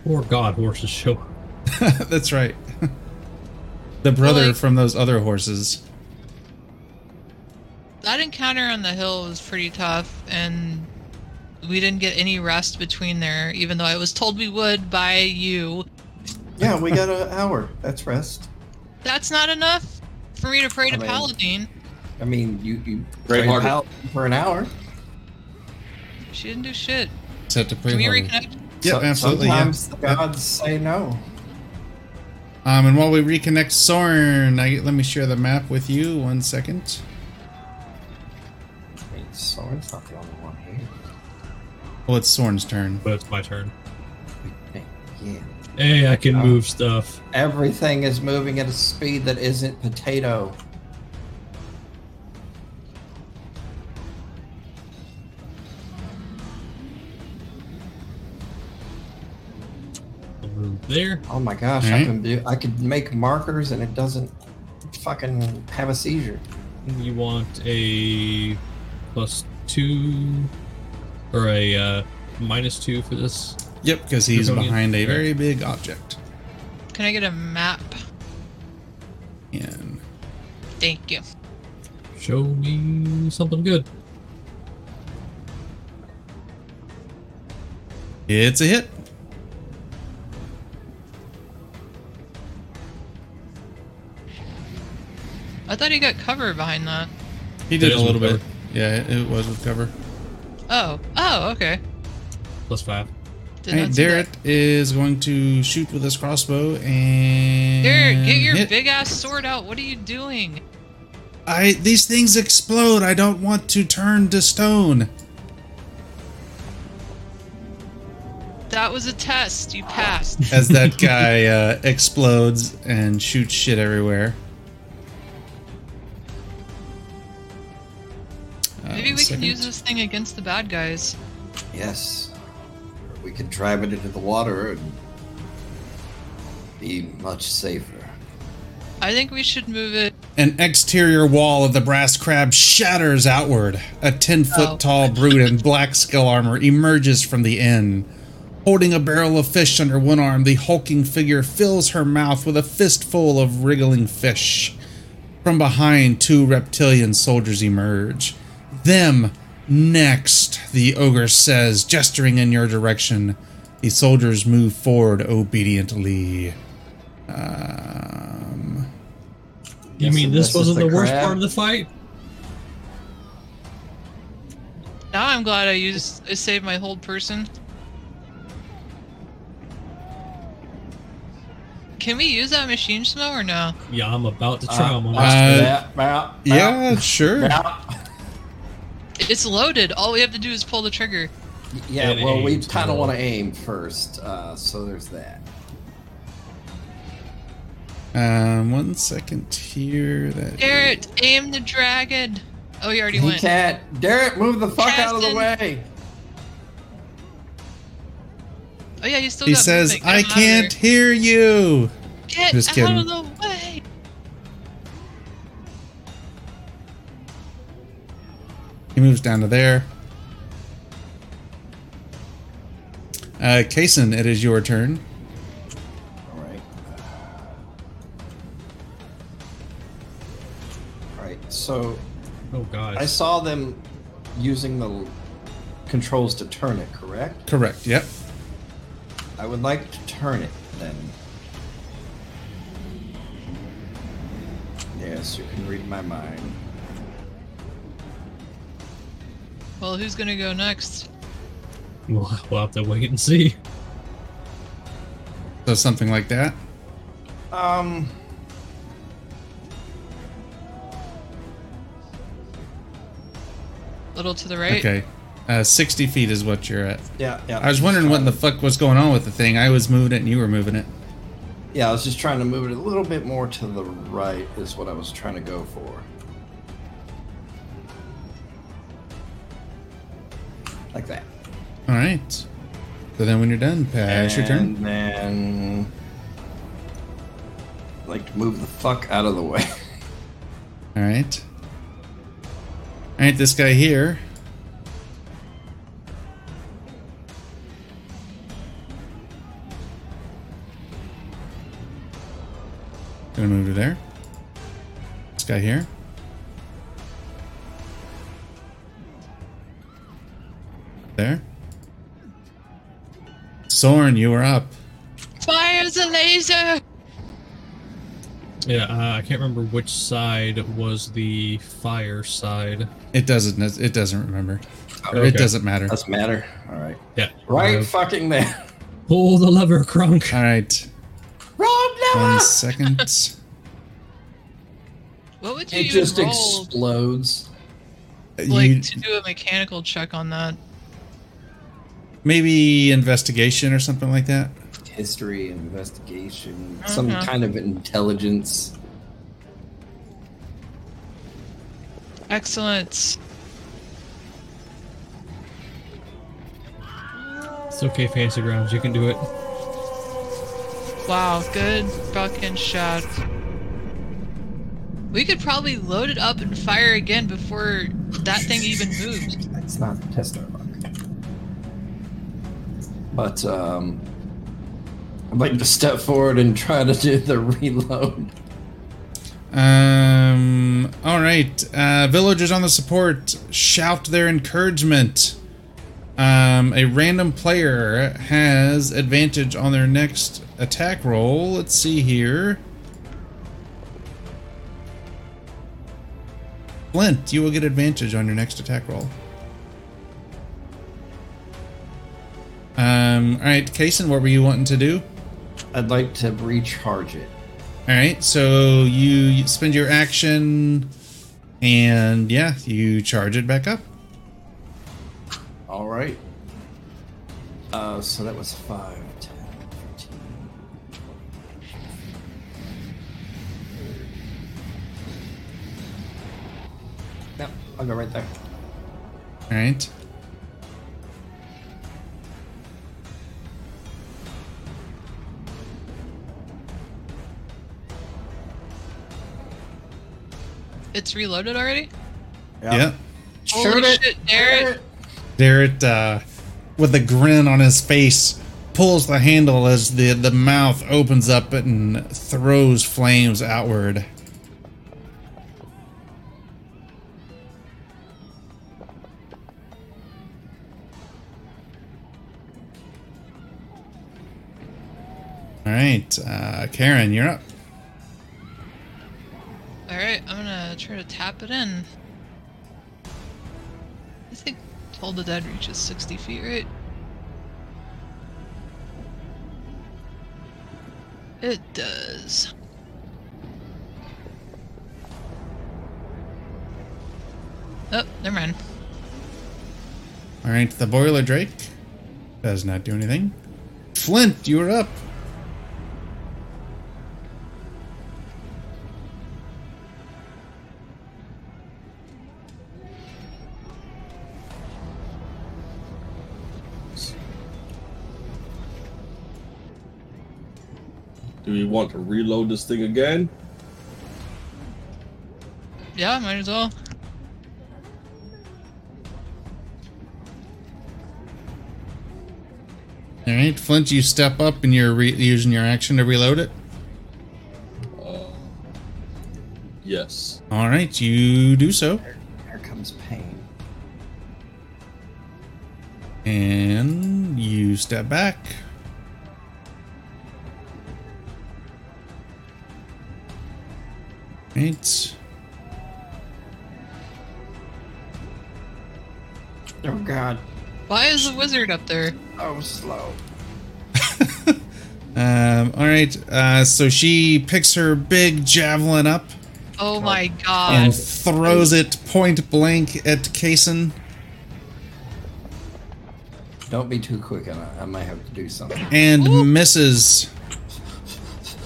Poor God horses show [laughs] that's right. The brother like- from those other horses. That encounter on the hill was pretty tough, and we didn't get any rest between there, even though I was told we would by you. Yeah, we got an hour. That's rest. That's not enough for me to pray to I mean- Paladine. I mean, you you Great train hearted. pal for an hour. She didn't do shit. Set to play Can we reconnect? Yep, So- absolutely. Yeah. Sometimes the gods say no. Um, and while we reconnect Sorn, I, let me share the map with you. One second. I mean, Soren's not the only one here. Well, it's Sorn's turn. But it's my turn. Hey, Yeah. Hey, I can move stuff. Everything is moving at a speed that isn't potato. There. Oh my gosh, I can do. I could make markers and it doesn't fucking have a seizure. You want a plus two or a uh, minus two for this? Yep, because he's Draconian. behind a very big object. Can I get a map? And Thank you. Show me something good. it's a hit. I thought he got cover behind that. He did a little with bit. Yeah, it, it was with cover. Oh. Oh, okay. Plus five. Did Hey, not see Darrett that. is going to shoot with his crossbow and Darrett, get your hit. big ass sword out. What are you doing? I these things explode. I don't want to turn to stone. That was a test. You passed. As that [laughs] guy uh, explodes and shoots shit everywhere. Second. use this thing against the bad guys. Yes. We could drive it into the water and be much safer. I think we should move it. An exterior wall of the brass crab shatters outward. A 10 foot Oh. tall brute in black skull armor emerges from the inn. Holding a barrel of fish under one arm, the hulking figure fills her mouth with a fistful of wriggling fish. From behind, two reptilian soldiers emerge. Them next, the ogre says, gesturing in your direction. The soldiers move forward obediently. Um, You mean this, this wasn't the the, worst part of the fight? Now I'm glad I used I saved my hold person. Can we use that machine smell or no? Yeah, I'm about to try. I'm Uh, on uh, that, yeah, sure. It's loaded. All we have to do is pull the trigger. Yeah, It well, we kind of want to aim first, uh, so there's that. Um, one second here. That Garrett, aim the dragon. Oh, he already He went. can't. Derek, move the fuck out of the Kason. way. Oh yeah, he's still. he got says, movement. Get "I him out of can't there. hear you." Get Just out kidding. of the way. He moves down to there. Uh, Kason, it is your turn. All right. All right. So Oh god. I saw them using the controls to turn it. Correct. Correct. Yep. I would like to turn it then. Yes, you can read my mind. Well, who's gonna go next? We'll, we'll have to wait and see. So something like that. Um, little to the right. Okay. Uh, 60 feet is what you're at. yeah, yeah. I was wondering what the fuck was going on with the thing. I was moving it and you were moving it. Yeah, I was just trying to move it a little bit more to the right, is what I was trying to go for. Like that. All right. So then when you're done, pass your turn. And then. Like to move the fuck out of the way. [laughs] All right. All right, this guy here. Gonna move to there. This guy here. There. Soren, you are up. Fire the laser! Yeah, uh, I can't remember which side was the fire side. It doesn't. It doesn't remember. Or It doesn't matter. Doesn't matter. All right. Yeah. Right Uh, fucking there. pull the lever, Crunk. All right. Rob One second. What would you do? It even just roll, explodes. like, You- to do a mechanical check on that? Maybe investigation or something like that. History, investigation, some Uh-huh. kind of intelligence. Excellent. It's okay, Fantasy Grounds. You can do it. Wow, good fucking shot. We could probably load it up and fire again before that thing even moves. It's not the test mark. But um, I'd like to step forward and try to do the reload. Um. All right. Uh, villagers on the support shout their encouragement. Um, a random player has advantage on their next attack roll. Let's see here. Flint, you will get advantage on your next attack roll. Um. All right, Kason, what were you wanting to do? I'd like to recharge it. All right, so you spend your action, and yeah, you charge it back up. All right. Uh, so that was 5, 10, 15, 20. Yep, I'll go right there. All right. It's reloaded already? Yeah. Holy Shoot it! shit, Garrett. Garrett, uh, with a grin on his face, pulls the handle as the the mouth opens up and throws flames outward. All right, uh, Karen, you're up. Alright, I'm gonna try to tap it in. I think Toll the Dead reaches 60 feet, right? It does. Oh, never mind. All right, the boiler drake does not do anything. Flint, you're up. We want to reload this thing again? Yeah, might as well. All right, Flint, you step up and you're re- using your action to reload it. Uh, yes. All right, you do so, Here comes pain. and you step back. Right. Oh God. Why is the wizard up there? Oh, slow. [laughs] Um, all right. Uh, so she picks her big javelin up Oh my god. and throws it point blank at Kason. Don't be too quick on it. I might have to do something. and Ooh. misses.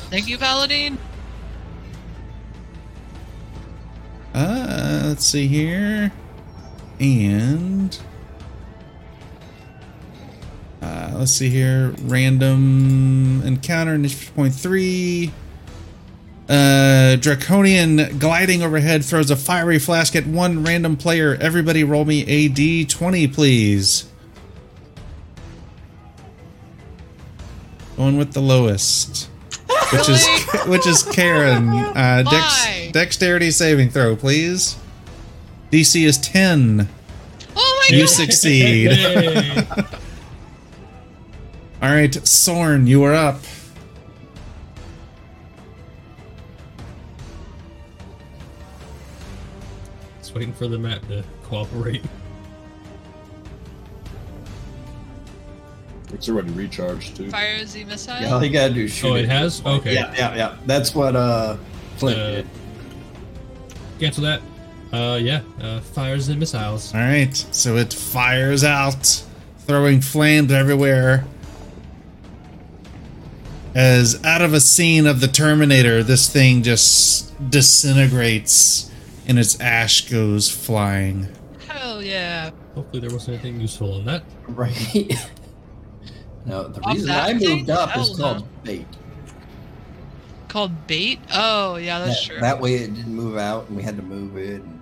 Thank you, Paladine. Uh, let's see here. And uh, let's see here. Random encounter initiative point three. Uh, Draconian gliding overhead throws a fiery flask at one random player. Everybody roll me a d20, please. Going with the lowest, which is [laughs] which is Karen. [laughs] Uh, dex? Dexterity saving throw, please. DC is ten. Oh my You god. You succeed. [laughs] All right, Sorn, you are up. Just waiting for the map to cooperate. It's already recharged too. Fire the missile. Yeah, all you gotta do is shoot Oh, it has? Okay. Yeah, yeah, yeah. That's what uh Flint Uh, did. Cancel that. Uh, yeah. Uh, fires and missiles. All right, so it fires out, throwing flames everywhere. As out of a scene of the Terminator, this thing just disintegrates and its ash goes flying. Hell yeah. Hopefully, there wasn't anything useful in that. Right. [laughs] no, the reason I moved up is called no. Bait. Called bait? Oh yeah, that's that, true. that way it didn't move out and we had to move it. And,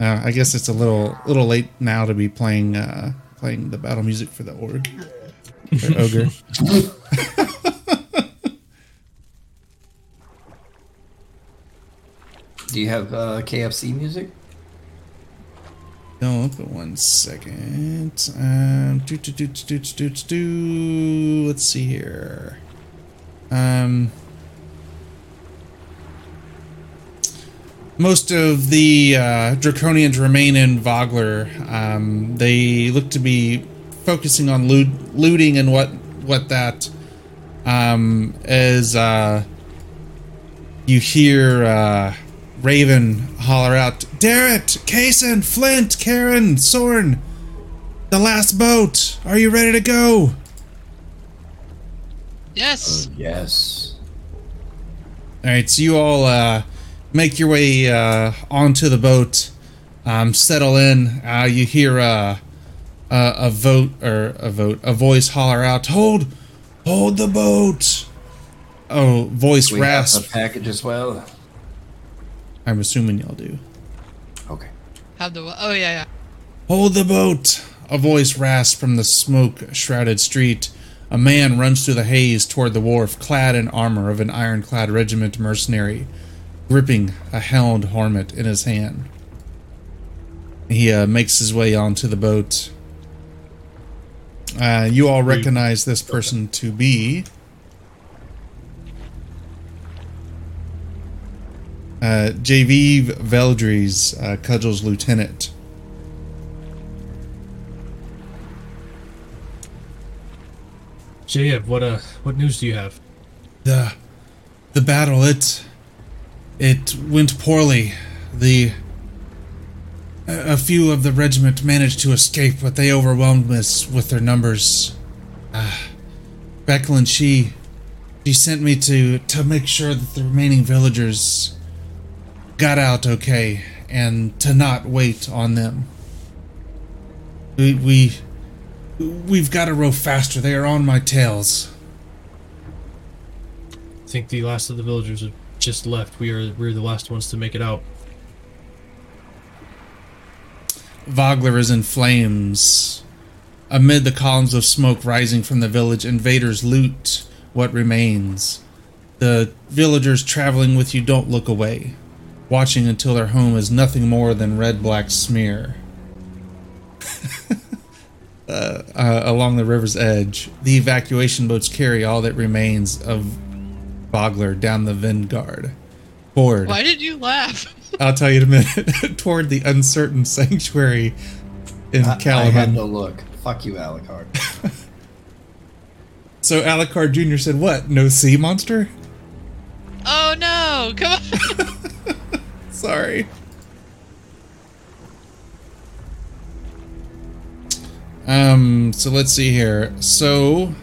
Uh, I guess it's a little little late now to be playing uh, playing the battle music for the org or [laughs] ogre. [laughs] do you have uh, KFC music? don't, but one second. Um, do, do, do, do, do, do, do. Let's see here. Um, most of the uh, draconians remain in Vogler. Um, they look to be focusing on loot, looting and what what that um, is. Uh, you hear. Uh, Raven holler out, Darrett, Kason, Flint, Karen, Sorn, the last boat. Are you ready to go? yes. Yes. All right, so you all uh, make your way uh, onto the boat, um, settle in. Uh, you hear uh, a, a vote or a vote, a voice holler out, "Hold, hold the boat!" Oh, voice We have a package as well. I'm assuming y'all do. Okay. Have the oh yeah yeah. Hold the boat! A voice rasps from the smoke shrouded street. A man runs through the haze toward the wharf, clad in armor of an ironclad regiment mercenary, gripping a helmed hornet in his hand. He uh, makes his way onto the boat. Uh, you all recognize this person to be. Uh, Jeyev Veldrews, uh, Cudgel's lieutenant. Jeyev, what uh, what news do you have? the the battle it it went poorly the a a few of the regiment managed to escape but they overwhelmed us with their numbers uh, Becklin she she sent me to to make sure that the remaining villagers got out okay and to not wait on them we we we've got to row faster they are on my tails I think the last of the villagers have just left. We are we're the last ones to make it out. Vogler is in flames. Amid the columns of smoke rising from the village, invaders loot what remains. The villagers traveling with you don't look away, watching until their home is nothing more than red black smear. [laughs] uh, uh, along the river's edge, the evacuation boats carry all that remains of Vogler down the Vingaard. Toward, Why did you laugh? I'll tell you in a minute, [laughs] toward the uncertain sanctuary in I, I had no look. Fuck you, Alucard. [laughs] So Alucard Jr. said, What? No sea monster? Oh no! Come on. Sorry. Um, so let's see here. So,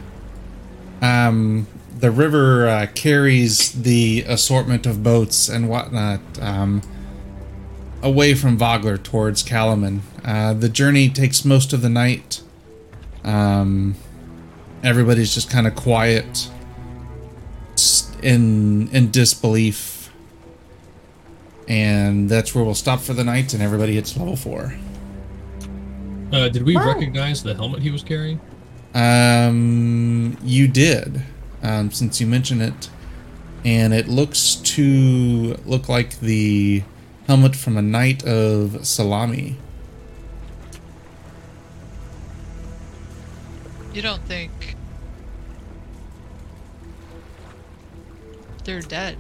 um, the river uh, carries the assortment of boats and whatnot um, away from Vogler towards Kalaman. Uh, the journey takes most of the night. Um, everybody's just kind of quiet, in in disbelief, and that's where we'll stop for the night. And everybody hits level four. Uh, did we recognize the helmet he was carrying? Um, you did, um, since you mentioned it, and it looks to look like the helmet from a knight of Solamnia. You don't think they're dead?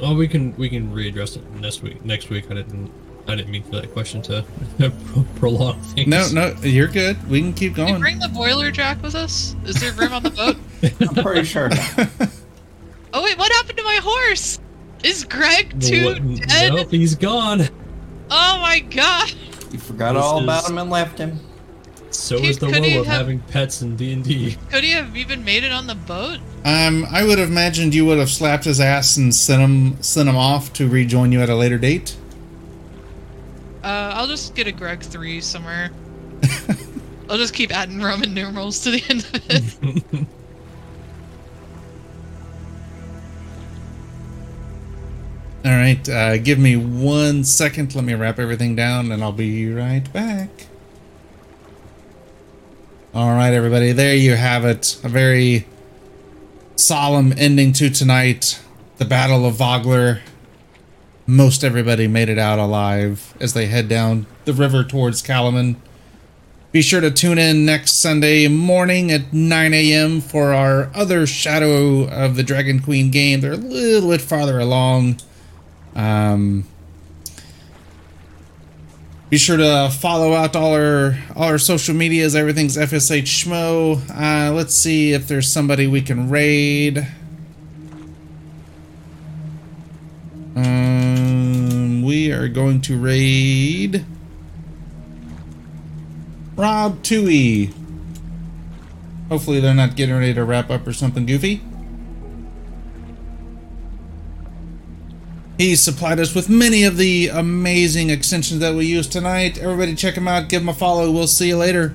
Oh, we can we can readdress it next week. Next week, I didn't I didn't mean for that question to [laughs] prolong things. No, no, you're good. We can keep Did we going. bring the boiler jack with us? Is there room on the boat? [laughs] I'm pretty sure. [laughs] Oh wait, what happened to my horse? Is Greg too What- dead? Nope, he's gone. Oh my god! You forgot This all about him and left him. So He- is the could he woe of have- having pets in D and D. Could he have even made it on the boat? Um, I would have imagined you would have slapped his ass and sent him sent him off to rejoin you at a later date. Uh, I'll just get a Greg three somewhere. [laughs] I'll just keep adding Roman numerals to the end of it. All right, [laughs] uh, give me one second. Let me wrap everything down, and I'll be right back. All right, everybody, there you have it. A very solemn ending to tonight. The Battle of Vogler. Most everybody made it out alive as they head down the river towards Kalaman. Be sure to tune in next Sunday morning at 9 a.m. for our other Shadow of the Dragon Queen game. They're a little bit farther along. Um, be sure to follow out all our all our social medias. Everything's FSH Schmo. Uh, let's see if there's somebody we can raid. Um, we are going to raid Rob Tui. Hopefully, they're not getting ready to wrap up or something goofy. He supplied us with many of the amazing extensions that we use tonight. Everybody check him out, give him a follow. We'll see you later.